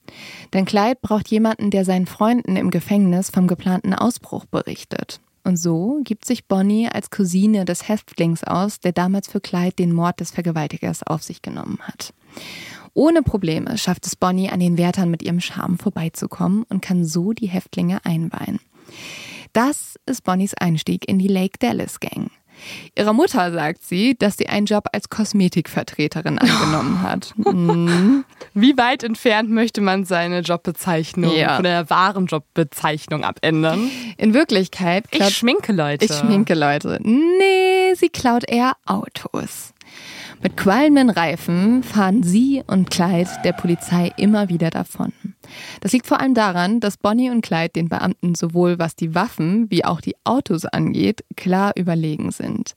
Denn Clyde braucht jemanden, der seinen Freunden im Gefängnis vom geplanten Ausbruch berichtet. Und so gibt sich Bonnie als Cousine des Häftlings aus, der damals für Clyde den Mord des Vergewaltigers auf sich genommen hat. Ohne Probleme schafft es Bonnie, an den Wärtern mit ihrem Charme vorbeizukommen und kann so die Häftlinge einweihen. Das ist Bonnies Einstieg in die Lake Dallas Gang. Ihrer Mutter sagt sie, dass sie einen Job als Kosmetikvertreterin angenommen hat. Mhm. Wie weit entfernt möchte man seine Jobbezeichnung Ja. von der wahren Jobbezeichnung abändern? In Wirklichkeit Ich klaut, schminke Leute. ich schminke Leute. Nee, sie klaut eher Autos. Mit qualmenden Reifen fahren sie und Clyde der Polizei immer wieder davon. Das liegt vor allem daran, dass Bonnie und Clyde den Beamten sowohl was die Waffen wie auch die Autos angeht, klar überlegen sind.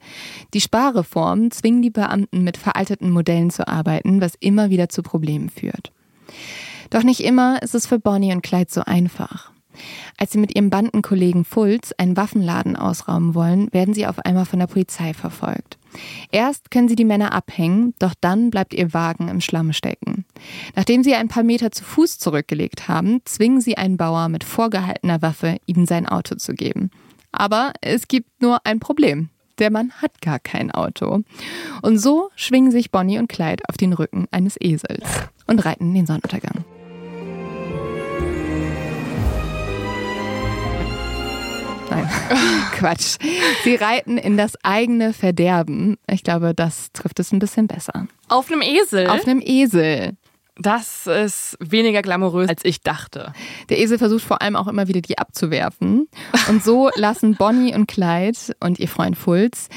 Die Sparreformen zwingen die Beamten mit veralteten Modellen zu arbeiten, was immer wieder zu Problemen führt. Doch nicht immer ist es für Bonnie und Clyde so einfach. Als sie mit ihrem Bandenkollegen Fultz einen Waffenladen ausrauben wollen, werden sie auf einmal von der Polizei verfolgt. Erst können sie die Männer abhängen, doch dann bleibt ihr Wagen im Schlamm stecken. Nachdem sie ein paar Meter zu Fuß zurückgelegt haben, zwingen sie einen Bauer mit vorgehaltener Waffe, ihm sein Auto zu geben. Aber es gibt nur ein Problem. Der Mann hat gar kein Auto. Und so schwingen sich Bonnie und Clyde auf den Rücken eines Esels und reiten den Sonnenuntergang. Nein, Quatsch. Sie reiten in das eigene Verderben. Ich glaube, das trifft es ein bisschen besser. Auf einem Esel? Auf einem Esel. das ist weniger glamourös, als ich dachte. Der Esel versucht vor allem auch immer wieder, die abzuwerfen. Und so lassen Bonnie und Clyde und ihr Freund Fulz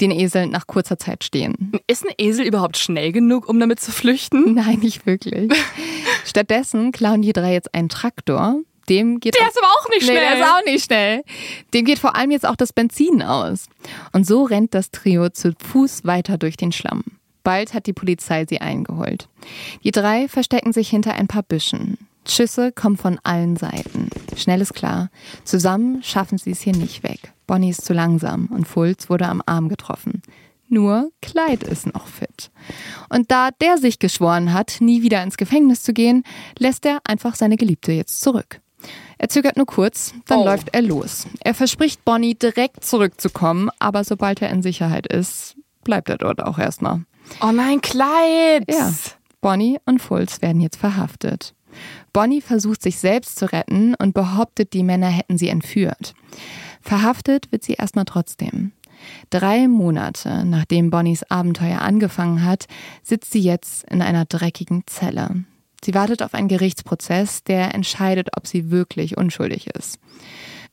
den Esel nach kurzer Zeit stehen. Ist ein Esel überhaupt schnell genug, um damit zu flüchten? Nein, nicht wirklich. Stattdessen klauen die drei jetzt einen Traktor. Dem geht Der ist aber auch nicht Nee, der schnell. ist auch nicht schnell. Dem geht vor allem jetzt auch das Benzin aus. Und so rennt das Trio zu Fuß weiter durch den Schlamm. Bald hat die Polizei sie eingeholt. Die drei verstecken sich hinter ein paar Büschen. Schüsse kommen von allen Seiten. Schnell ist klar, zusammen schaffen sie es hier nicht weg. Bonnie ist zu langsam und Fulz wurde am Arm getroffen. Nur Clyde ist noch fit. Und da der sich geschworen hat, nie wieder ins Gefängnis zu gehen, lässt er einfach seine Geliebte jetzt zurück. Er zögert nur kurz, dann Oh. läuft er los. Er verspricht Bonnie, direkt zurückzukommen, aber sobald er in Sicherheit ist, bleibt er dort auch erstmal. Oh nein, Kleid! Ja. Bonnie und Fulz werden jetzt verhaftet. Bonnie versucht sich selbst zu retten und behauptet, die Männer hätten sie entführt. Verhaftet wird sie erstmal trotzdem. Drei Monate nachdem Bonnies Abenteuer angefangen hat, sitzt sie jetzt in einer dreckigen Zelle. Sie wartet auf einen Gerichtsprozess, der entscheidet, ob sie wirklich unschuldig ist.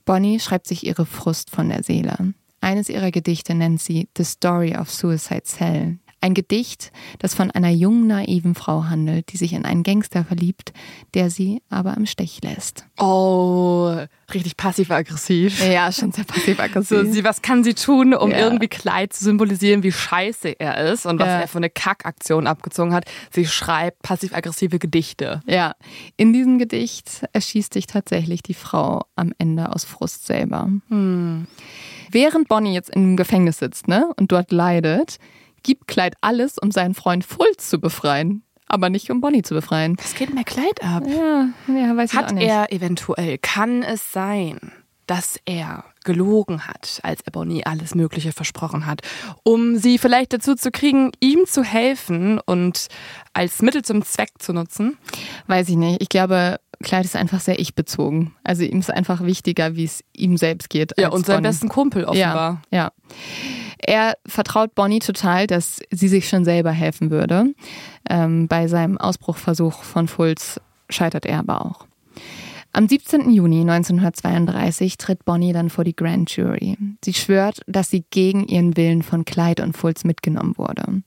Bonnie schreibt sich ihre Frust von der Seele. Eines ihrer Gedichte nennt sie The Story of Suicide Cell. Ein Gedicht, das von einer jungen, naiven Frau handelt, die sich in einen Gangster verliebt, der sie aber im Stich lässt. Oh, richtig passiv-aggressiv. Ja, schon sehr passiv-aggressiv. So, sie, was kann sie tun, um Ja. irgendwie Kleid zu symbolisieren, wie scheiße er ist und was Ja. er für eine Kackaktion abgezogen hat? Sie schreibt passiv-aggressive Gedichte. Ja, in diesem Gedicht erschießt sich tatsächlich die Frau am Ende aus Frust selber. Während Bonnie jetzt im Gefängnis sitzt ne, und dort leidet, gibt Clyde alles, um seinen Freund Fulz zu befreien. Aber nicht, um Bonnie zu befreien. Was geht mir Kleid ab? Ja, ja weiß ich auch Hat nicht. er eventuell, kann es sein, dass er gelogen hat, als er Bonnie alles Mögliche versprochen hat, um sie vielleicht dazu zu kriegen, ihm zu helfen und als Mittel zum Zweck zu nutzen? Weiß ich nicht. Ich glaube, Clyde ist einfach sehr ich-bezogen. Also ihm ist einfach wichtiger, wie es ihm selbst geht. Ja, als und Bonnie. besten Kumpel offenbar. Ja, ja. Er vertraut Bonnie total, dass sie sich schon selber helfen würde. Ähm, bei seinem Ausbruchversuch von Fulz scheitert er aber auch. Am 17. Juni 1932 tritt Bonnie dann vor die Grand Jury. Sie schwört, dass sie gegen ihren Willen von Clyde und Fulz mitgenommen wurde.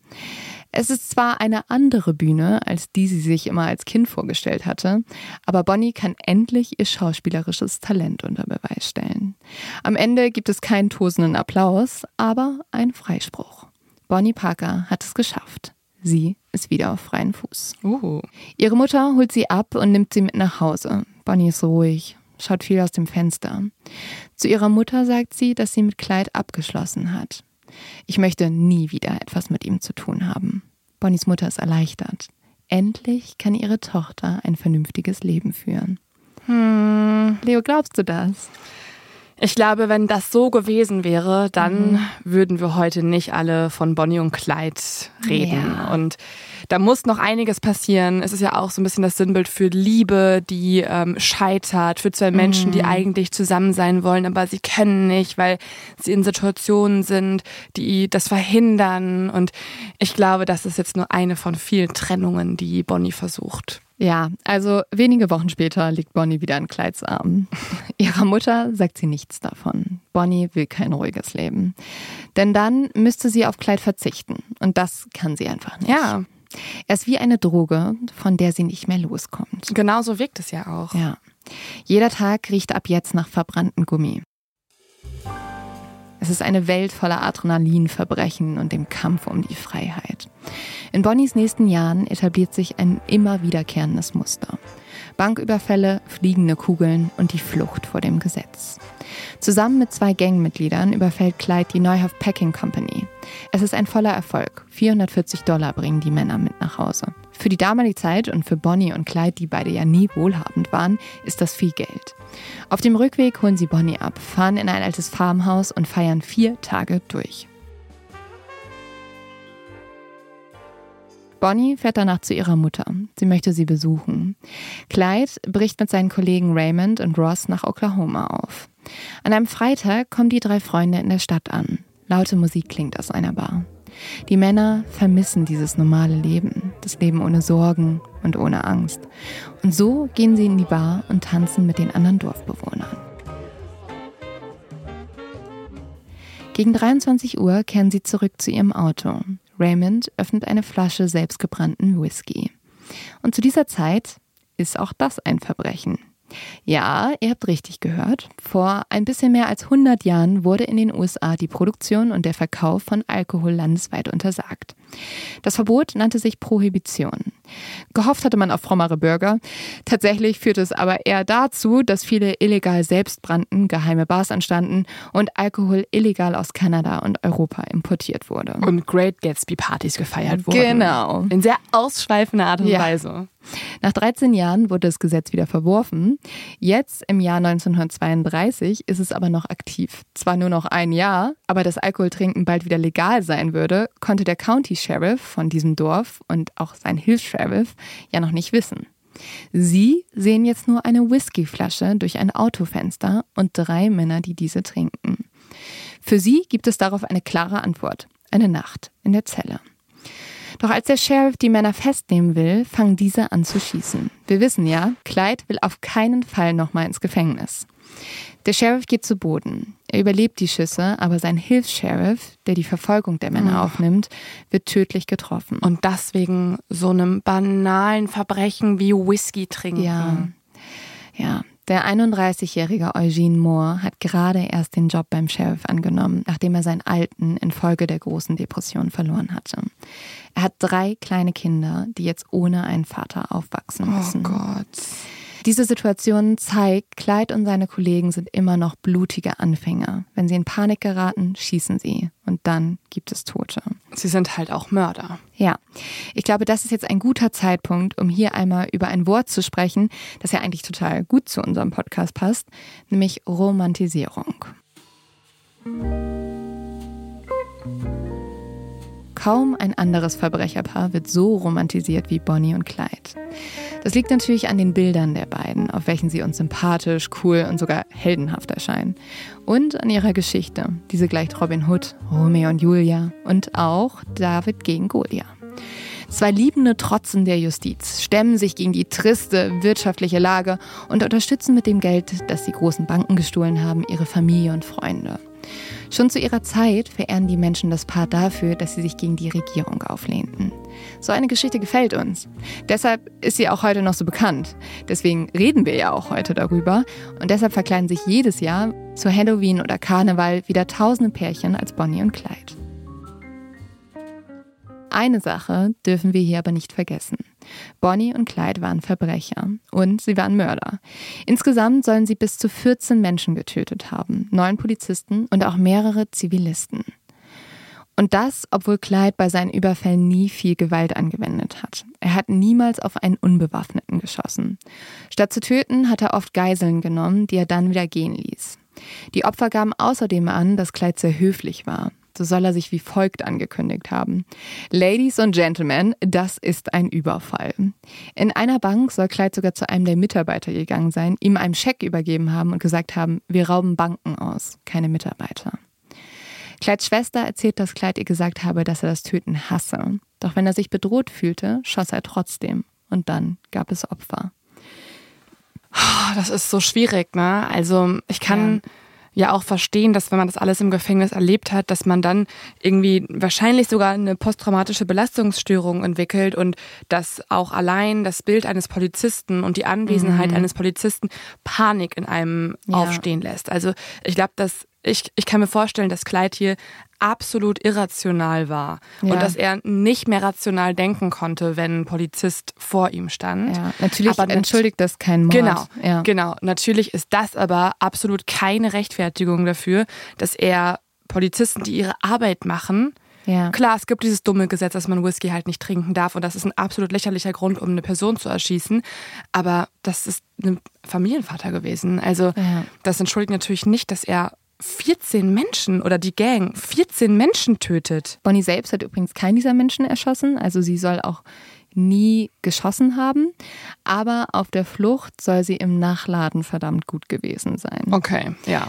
Es ist zwar eine andere Bühne, als die sie sich immer als Kind vorgestellt hatte, aber Bonnie kann endlich ihr schauspielerisches Talent unter Beweis stellen. Am Ende gibt es keinen tosenden Applaus, aber einen Freispruch. Bonnie Parker hat es geschafft. Sie ist wieder auf freien Fuß. Uh. Ihre Mutter holt sie ab und nimmt sie mit nach Hause. Bonnie ist ruhig, schaut viel aus dem Fenster. Zu ihrer Mutter sagt sie, dass sie mit Clyde abgeschlossen hat. Ich möchte nie wieder etwas mit ihm zu tun haben. Bonnies Mutter ist erleichtert. Endlich kann ihre Tochter ein vernünftiges Leben führen. Hm. Leo, glaubst du das? Ich glaube, wenn das so gewesen wäre, dann würden wir heute nicht alle von Bonnie und Clyde reden. Ja. Und da muss noch einiges passieren. Es ist ja auch so ein bisschen das Sinnbild für Liebe, die ähm, scheitert, für zwei Menschen, die eigentlich zusammen sein wollen, aber sie können nicht, weil sie in Situationen sind, die das verhindern. Und ich glaube, das ist jetzt nur eine von vielen Trennungen, die Bonnie versucht. Ja, also wenige Wochen später liegt Bonnie wieder in Clydes Armen. Ihrer Mutter sagt sie nichts davon. Bonnie will kein ruhiges Leben. Denn dann müsste sie auf Clyde verzichten. Und das kann sie einfach nicht. Ja, Er ist wie eine Droge, von der sie nicht mehr loskommt. genau so wirkt es ja auch. Ja. Jeder Tag riecht ab jetzt nach verbranntem Gummi. Es ist eine Welt voller Adrenalin, Verbrechen und dem Kampf um die Freiheit. In Bonnies nächsten Jahren etabliert sich ein immer wiederkehrendes Muster. Banküberfälle, fliegende Kugeln und die Flucht vor dem Gesetz. Zusammen mit zwei Gangmitgliedern überfällt Clyde die Neuhoff Packing Company. Es ist ein voller Erfolg. 440 Dollar bringen die Männer mit nach Hause. Für die damalige Zeit und für Bonnie und Clyde, die beide ja nie wohlhabend waren, ist das viel Geld. Auf dem Rückweg holen sie Bonnie ab, fahren in ein altes Farmhaus und feiern vier Tage durch. Bonnie fährt danach zu ihrer Mutter. Sie möchte sie besuchen. Clyde bricht mit seinen Kollegen Raymond und Ross nach Oklahoma auf. An einem Freitag kommen die drei Freunde in der Stadt an. Laute Musik klingt aus einer Bar. Die Männer vermissen dieses normale Leben, das Leben ohne Sorgen und ohne Angst. Und so gehen sie in die Bar und tanzen mit den anderen Dorfbewohnern. Gegen 23 Uhr kehren sie zurück zu ihrem Auto. Raymond öffnet eine Flasche selbstgebrannten Whisky. Und zu dieser Zeit ist auch das ein Verbrechen. Ja, ihr habt richtig gehört. Vor ein bisschen mehr als 100 Jahren wurde in den USA die Produktion und der Verkauf von Alkohol landesweit untersagt. Das Verbot nannte sich Prohibition. Gehofft hatte man auf frommere Bürger. Tatsächlich führte es aber eher dazu, dass viele illegal selbst brannten, geheime Bars entstanden und Alkohol illegal aus Kanada und Europa importiert wurde. Und Great Gatsby-Partys gefeiert wurden. Genau. In sehr ausschweifender Art und Ja. Weise. Nach 13 Jahren wurde das Gesetz wieder verworfen. Jetzt im Jahr 1932 ist es aber noch aktiv. Zwar nur noch ein Jahr, aber dass Alkoholtrinken bald wieder legal sein würde, konnte der County Sheriff von diesem Dorf und auch sein Hilfs-Sheriff ja noch nicht wissen. Sie sehen jetzt nur eine Whiskyflasche durch ein Autofenster und drei Männer, die diese trinken. Für sie gibt es darauf eine klare Antwort. Eine Nacht in der Zelle. Doch als der Sheriff die Männer festnehmen will, fangen diese an zu schießen. Wir wissen ja, Clyde will auf keinen Fall nochmal ins Gefängnis. Der Sheriff geht zu Boden. Er überlebt die Schüsse, aber sein Hilfs-Sheriff, der die Verfolgung der Männer aufnimmt, wird tödlich getroffen. Und das wegen so einem banalen Verbrechen wie Whisky trinken. Ja. Ja, der 31-jährige Eugene Moore hat gerade erst den Job beim Sheriff angenommen, nachdem er seinen alten infolge der großen Depression verloren hatte. Er hat drei kleine Kinder, die jetzt ohne einen Vater aufwachsen müssen. Oh Gott. Diese Situation zeigt, Clyde und seine Kollegen sind immer noch blutige Anfänger. Wenn sie in Panik geraten, schießen sie und dann gibt es Tote. Sie sind halt auch Mörder. Ja, ich glaube, das ist jetzt ein guter Zeitpunkt, um hier einmal über ein Wort zu sprechen, das ja eigentlich total gut zu unserem Podcast passt, nämlich Romantisierung. Kaum ein anderes Verbrecherpaar wird so romantisiert wie Bonnie und Clyde. Das liegt natürlich an den Bildern der beiden, auf welchen sie uns sympathisch, cool und sogar heldenhaft erscheinen. Und an ihrer Geschichte. Diese gleicht Robin Hood, Romeo und Julia und auch David gegen Goliath. Zwei Liebende trotzen der Justiz, stemmen sich gegen die triste wirtschaftliche Lage und unterstützen mit dem Geld, das die großen Banken gestohlen haben, ihre Familie und Freunde. Schon zu ihrer Zeit verehren die Menschen das Paar dafür, dass sie sich gegen die Regierung auflehnten. So eine Geschichte gefällt uns. Deshalb ist sie auch heute noch so bekannt. Deswegen reden wir ja auch heute darüber. Und deshalb verkleiden sich jedes Jahr zu Halloween oder Karneval wieder tausende Pärchen als Bonnie und Clyde. Eine Sache dürfen wir hier aber nicht vergessen. Bonnie und Clyde waren Verbrecher und sie waren Mörder. Insgesamt sollen sie bis zu 14 Menschen getötet haben, neun Polizisten und auch mehrere Zivilisten. Und das, obwohl Clyde bei seinen Überfällen nie viel Gewalt angewendet hat. Er hat niemals auf einen Unbewaffneten geschossen. Statt zu töten, hat er oft Geiseln genommen, die er dann wieder gehen ließ. Die Opfer gaben außerdem an, dass Clyde sehr höflich war. So soll er sich wie folgt angekündigt haben. Ladies und Gentlemen, das ist ein Überfall. In einer Bank soll Clyde sogar zu einem der Mitarbeiter gegangen sein, ihm einen Scheck übergeben haben und gesagt haben, wir rauben Banken aus, keine Mitarbeiter. Clydes Schwester erzählt, dass Clyde ihr gesagt habe, dass er das Töten hasse. Doch wenn er sich bedroht fühlte, schoss er trotzdem. Und dann gab es Opfer. Oh, das ist so schwierig, ne? Also ich kann ja. Auch verstehen, dass wenn man das alles im Gefängnis erlebt hat, dass man dann irgendwie wahrscheinlich sogar eine posttraumatische Belastungsstörung entwickelt und dass auch allein das Bild eines Polizisten und die Anwesenheit eines Polizisten Panik in einem Ja. aufstehen lässt. Also ich glaube, dass ich, ich kann mir vorstellen, dass Clyde hier absolut irrational war Ja. und dass er nicht mehr rational denken konnte, wenn ein Polizist vor ihm stand. Ja, natürlich Aber entschuldigt das keinen Mord. Genau, Ja. genau. Natürlich ist das aber absolut keine Rechtfertigung dafür, dass er Polizisten, die ihre Arbeit machen, Ja. klar, es gibt dieses dumme Gesetz, dass man Whisky halt nicht trinken darf und das ist ein absolut lächerlicher Grund, um eine Person zu erschießen, aber das ist ein Familienvater gewesen. Also Ja. das entschuldigt natürlich nicht, dass er 14 Menschen oder die Gang 14 Menschen tötet. Bonnie selbst hat übrigens keinen dieser Menschen erschossen, also sie soll auch nie geschossen haben, aber auf der Flucht soll sie im Nachladen verdammt gut gewesen sein. Okay, ja.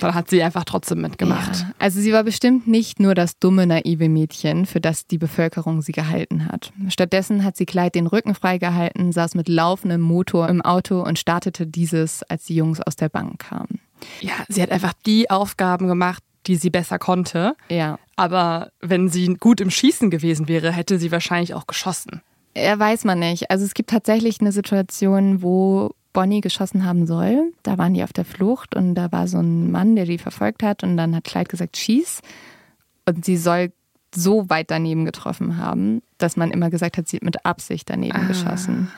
Dann hat sie einfach trotzdem mitgemacht. Ja, also sie war bestimmt nicht nur das dumme, naive Mädchen, für das die Bevölkerung sie gehalten hat. Stattdessen hat sie Kleid den Rücken freigehalten, saß mit laufendem Motor im Auto und startete dieses, als die Jungs aus der Bank kamen. Ja, sie hat einfach die Aufgaben gemacht, die sie besser konnte. Ja. Aber wenn sie gut im Schießen gewesen wäre, hätte sie wahrscheinlich auch geschossen. Ja, weiß man nicht. Also es gibt tatsächlich eine Situation, wo Bonnie geschossen haben soll. Da waren die auf der Flucht und da war so ein Mann, der die verfolgt hat und dann hat Clyde gesagt, schieß. Und sie soll so weit daneben getroffen haben, dass man immer gesagt hat, sie hat mit Absicht daneben ah. geschossen.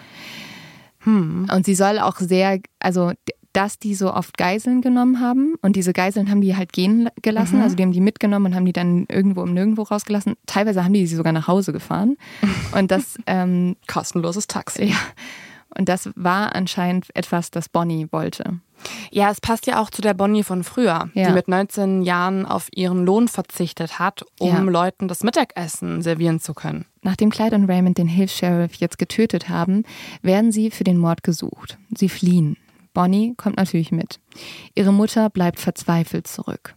Hm. Und sie soll auch sehr, also dass die so oft Geiseln genommen haben und diese Geiseln haben die halt gehen gelassen, mhm. also die haben die mitgenommen und haben die dann irgendwo im Nirgendwo rausgelassen. Teilweise haben die sie sogar nach Hause gefahren und das ähm, kostenloses Taxi. Ja. Und das war anscheinend etwas, das Bonnie wollte. Ja, es passt ja auch zu der Bonnie von früher, ja. die mit 19 Jahren auf ihren Lohn verzichtet hat, um ja. Leuten das Mittagessen servieren zu können. Nachdem Clyde und Raymond den Hilfs-Sheriff jetzt getötet haben, werden sie für den Mord gesucht. Sie fliehen. Bonnie kommt natürlich mit. Ihre Mutter bleibt verzweifelt zurück.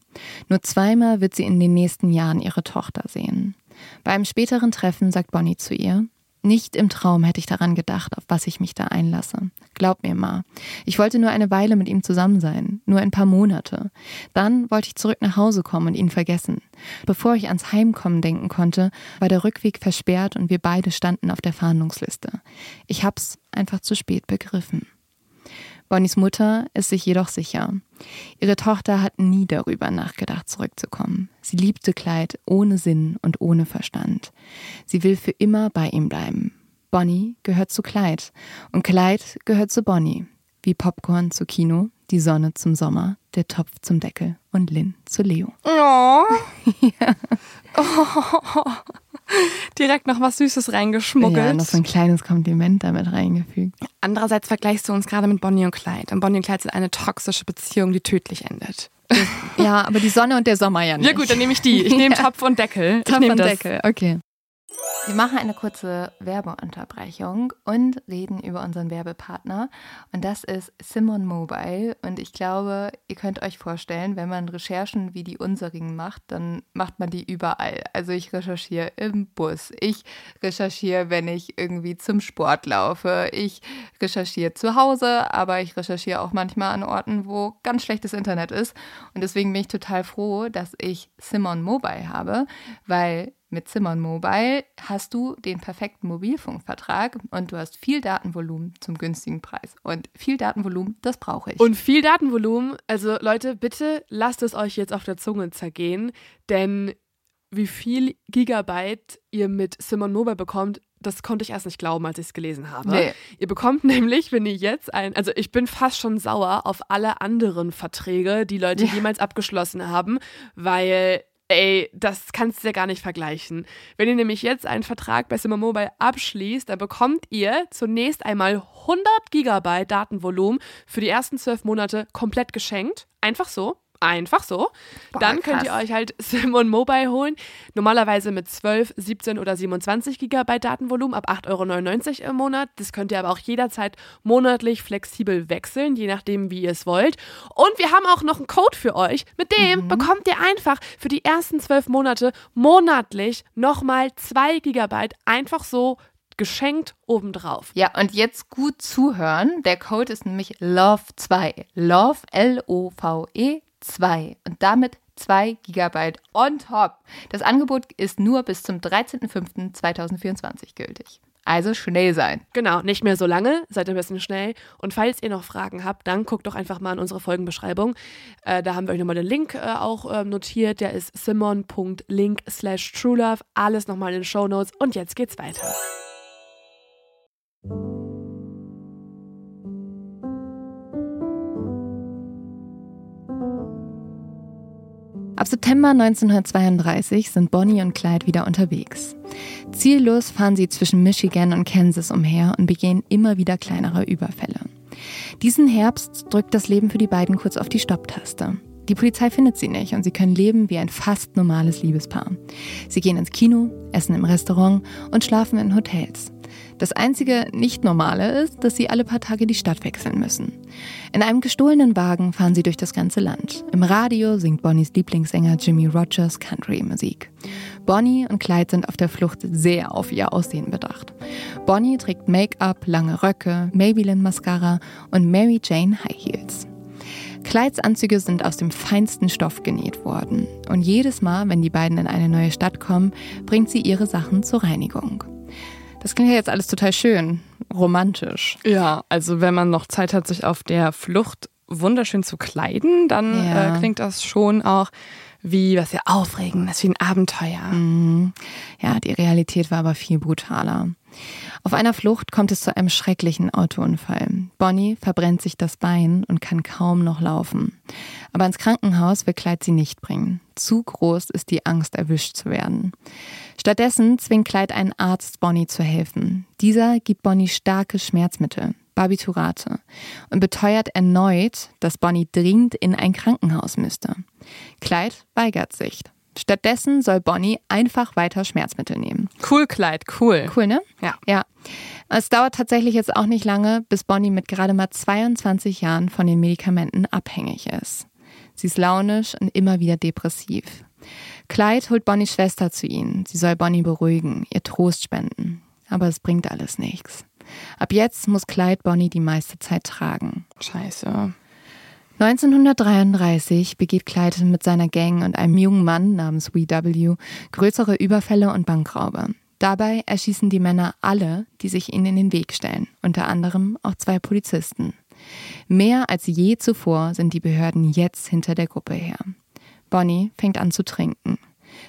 Nur zweimal wird sie in den nächsten Jahren ihre Tochter sehen. Bei einem späteren Treffen sagt Bonnie zu ihr, nicht im Traum hätte ich daran gedacht, auf was ich mich da einlasse. Glaub mir mal. Ich wollte nur eine Weile mit ihm zusammen sein, nur ein paar Monate. Dann wollte ich zurück nach Hause kommen und ihn vergessen. Bevor ich ans Heimkommen denken konnte, war der Rückweg versperrt und wir beide standen auf der Fahndungsliste. Ich hab's einfach zu spät begriffen. Bonnies Mutter ist sich jedoch sicher. Ihre Tochter hat nie darüber nachgedacht, zurückzukommen. Sie liebte Clyde ohne Sinn und ohne Verstand. Sie will für immer bei ihm bleiben. Bonnie gehört zu Clyde und Clyde gehört zu Bonnie. Wie Popcorn zu Kino, die Sonne zum Sommer, der Topf zum Deckel und Lynn zu Leo. Oh. ja. oh. Direkt noch was Süßes reingeschmuggelt. Ja, noch so ein kleines Kompliment damit reingefügt. Andererseits vergleichst du uns gerade mit Bonnie und Clyde. Und Bonnie und Clyde sind eine toxische Beziehung, die tödlich endet. Ja, aber die Sonne und der Sommer ja nicht. Ja gut, dann nehme ich die. Ich nehme ja. Topf und Deckel. Topf und das. Deckel, okay. Wir machen eine kurze Werbeunterbrechung und reden über unseren Werbepartner. Und das ist Simon Mobile. Und ich glaube, ihr könnt euch vorstellen, wenn man Recherchen wie die unserigen macht, dann macht man die überall. Also ich recherchiere im Bus, ich recherchiere, wenn ich irgendwie zum Sport laufe, ich recherchiere zu Hause, aber ich recherchiere auch manchmal an Orten, wo ganz schlechtes Internet ist. Und deswegen bin ich total froh, dass ich Simon Mobile habe, weil mit Simon Mobile hast du den perfekten Mobilfunkvertrag und du hast viel Datenvolumen zum günstigen Preis. Und viel Datenvolumen, das brauche ich. Und viel Datenvolumen, also Leute, bitte lasst es euch jetzt auf der Zunge zergehen, denn wie viel Gigabyte ihr mit Simon Mobile bekommt, das konnte ich erst nicht glauben, als ich es gelesen habe. Nee. Ihr bekommt nämlich, wenn ihr jetzt ein, also ich bin fast schon sauer auf alle anderen Verträge, die Leute ja. jemals abgeschlossen haben, weil Ey, das kannst du ja gar nicht vergleichen. Wenn ihr nämlich jetzt einen Vertrag bei Simmer Mobile abschließt, dann bekommt ihr zunächst einmal 100 Gigabyte Datenvolumen für die ersten zwölf Monate komplett geschenkt. Einfach so. Einfach so. Boah, dann könnt ihr euch halt Simon Mobile holen. Normalerweise mit 12, 17 oder 27 Gigabyte Datenvolumen ab 8,99 Euro im Monat. Das könnt ihr aber auch jederzeit monatlich flexibel wechseln, je nachdem, wie ihr es wollt. Und wir haben auch noch einen Code für euch. Mit dem mhm. bekommt ihr einfach für die ersten zwölf Monate monatlich nochmal 2 Gigabyte einfach so geschenkt obendrauf. Ja, und jetzt gut zuhören. Der Code ist nämlich LOVE2. LOVE, L-O-V-E 2 und damit 2 GB on top. Das Angebot ist nur bis zum 13.05.2024 gültig. Also schnell sein. Genau, nicht mehr so lange, seid ein bisschen schnell. Und falls ihr noch Fragen habt, dann guckt doch einfach mal in unsere Folgenbeschreibung. Äh, da haben wir euch nochmal den Link äh, auch äh, notiert. Der ist simon.link slash truelove. Alles nochmal in den Show Notes. Und jetzt geht's weiter. Ab September 1932 sind Bonnie und Clyde wieder unterwegs. Ziellos fahren sie zwischen Michigan und Kansas umher und begehen immer wieder kleinere Überfälle. Diesen Herbst drückt das Leben für die beiden kurz auf die Stopptaste. Die Polizei findet sie nicht und sie können leben wie ein fast normales Liebespaar. Sie gehen ins Kino, essen im Restaurant und schlafen in Hotels. Das einzige Nicht-Normale ist, dass sie alle paar Tage die Stadt wechseln müssen. In einem gestohlenen Wagen fahren sie durch das ganze Land. Im Radio singt Bonnies Lieblingssänger Jimmy Rogers Country-Musik. Bonnie und Clyde sind auf der Flucht sehr auf ihr Aussehen bedacht. Bonnie trägt Make-up, lange Röcke, Maybelline-Mascara und Mary Jane High Heels. Clydes Anzüge sind aus dem feinsten Stoff genäht worden. Und jedes Mal, wenn die beiden in eine neue Stadt kommen, bringt sie ihre Sachen zur Reinigung. Das klingt ja jetzt alles total schön, romantisch. Ja, also wenn man noch Zeit hat, sich auf der Flucht wunderschön zu kleiden, dann Ja. äh, klingt das schon auch wie was sehr Aufregendes, wie ein Abenteuer. Mhm. Ja, die Realität war aber viel brutaler. Auf einer Flucht kommt es zu einem schrecklichen Autounfall. Bonnie verbrennt sich das Bein und kann kaum noch laufen. Aber ins Krankenhaus will Clyde sie nicht bringen. Zu groß ist die Angst, erwischt zu werden. Stattdessen zwingt Clyde einen Arzt, Bonnie zu helfen. Dieser gibt Bonnie starke Schmerzmittel, Barbiturate, und beteuert erneut, dass Bonnie dringend in ein Krankenhaus müsste. Clyde weigert sich. Stattdessen soll Bonnie einfach weiter Schmerzmittel nehmen. Cool, Kleid, cool. Cool, ne? Ja. Ja. Es dauert tatsächlich jetzt auch nicht lange, bis Bonnie mit gerade mal 22 Jahren von den Medikamenten abhängig ist. Sie ist launisch und immer wieder depressiv. Clyde holt Bonnies Schwester zu ihnen. Sie soll Bonnie beruhigen, ihr Trost spenden. Aber es bringt alles nichts. Ab jetzt muss Clyde Bonnie die meiste Zeit tragen. Scheiße. 1933 begeht Clyde mit seiner Gang und einem jungen Mann namens WW größere Überfälle und Bankraube. Dabei erschießen die Männer alle, die sich ihnen in den Weg stellen, unter anderem auch zwei Polizisten. Mehr als je zuvor sind die Behörden jetzt hinter der Gruppe her. Bonnie fängt an zu trinken.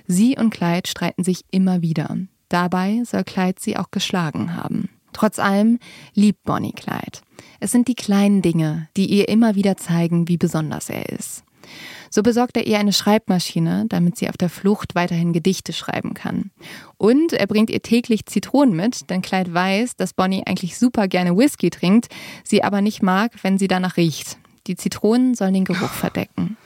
Sie und Clyde streiten sich immer wieder. Dabei soll Clyde sie auch geschlagen haben. Trotz allem liebt Bonnie Clyde. Es sind die kleinen Dinge, die ihr immer wieder zeigen, wie besonders er ist. So besorgt er ihr eine Schreibmaschine, damit sie auf der Flucht weiterhin Gedichte schreiben kann. Und er bringt ihr täglich Zitronen mit, denn Clyde weiß, dass Bonnie eigentlich super gerne Whisky trinkt, sie aber nicht mag, wenn sie danach riecht. Die Zitronen sollen den Geruch verdecken.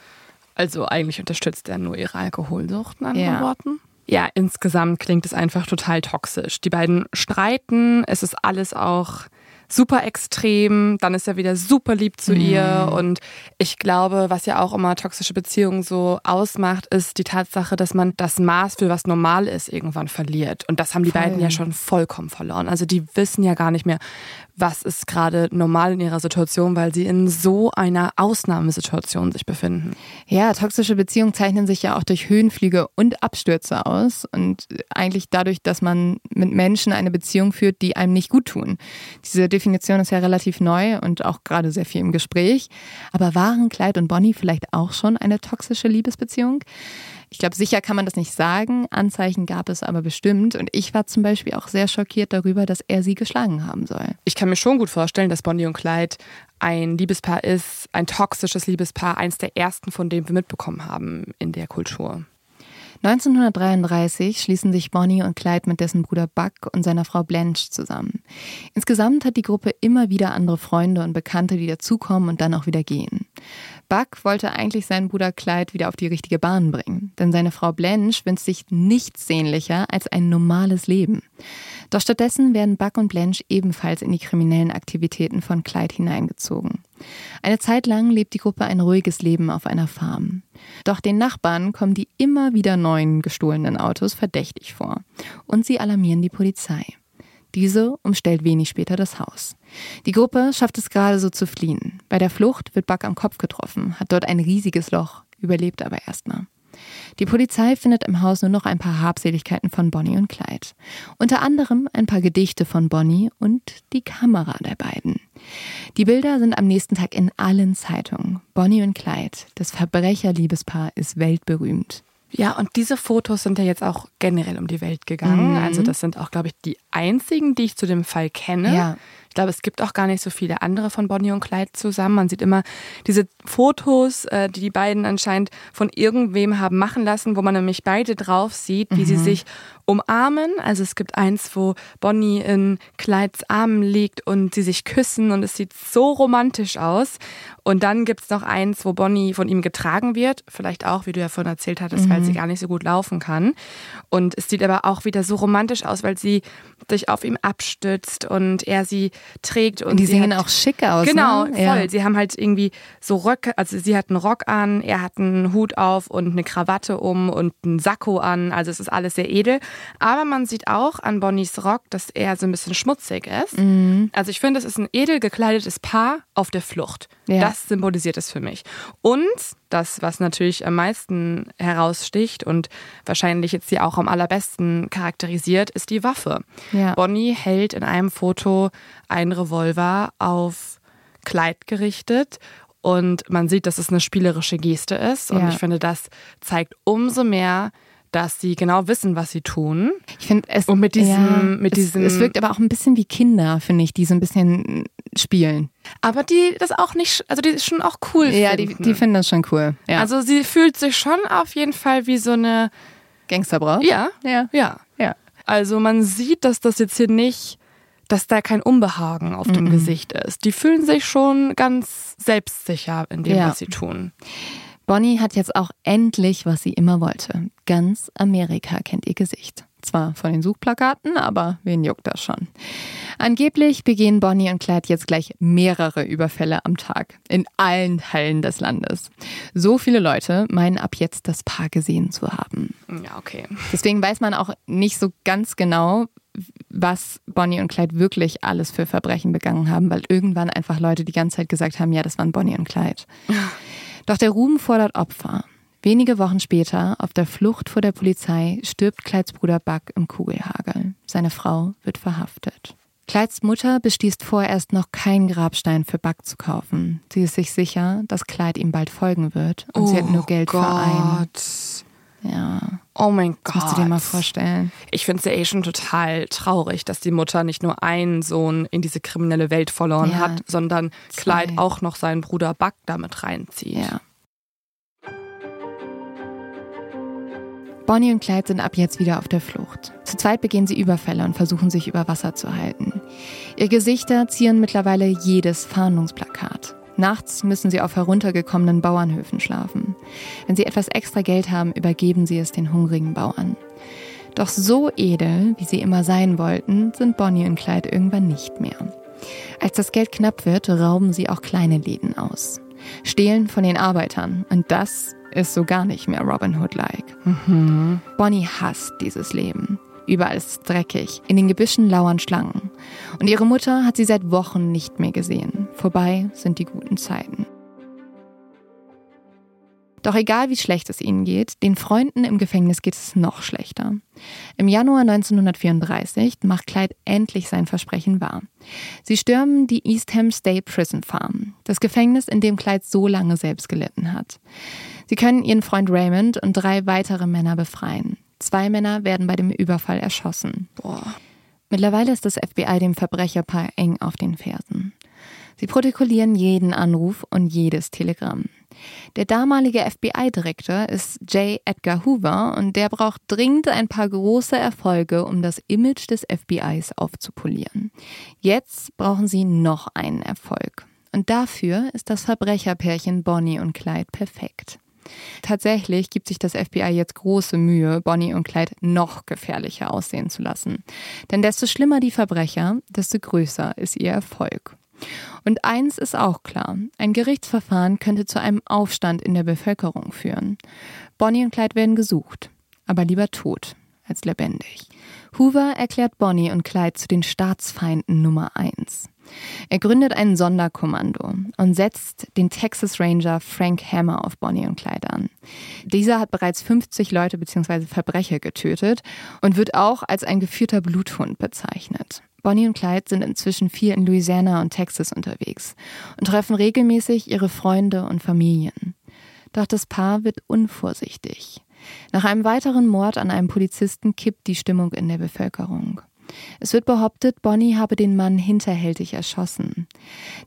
Also eigentlich unterstützt er nur ihre Alkoholsucht, in anderen Ja. Worten. Ja, insgesamt klingt es einfach total toxisch. Die beiden streiten, es ist alles auch super extrem, dann ist er wieder super lieb zu ihr und ich glaube, was ja auch immer toxische Beziehungen so ausmacht, ist die Tatsache, dass man das Maß für was normal ist irgendwann verliert und das haben die Voll. beiden ja schon vollkommen verloren. Also die wissen ja gar nicht mehr, was ist gerade normal in ihrer Situation, weil sie in so einer Ausnahmesituation sich befinden. Ja, toxische Beziehungen zeichnen sich ja auch durch Höhenflüge und Abstürze aus und eigentlich dadurch, dass man mit Menschen eine Beziehung führt, die einem nicht gut tun. Diese Definition ist ja relativ neu und auch gerade sehr viel im Gespräch. Aber waren Clyde und Bonnie vielleicht auch schon eine toxische Liebesbeziehung? Ich glaube, sicher kann man das nicht sagen. Anzeichen gab es aber bestimmt. Und ich war zum Beispiel auch sehr schockiert darüber, dass er sie geschlagen haben soll. Ich kann mir schon gut vorstellen, dass Bonnie und Clyde ein Liebespaar ist, ein toxisches Liebespaar, eins der ersten, von dem wir mitbekommen haben in der Kultur. 1933 schließen sich Bonnie und Clyde mit dessen Bruder Buck und seiner Frau Blanche zusammen. Insgesamt hat die Gruppe immer wieder andere Freunde und Bekannte, die dazukommen und dann auch wieder gehen. Buck wollte eigentlich seinen Bruder Clyde wieder auf die richtige Bahn bringen, denn seine Frau Blanche wünscht sich nichts sehnlicher als ein normales Leben. Doch stattdessen werden Buck und Blanche ebenfalls in die kriminellen Aktivitäten von Clyde hineingezogen. Eine Zeit lang lebt die Gruppe ein ruhiges Leben auf einer Farm. Doch den Nachbarn kommen die immer wieder neuen gestohlenen Autos verdächtig vor und sie alarmieren die Polizei. Diese umstellt wenig später das Haus. Die Gruppe schafft es gerade so zu fliehen. Bei der Flucht wird Buck am Kopf getroffen, hat dort ein riesiges Loch, überlebt aber erstmal. Die Polizei findet im Haus nur noch ein paar Habseligkeiten von Bonnie und Clyde. Unter anderem ein paar Gedichte von Bonnie und die Kamera der beiden. Die Bilder sind am nächsten Tag in allen Zeitungen. Bonnie und Clyde, das Verbrecherliebespaar, ist weltberühmt. Ja, und diese Fotos sind ja jetzt auch generell um die Welt gegangen. Mhm. Also das sind auch, glaube ich, die einzigen, die ich zu dem Fall kenne. Ja. Ich glaube, es gibt auch gar nicht so viele andere von Bonnie und Clyde zusammen. Man sieht immer diese Fotos, äh, die die beiden anscheinend von irgendwem haben machen lassen, wo man nämlich beide drauf sieht, wie sie sich umarmen. Also es gibt eins, wo Bonnie in Clydes Armen liegt und sie sich küssen und es sieht so romantisch aus. Und dann gibt es noch eins, wo Bonnie von ihm getragen wird. Vielleicht auch, wie du ja vorhin erzählt hattest, weil sie gar nicht so gut laufen kann. Und es sieht aber auch wieder so romantisch aus, weil sie sich auf ihm abstützt und er sie trägt. Und Und die sehen hat, auch schick aus. Genau, ne? voll. Ja. Sie haben halt irgendwie so Röcke, also sie hat einen Rock an, er hat einen Hut auf und eine Krawatte um und einen Sakko an. Also es ist alles sehr edel. Aber man sieht auch an Bonnies Rock, dass er so ein bisschen schmutzig ist. Mhm. Also ich finde, es ist ein edel gekleidetes Paar auf der Flucht. Ja. Das symbolisiert es für mich. Und das, was natürlich am meisten heraussticht und wahrscheinlich jetzt sie auch am allerbesten charakterisiert, ist die Waffe. Ja. Bonnie hält in einem Foto einen Revolver auf Kleid gerichtet und man sieht, dass es eine spielerische Geste ist. Und ja. ich finde, das zeigt umso mehr, dass sie genau wissen, was sie tun. Ich finde es und mit diesem, ja, mit diesem, es, es wirkt aber auch ein bisschen wie Kinder, finde ich, die so ein bisschen spielen. Aber die das auch nicht, also die schon auch cool ja, finden. die, die finden das schon cool. Ja. Also sie fühlt sich schon auf jeden Fall wie so eine Gangsterbraut. Ja, ja, ja, ja. Also man sieht, dass das jetzt hier nicht, dass da kein Unbehagen auf dem mhm. Gesicht ist. Die fühlen sich schon ganz selbstsicher in dem, ja. was sie tun. Bonnie hat jetzt auch endlich, was sie immer wollte. Ganz Amerika kennt ihr Gesicht. Zwar von den Suchplakaten, aber wen juckt das schon? Angeblich begehen Bonnie und Clyde jetzt gleich mehrere Überfälle am Tag in allen Teilen des Landes. So viele Leute meinen ab jetzt das Paar gesehen zu haben. Ja, okay. Deswegen weiß man auch nicht so ganz genau, was Bonnie und Clyde wirklich alles für Verbrechen begangen haben, weil irgendwann einfach Leute die ganze Zeit gesagt haben, ja, das waren Bonnie und Clyde. Doch der Ruhm fordert Opfer. Wenige Wochen später, auf der Flucht vor der Polizei, stirbt Clydes Bruder Buck im Kugelhagel. Seine Frau wird verhaftet. Clydes Mutter beschließt vorerst noch keinen Grabstein für Buck zu kaufen. Sie ist sich sicher, dass Clyde ihm bald folgen wird und oh sie hat nur Geld Gott. für einen. Ja. Oh mein Gott. Das musst du dir mal vorstellen. Ich finde es ja eh schon total traurig, dass die Mutter nicht nur einen Sohn in diese kriminelle Welt verloren ja. hat, sondern Clyde auch noch seinen Bruder Buck damit reinzieht. Ja. Bonnie und Clyde sind ab jetzt wieder auf der Flucht. Zu zweit begehen sie Überfälle und versuchen sich über Wasser zu halten. Ihre Gesichter zieren mittlerweile jedes Fahndungsplakat. Nachts müssen sie auf heruntergekommenen Bauernhöfen schlafen. Wenn sie etwas extra Geld haben, übergeben sie es den hungrigen Bauern. Doch so edel, wie sie immer sein wollten, sind Bonnie und Clyde irgendwann nicht mehr. Als das Geld knapp wird, rauben sie auch kleine Läden aus. Stehlen von den Arbeitern. Und das ist so gar nicht mehr Robin Hood-like. Mhm. Bonnie hasst dieses Leben. Überall ist es dreckig. In den Gebüschen lauern Schlangen. Und ihre Mutter hat sie seit Wochen nicht mehr gesehen. Vorbei sind die guten Zeiten. Doch egal wie schlecht es ihnen geht, den Freunden im Gefängnis geht es noch schlechter. Im Januar 1934 macht Clyde endlich sein Versprechen wahr. Sie stürmen die Eastham State Prison Farm, das Gefängnis, in dem Clyde so lange selbst gelitten hat. Sie können ihren Freund Raymond und drei weitere Männer befreien. Zwei Männer werden bei dem Überfall erschossen. Boah. Mittlerweile ist das FBI dem Verbrecherpaar eng auf den Fersen. Sie protokollieren jeden Anruf und jedes Telegramm. Der damalige FBI-Direktor ist J. Edgar Hoover und der braucht dringend ein paar große Erfolge, um das Image des FBIs aufzupolieren. Jetzt brauchen sie noch einen Erfolg. Und dafür ist das Verbrecherpärchen Bonnie und Clyde perfekt. Tatsächlich gibt sich das FBI jetzt große Mühe, Bonnie und Clyde noch gefährlicher aussehen zu lassen. Denn desto schlimmer die Verbrecher, desto größer ist ihr Erfolg. Und eins ist auch klar, ein Gerichtsverfahren könnte zu einem Aufstand in der Bevölkerung führen. Bonnie und Clyde werden gesucht, aber lieber tot als lebendig. Hoover erklärt Bonnie und Clyde zu den Staatsfeinden Nummer eins. Er gründet ein Sonderkommando und setzt den Texas Ranger Frank Hammer auf Bonnie und Clyde an. Dieser hat bereits 50 Leute bzw. Verbrecher getötet und wird auch als ein geführter Bluthund bezeichnet. Bonnie und Clyde sind inzwischen viel in Louisiana und Texas unterwegs und treffen regelmäßig ihre Freunde und Familien. Doch das Paar wird unvorsichtig. Nach einem weiteren Mord an einem Polizisten kippt die Stimmung in der Bevölkerung. Es wird behauptet, Bonnie habe den Mann hinterhältig erschossen.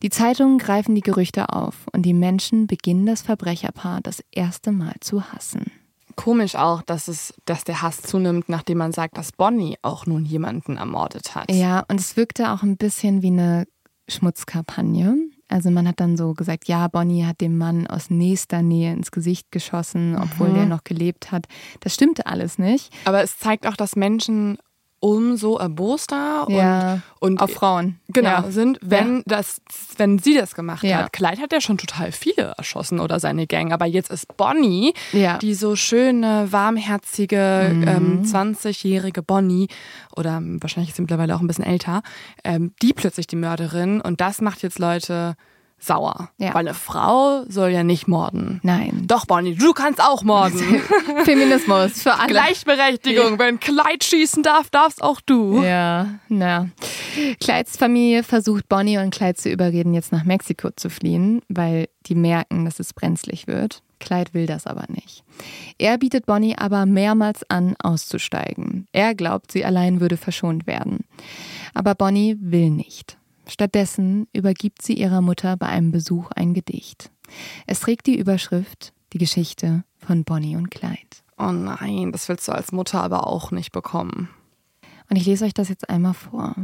Die Zeitungen greifen die Gerüchte auf und die Menschen beginnen das Verbrecherpaar das erste Mal zu hassen. Komisch auch, dass, es, dass der Hass zunimmt, nachdem man sagt, dass Bonnie auch nun jemanden ermordet hat. Ja, und es wirkte auch ein bisschen wie eine Schmutzkampagne. Also man hat dann so gesagt, ja, Bonnie hat dem Mann aus nächster Nähe ins Gesicht geschossen, obwohl mhm. der noch gelebt hat. Das stimmte alles nicht. Aber es zeigt auch, dass Menschen umso erboster ja, und, und auf Frauen genau ja. sind, wenn ja. das, wenn sie das gemacht hat. Clyde hat ja schon total viele erschossen oder seine Gang, aber jetzt ist Bonnie, die so schöne, warmherzige mhm. ähm, 20-jährige Bonnie oder wahrscheinlich ist sie mittlerweile auch ein bisschen älter, ähm, die plötzlich die Mörderin und das macht jetzt Leute sauer. Ja. Weil eine Frau soll ja nicht morden. Nein. Doch, Bonnie, du kannst auch morden. Feminismus für alle. Gleichberechtigung. Wenn Kleid schießen darf, darfst auch du. Ja, na. Clydes Familie versucht Bonnie und Clyde zu überreden, jetzt nach Mexiko zu fliehen, weil die merken, dass es brenzlig wird. Clyde will das aber nicht. Er bietet Bonnie aber mehrmals an, auszusteigen. Er glaubt, sie allein würde verschont werden. Aber Bonnie will nicht. Stattdessen übergibt sie ihrer Mutter bei einem Besuch ein Gedicht. Es trägt die Überschrift Die Geschichte von Bonnie und Clyde. Oh nein, das willst du als Mutter aber auch nicht bekommen. Und ich lese euch das jetzt einmal vor.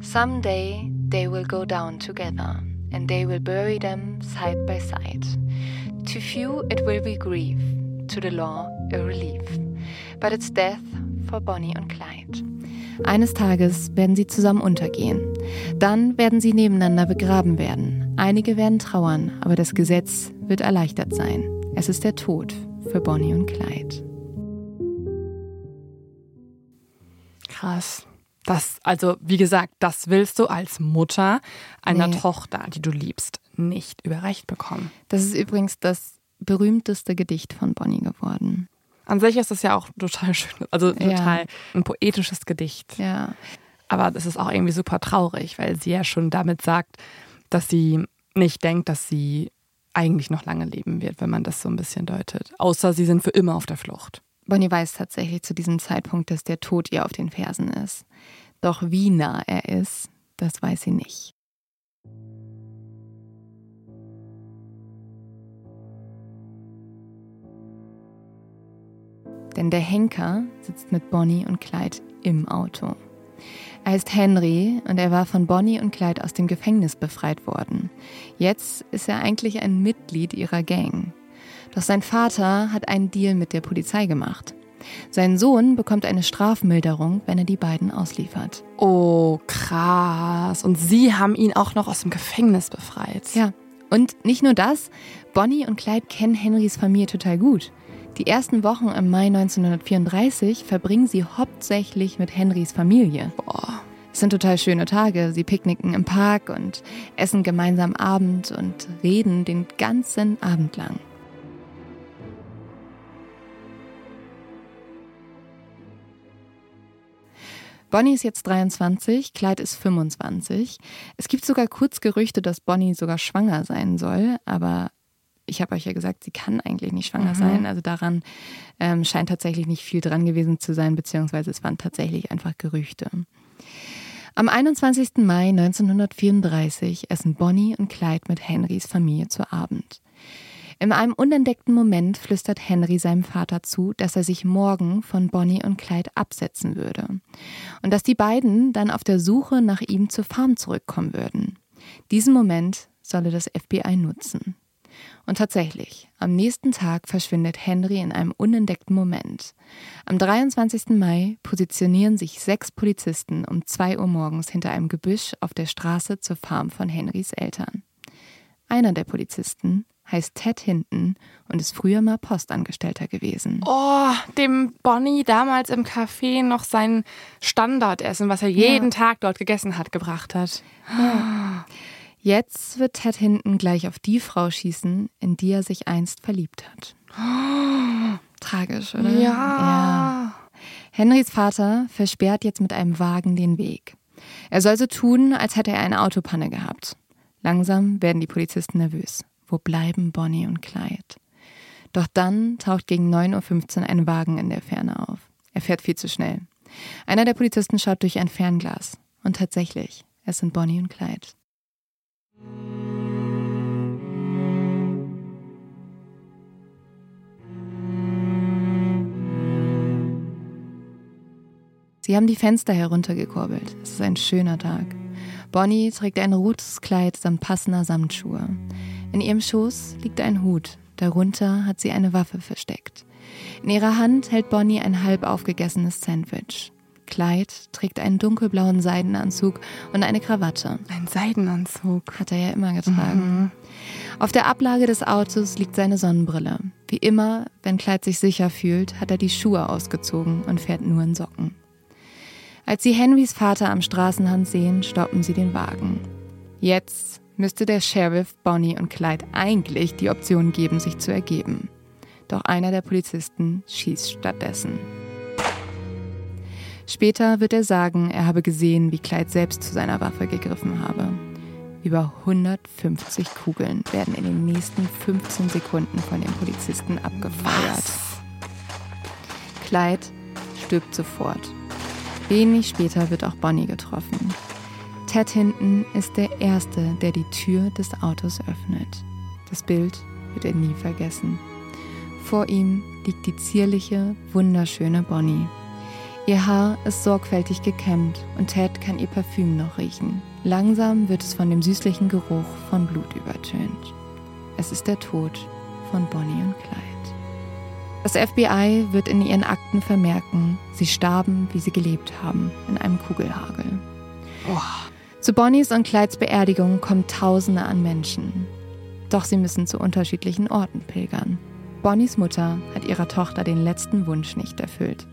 Someday they will go down together, and they will bury them side by side. To few it will be grief, to the law a relief. But it's death for Bonnie und Clyde. Eines Tages werden sie zusammen untergehen. Dann werden sie nebeneinander begraben werden. Einige werden trauern, aber das Gesetz wird erleichtert sein. Es ist der Tod für Bonnie und Clyde. Krass. Das, also, wie gesagt, das willst du als Mutter einer Nee. Tochter, die du liebst, nicht überreicht bekommen. Das ist übrigens das berühmteste Gedicht von Bonnie geworden. An sich ist das ja auch total schön, also Ja. total ein poetisches Gedicht. Ja. Aber das ist auch irgendwie super traurig, weil sie ja schon damit sagt, dass sie nicht denkt, dass sie eigentlich noch lange leben wird, wenn man das so ein bisschen deutet. Außer sie sind für immer auf der Flucht. Bonnie weiß tatsächlich zu diesem Zeitpunkt, dass der Tod ihr auf den Fersen ist. Doch wie nah er ist, das weiß sie nicht. Denn der Henker sitzt mit Bonnie und Clyde im Auto. Er heißt Henry und er war von Bonnie und Clyde aus dem Gefängnis befreit worden. Jetzt ist er eigentlich ein Mitglied ihrer Gang. Doch sein Vater hat einen Deal mit der Polizei gemacht. Sein Sohn bekommt eine Strafmilderung, wenn er die beiden ausliefert. Oh, krass. Und sie haben ihn auch noch aus dem Gefängnis befreit. Ja, und nicht nur das, Bonnie und Clyde kennen Henrys Familie total gut. Die ersten Wochen im Mai 1934 verbringen sie hauptsächlich mit Henrys Familie. Boah. Es sind total schöne Tage. Sie picknicken im Park und essen gemeinsam Abend und reden den ganzen Abend lang. Bonnie ist jetzt 23, Clyde ist 25. Es gibt sogar kurz Gerüchte, dass Bonnie sogar schwanger sein soll, aber ich habe euch ja gesagt, sie kann eigentlich nicht schwanger sein. Also daran ähm, scheint tatsächlich nicht viel dran gewesen zu sein, beziehungsweise es waren tatsächlich einfach Gerüchte. Am 21. Mai 1934 essen Bonnie und Clyde mit Henrys Familie zu Abend. In einem unentdeckten Moment flüstert Henry seinem Vater zu, dass er sich morgen von Bonnie und Clyde absetzen würde und dass die beiden dann auf der Suche nach ihm zur Farm zurückkommen würden. Diesen Moment solle das FBI nutzen. Und tatsächlich, am nächsten Tag verschwindet Henry in einem unentdeckten Moment. Am 23. Mai positionieren sich sechs Polizisten um 2 Uhr morgens hinter einem Gebüsch auf der Straße zur Farm von Henrys Eltern. Einer der Polizisten heißt Ted Hinton und ist früher mal Postangestellter gewesen. Oh, dem Bonnie damals im Café noch sein Standardessen, was er jeden Tag dort gegessen hat, gebracht hat. Jetzt wird Ted Hinton gleich auf die Frau schießen, in die er sich einst verliebt hat. Tragisch, oder? ja. Henrys Vater versperrt jetzt mit einem Wagen den Weg. Er soll so tun, als hätte er eine Autopanne gehabt. Langsam werden die Polizisten nervös. Wo bleiben Bonnie und Clyde? Doch dann taucht gegen 9.15 Uhr ein Wagen in der Ferne auf. Er fährt viel zu schnell. Einer der Polizisten schaut durch ein Fernglas. Und tatsächlich, es sind Bonnie und Clyde. Sie haben die Fenster heruntergekurbelt. Es ist ein schöner Tag. Bonnie trägt ein rotes Kleid samt passender Samtschuhe. In ihrem Schoß liegt ein Hut. Darunter hat sie eine Waffe versteckt. In ihrer Hand hält Bonnie ein halb aufgegessenes Sandwich. Clyde trägt einen dunkelblauen Seidenanzug und eine Krawatte. Ein Seidenanzug. Hat er ja immer getragen. Auf der Ablage des Autos liegt seine Sonnenbrille. Wie immer, wenn Clyde sich sicher fühlt, hat er die Schuhe ausgezogen und fährt nur in Socken. Als sie Henrys Vater am Straßenrand sehen, stoppen sie den Wagen. Jetzt müsste der Sheriff Bonnie und Clyde eigentlich die Option geben, sich zu ergeben. Doch einer der Polizisten schießt stattdessen. Später wird er sagen, er habe gesehen, wie Clyde selbst zu seiner Waffe gegriffen habe. Über 150 Kugeln werden in den nächsten 15 Sekunden von den Polizisten abgefeuert. Was? Clyde stirbt sofort. Wenig später wird auch Bonnie getroffen. Ted Hinton ist der Erste, der die Tür des Autos öffnet. Das Bild wird er nie vergessen. Vor ihm liegt die zierliche, wunderschöne Bonnie. Ihr Haar ist sorgfältig gekämmt und Ted kann ihr Parfüm noch riechen. Langsam wird es von dem süßlichen Geruch von Blut übertönt. Es ist der Tod von Bonnie und Clyde. Das FBI wird in ihren Akten vermerken, sie starben, wie sie gelebt haben, in einem Kugelhagel. Zu Bonnies und Clydes Beerdigung kommen Tausende an Menschen. Doch sie müssen zu unterschiedlichen Orten pilgern. Bonnies Mutter hat ihrer Tochter den letzten Wunsch nicht erfüllt.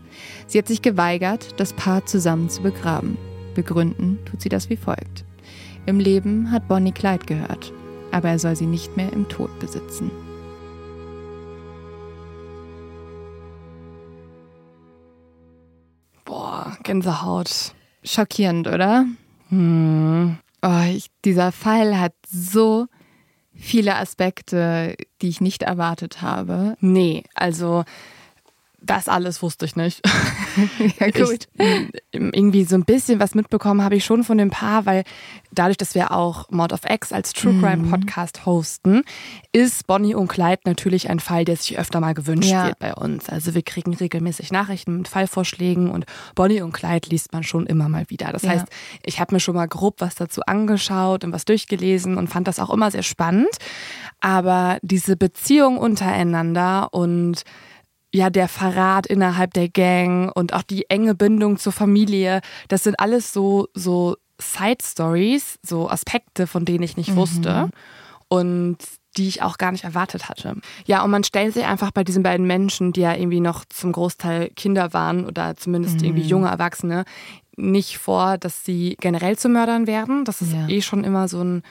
Sie hat sich geweigert, das Paar zusammen zu begraben. Begründen tut sie das wie folgt. Im Leben hat Bonnie Clyde gehört, aber er soll sie nicht mehr im Tod besitzen. Boah, Gänsehaut. Schockierend, oder? Hm. Oh, ich, dieser Fall hat so viele Aspekte, die ich nicht erwartet habe. Nee, also das alles wusste ich nicht. Ja, gut. Ich, irgendwie so ein bisschen was mitbekommen habe ich schon von dem Paar, weil dadurch, dass wir auch Mod of X als True Mhm. Crime Podcast hosten, ist Bonnie und Clyde natürlich ein Fall, der sich öfter mal gewünscht Ja. wird bei uns. Also wir kriegen regelmäßig Nachrichten mit Fallvorschlägen und Bonnie und Clyde liest man schon immer mal wieder. Das Ja. heißt, ich habe mir schon mal grob was dazu angeschaut und was durchgelesen und fand das auch immer sehr spannend. Aber diese Beziehung untereinander und ja, der Verrat innerhalb der Gang und auch die enge Bindung zur Familie, das sind alles so, so Side Stories, so Aspekte, von denen ich nicht wusste und die ich auch gar nicht erwartet hatte. Ja, und man stellt sich einfach bei diesen beiden Menschen, die ja irgendwie noch zum Großteil Kinder waren oder zumindest irgendwie junge Erwachsene, nicht vor, dass sie generell zu Mördern werden. Das ist Ja. eh schon immer so ein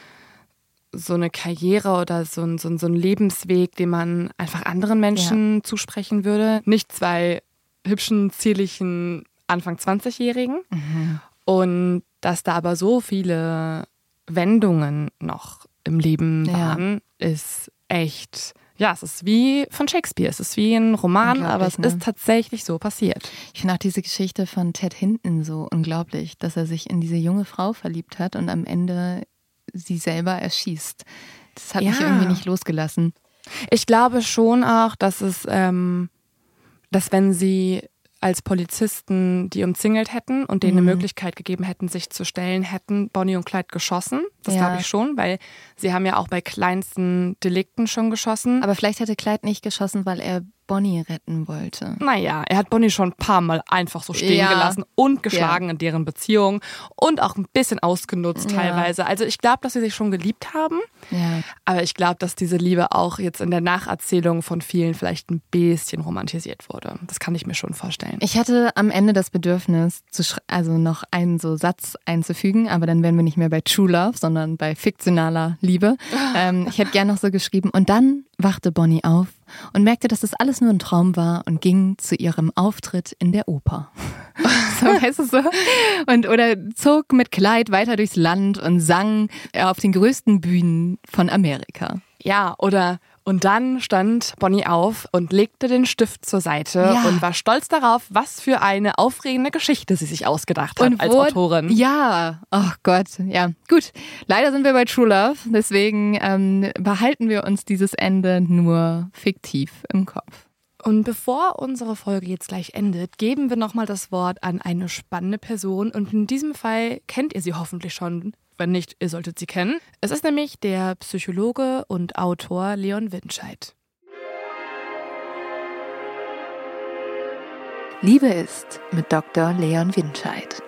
so eine Karriere oder so ein, so, ein, so ein Lebensweg, den man einfach anderen Menschen zusprechen würde. Nicht zwei hübschen, zierlichen Anfang 20-Jährigen. Und dass da aber so viele Wendungen noch im Leben Ja. waren, ist echt, ja, es ist wie von Shakespeare. Es ist wie ein Roman, aber es ne? ist tatsächlich so passiert. Ich finde auch diese Geschichte von Ted Hinton so unglaublich, dass er sich in diese junge Frau verliebt hat und am Ende sie selber erschießt. Das hat mich Ja. irgendwie nicht losgelassen. Ich glaube schon auch, dass es, ähm, dass wenn sie als Polizisten die umzingelt hätten und denen Mhm. eine Möglichkeit gegeben hätten, sich zu stellen, hätten Bonnie und Clyde geschossen. Das Ja. glaube ich schon, weil sie haben ja auch bei kleinsten Delikten schon geschossen. Aber vielleicht hätte Clyde nicht geschossen, weil er Bonnie retten wollte. naja, er hat Bonnie schon ein paar Mal einfach so stehen Ja. gelassen und geschlagen in deren Beziehung und auch ein bisschen ausgenutzt Ja. teilweise. Also ich glaube, dass sie sich schon geliebt haben. Ja. Aber ich glaube, dass diese Liebe auch jetzt in der Nacherzählung von vielen vielleicht ein bisschen romantisiert wurde. Das kann ich mir schon vorstellen. Ich hatte am Ende das Bedürfnis, also noch einen so Satz einzufügen, aber dann wären wir nicht mehr bei True Love, sondern bei fiktionaler Liebe. Ähm, ich hätte gern noch so geschrieben. Und dann wachte Bonnie auf und merkte, dass das alles nur ein Traum war und ging zu ihrem Auftritt in der Oper. so, weißt du so? Und, oder zog mit Kleid weiter durchs Land und sang auf den größten Bühnen von Amerika. Ja, oder und dann stand Bonnie auf und legte den Stift zur Seite Ja. und war stolz darauf, was für eine aufregende Geschichte sie sich ausgedacht hat als wurde- Autorin. Ja, oh Gott, ja. Gut, leider sind wir bei True Love, deswegen ähm, behalten wir uns dieses Ende nur fiktiv im Kopf. Und bevor unsere Folge jetzt gleich endet, geben wir nochmal das Wort an eine spannende Person. Und in diesem Fall kennt ihr sie hoffentlich schon. Wenn nicht, ihr solltet sie kennen. Es ist nämlich der Psychologe und Autor Leon Winscheid. Liebe ist mit Dr. Leon Winscheid.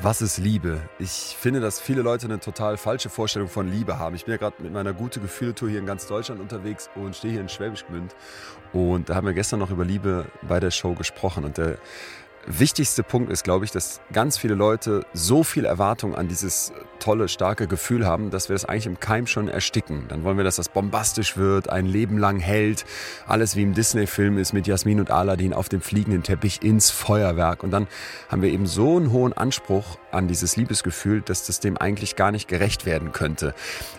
Was ist Liebe? Ich finde, dass viele Leute eine total falsche Vorstellung von Liebe haben. Ich bin ja gerade mit meiner gute Gefühle-Tour hier in ganz Deutschland unterwegs und stehe hier in Schwäbisch Gmünd. Und da haben wir gestern noch über Liebe bei der Show gesprochen. Und der wichtigste Punkt ist, glaube ich, dass ganz viele Leute so viel Erwartung an dieses tolle, starke Gefühl haben, dass wir es eigentlich im Keim schon ersticken. Dann wollen wir, dass das bombastisch wird, ein Leben lang hält, alles wie im Disney-Film ist mit Jasmin und Aladdin auf dem fliegenden Teppich ins Feuerwerk. Und dann haben wir eben so einen hohen Anspruch an dieses Liebesgefühl, dass das dem eigentlich gar nicht gerecht werden könnte.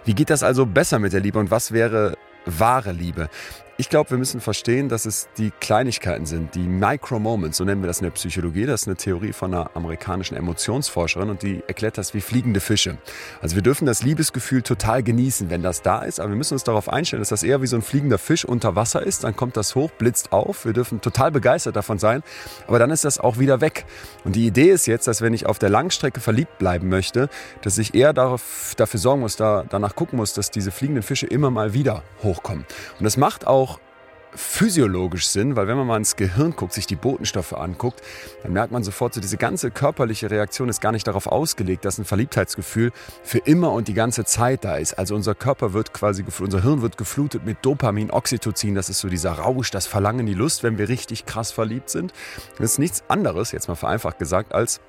Wie geht das also besser mit der Liebe und was wäre wahre Liebe? Ich glaube, wir müssen verstehen, dass es die Kleinigkeiten sind, die Micro-Moments, so nennen wir das in der Psychologie. Das ist eine Theorie von einer amerikanischen Emotionsforscherin und die erklärt das wie fliegende Fische. Also wir dürfen das Liebesgefühl total genießen, wenn das da ist, aber wir müssen uns darauf einstellen, dass das eher wie so ein fliegender Fisch unter Wasser ist. Dann kommt das hoch, blitzt auf. Wir dürfen total begeistert davon sein, aber dann ist das auch wieder weg. Und die Idee ist jetzt, dass wenn ich auf der Langstrecke verliebt bleiben möchte, dass ich eher darauf, dafür sorgen muss, da, danach gucken muss, dass diese fliegenden Fische immer mal wieder hochkommen. Und das macht auch physiologisch sind, weil wenn man mal ins Gehirn guckt, sich die Botenstoffe anguckt, dann merkt man sofort, so diese ganze körperliche Reaktion ist gar nicht darauf ausgelegt, dass ein Verliebtheitsgefühl für immer und die ganze Zeit da ist. Also unser Körper wird quasi, unser Hirn wird geflutet mit Dopamin, Oxytocin, das ist so dieser Rausch, das Verlangen, die Lust, wenn wir richtig krass verliebt sind. Das ist nichts anderes, jetzt mal vereinfacht gesagt, als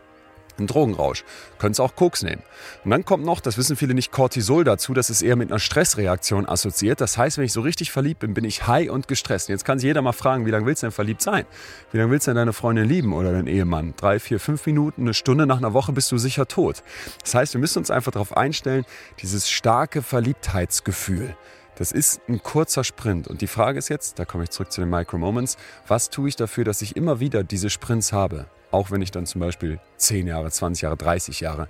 ein Drogenrausch. Könntest auch Koks nehmen. Und dann kommt noch, das wissen viele nicht, Cortisol dazu. Das ist eher mit einer Stressreaktion assoziiert. Das heißt, wenn ich so richtig verliebt bin, bin ich high und gestresst. Und jetzt kann sich jeder mal fragen, wie lange willst du denn verliebt sein? Wie lange willst du denn deine Freundin lieben oder deinen Ehemann? Drei, vier, fünf Minuten, eine Stunde nach einer Woche bist du sicher tot. Das heißt, wir müssen uns einfach darauf einstellen, dieses starke Verliebtheitsgefühl. Das ist ein kurzer Sprint. Und die Frage ist jetzt, da komme ich zurück zu den Micro-Moments, was tue ich dafür, dass ich immer wieder diese Sprints habe? Auch wenn ich dann zum Beispiel 10 Jahre, 20 Jahre, 30 Jahre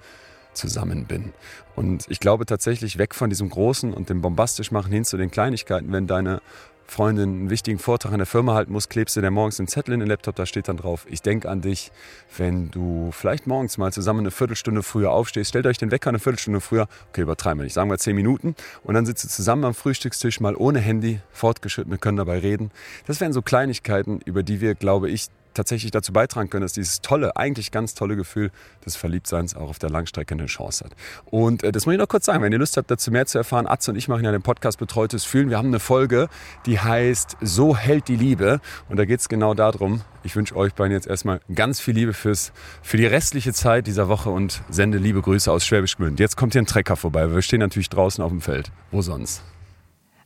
zusammen bin. Und ich glaube tatsächlich weg von diesem Großen und dem bombastisch machen hin zu den Kleinigkeiten. Wenn deine Freundin einen wichtigen Vortrag in der Firma halten muss, klebst du dir morgens einen Zettel in den Laptop, da steht dann drauf, ich denke an dich. Wenn du vielleicht morgens mal zusammen eine Viertelstunde früher aufstehst, stellt euch den Wecker eine Viertelstunde früher, okay, übertreiben wir nicht, sagen wir zehn Minuten und dann sitzt ihr zusammen am Frühstückstisch mal ohne Handy, fortgeschritten, wir können dabei reden. Das wären so Kleinigkeiten, über die wir, glaube ich, tatsächlich dazu beitragen können, dass dieses tolle, eigentlich ganz tolle Gefühl des Verliebtseins auch auf der Langstrecke eine Chance hat. Und äh, das muss ich noch kurz sagen, wenn ihr Lust habt, dazu mehr zu erfahren, Atze und ich machen ja den Podcast Betreutes Fühlen. Wir haben eine Folge, die heißt So hält die Liebe. Und da geht es genau darum. Ich wünsche euch beiden jetzt erstmal ganz viel Liebe fürs, für die restliche Zeit dieser Woche und sende liebe Grüße aus Schwäbisch Gmünd. Jetzt kommt hier ein Trecker vorbei. Wir stehen natürlich draußen auf dem Feld. Wo sonst?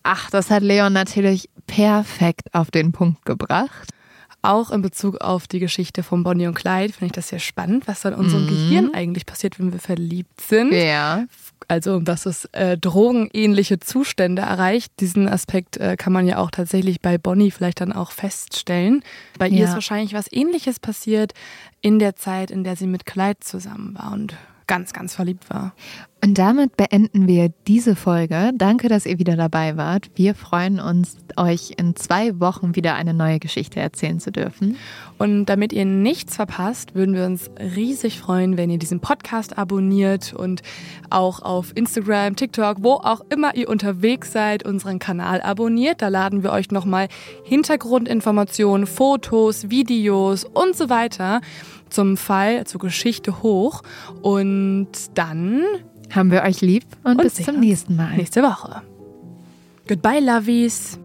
Ach, das hat Leon natürlich perfekt auf den Punkt gebracht. Auch in Bezug auf die Geschichte von Bonnie und Clyde finde ich das sehr spannend, was dann in unserem mhm. Gehirn eigentlich passiert, wenn wir verliebt sind. Ja. Also, dass es äh, drogenähnliche Zustände erreicht. Diesen Aspekt äh, kann man ja auch tatsächlich bei Bonnie vielleicht dann auch feststellen. Bei ja. ihr ist wahrscheinlich was Ähnliches passiert in der Zeit, in der sie mit Clyde zusammen war. Und ganz, ganz verliebt war. Und damit beenden wir diese Folge. Danke, dass ihr wieder dabei wart. Wir freuen uns, euch in zwei Wochen wieder eine neue Geschichte erzählen zu dürfen. Und damit ihr nichts verpasst, würden wir uns riesig freuen, wenn ihr diesen Podcast abonniert und auch auf Instagram, TikTok, wo auch immer ihr unterwegs seid, unseren Kanal abonniert. Da laden wir euch nochmal Hintergrundinformationen, Fotos, Videos und so weiter zum Fall, zur Geschichte hoch. Und dann haben wir euch lieb und, und bis zum nächsten Mal. Nächste Woche. Goodbye, Lovies.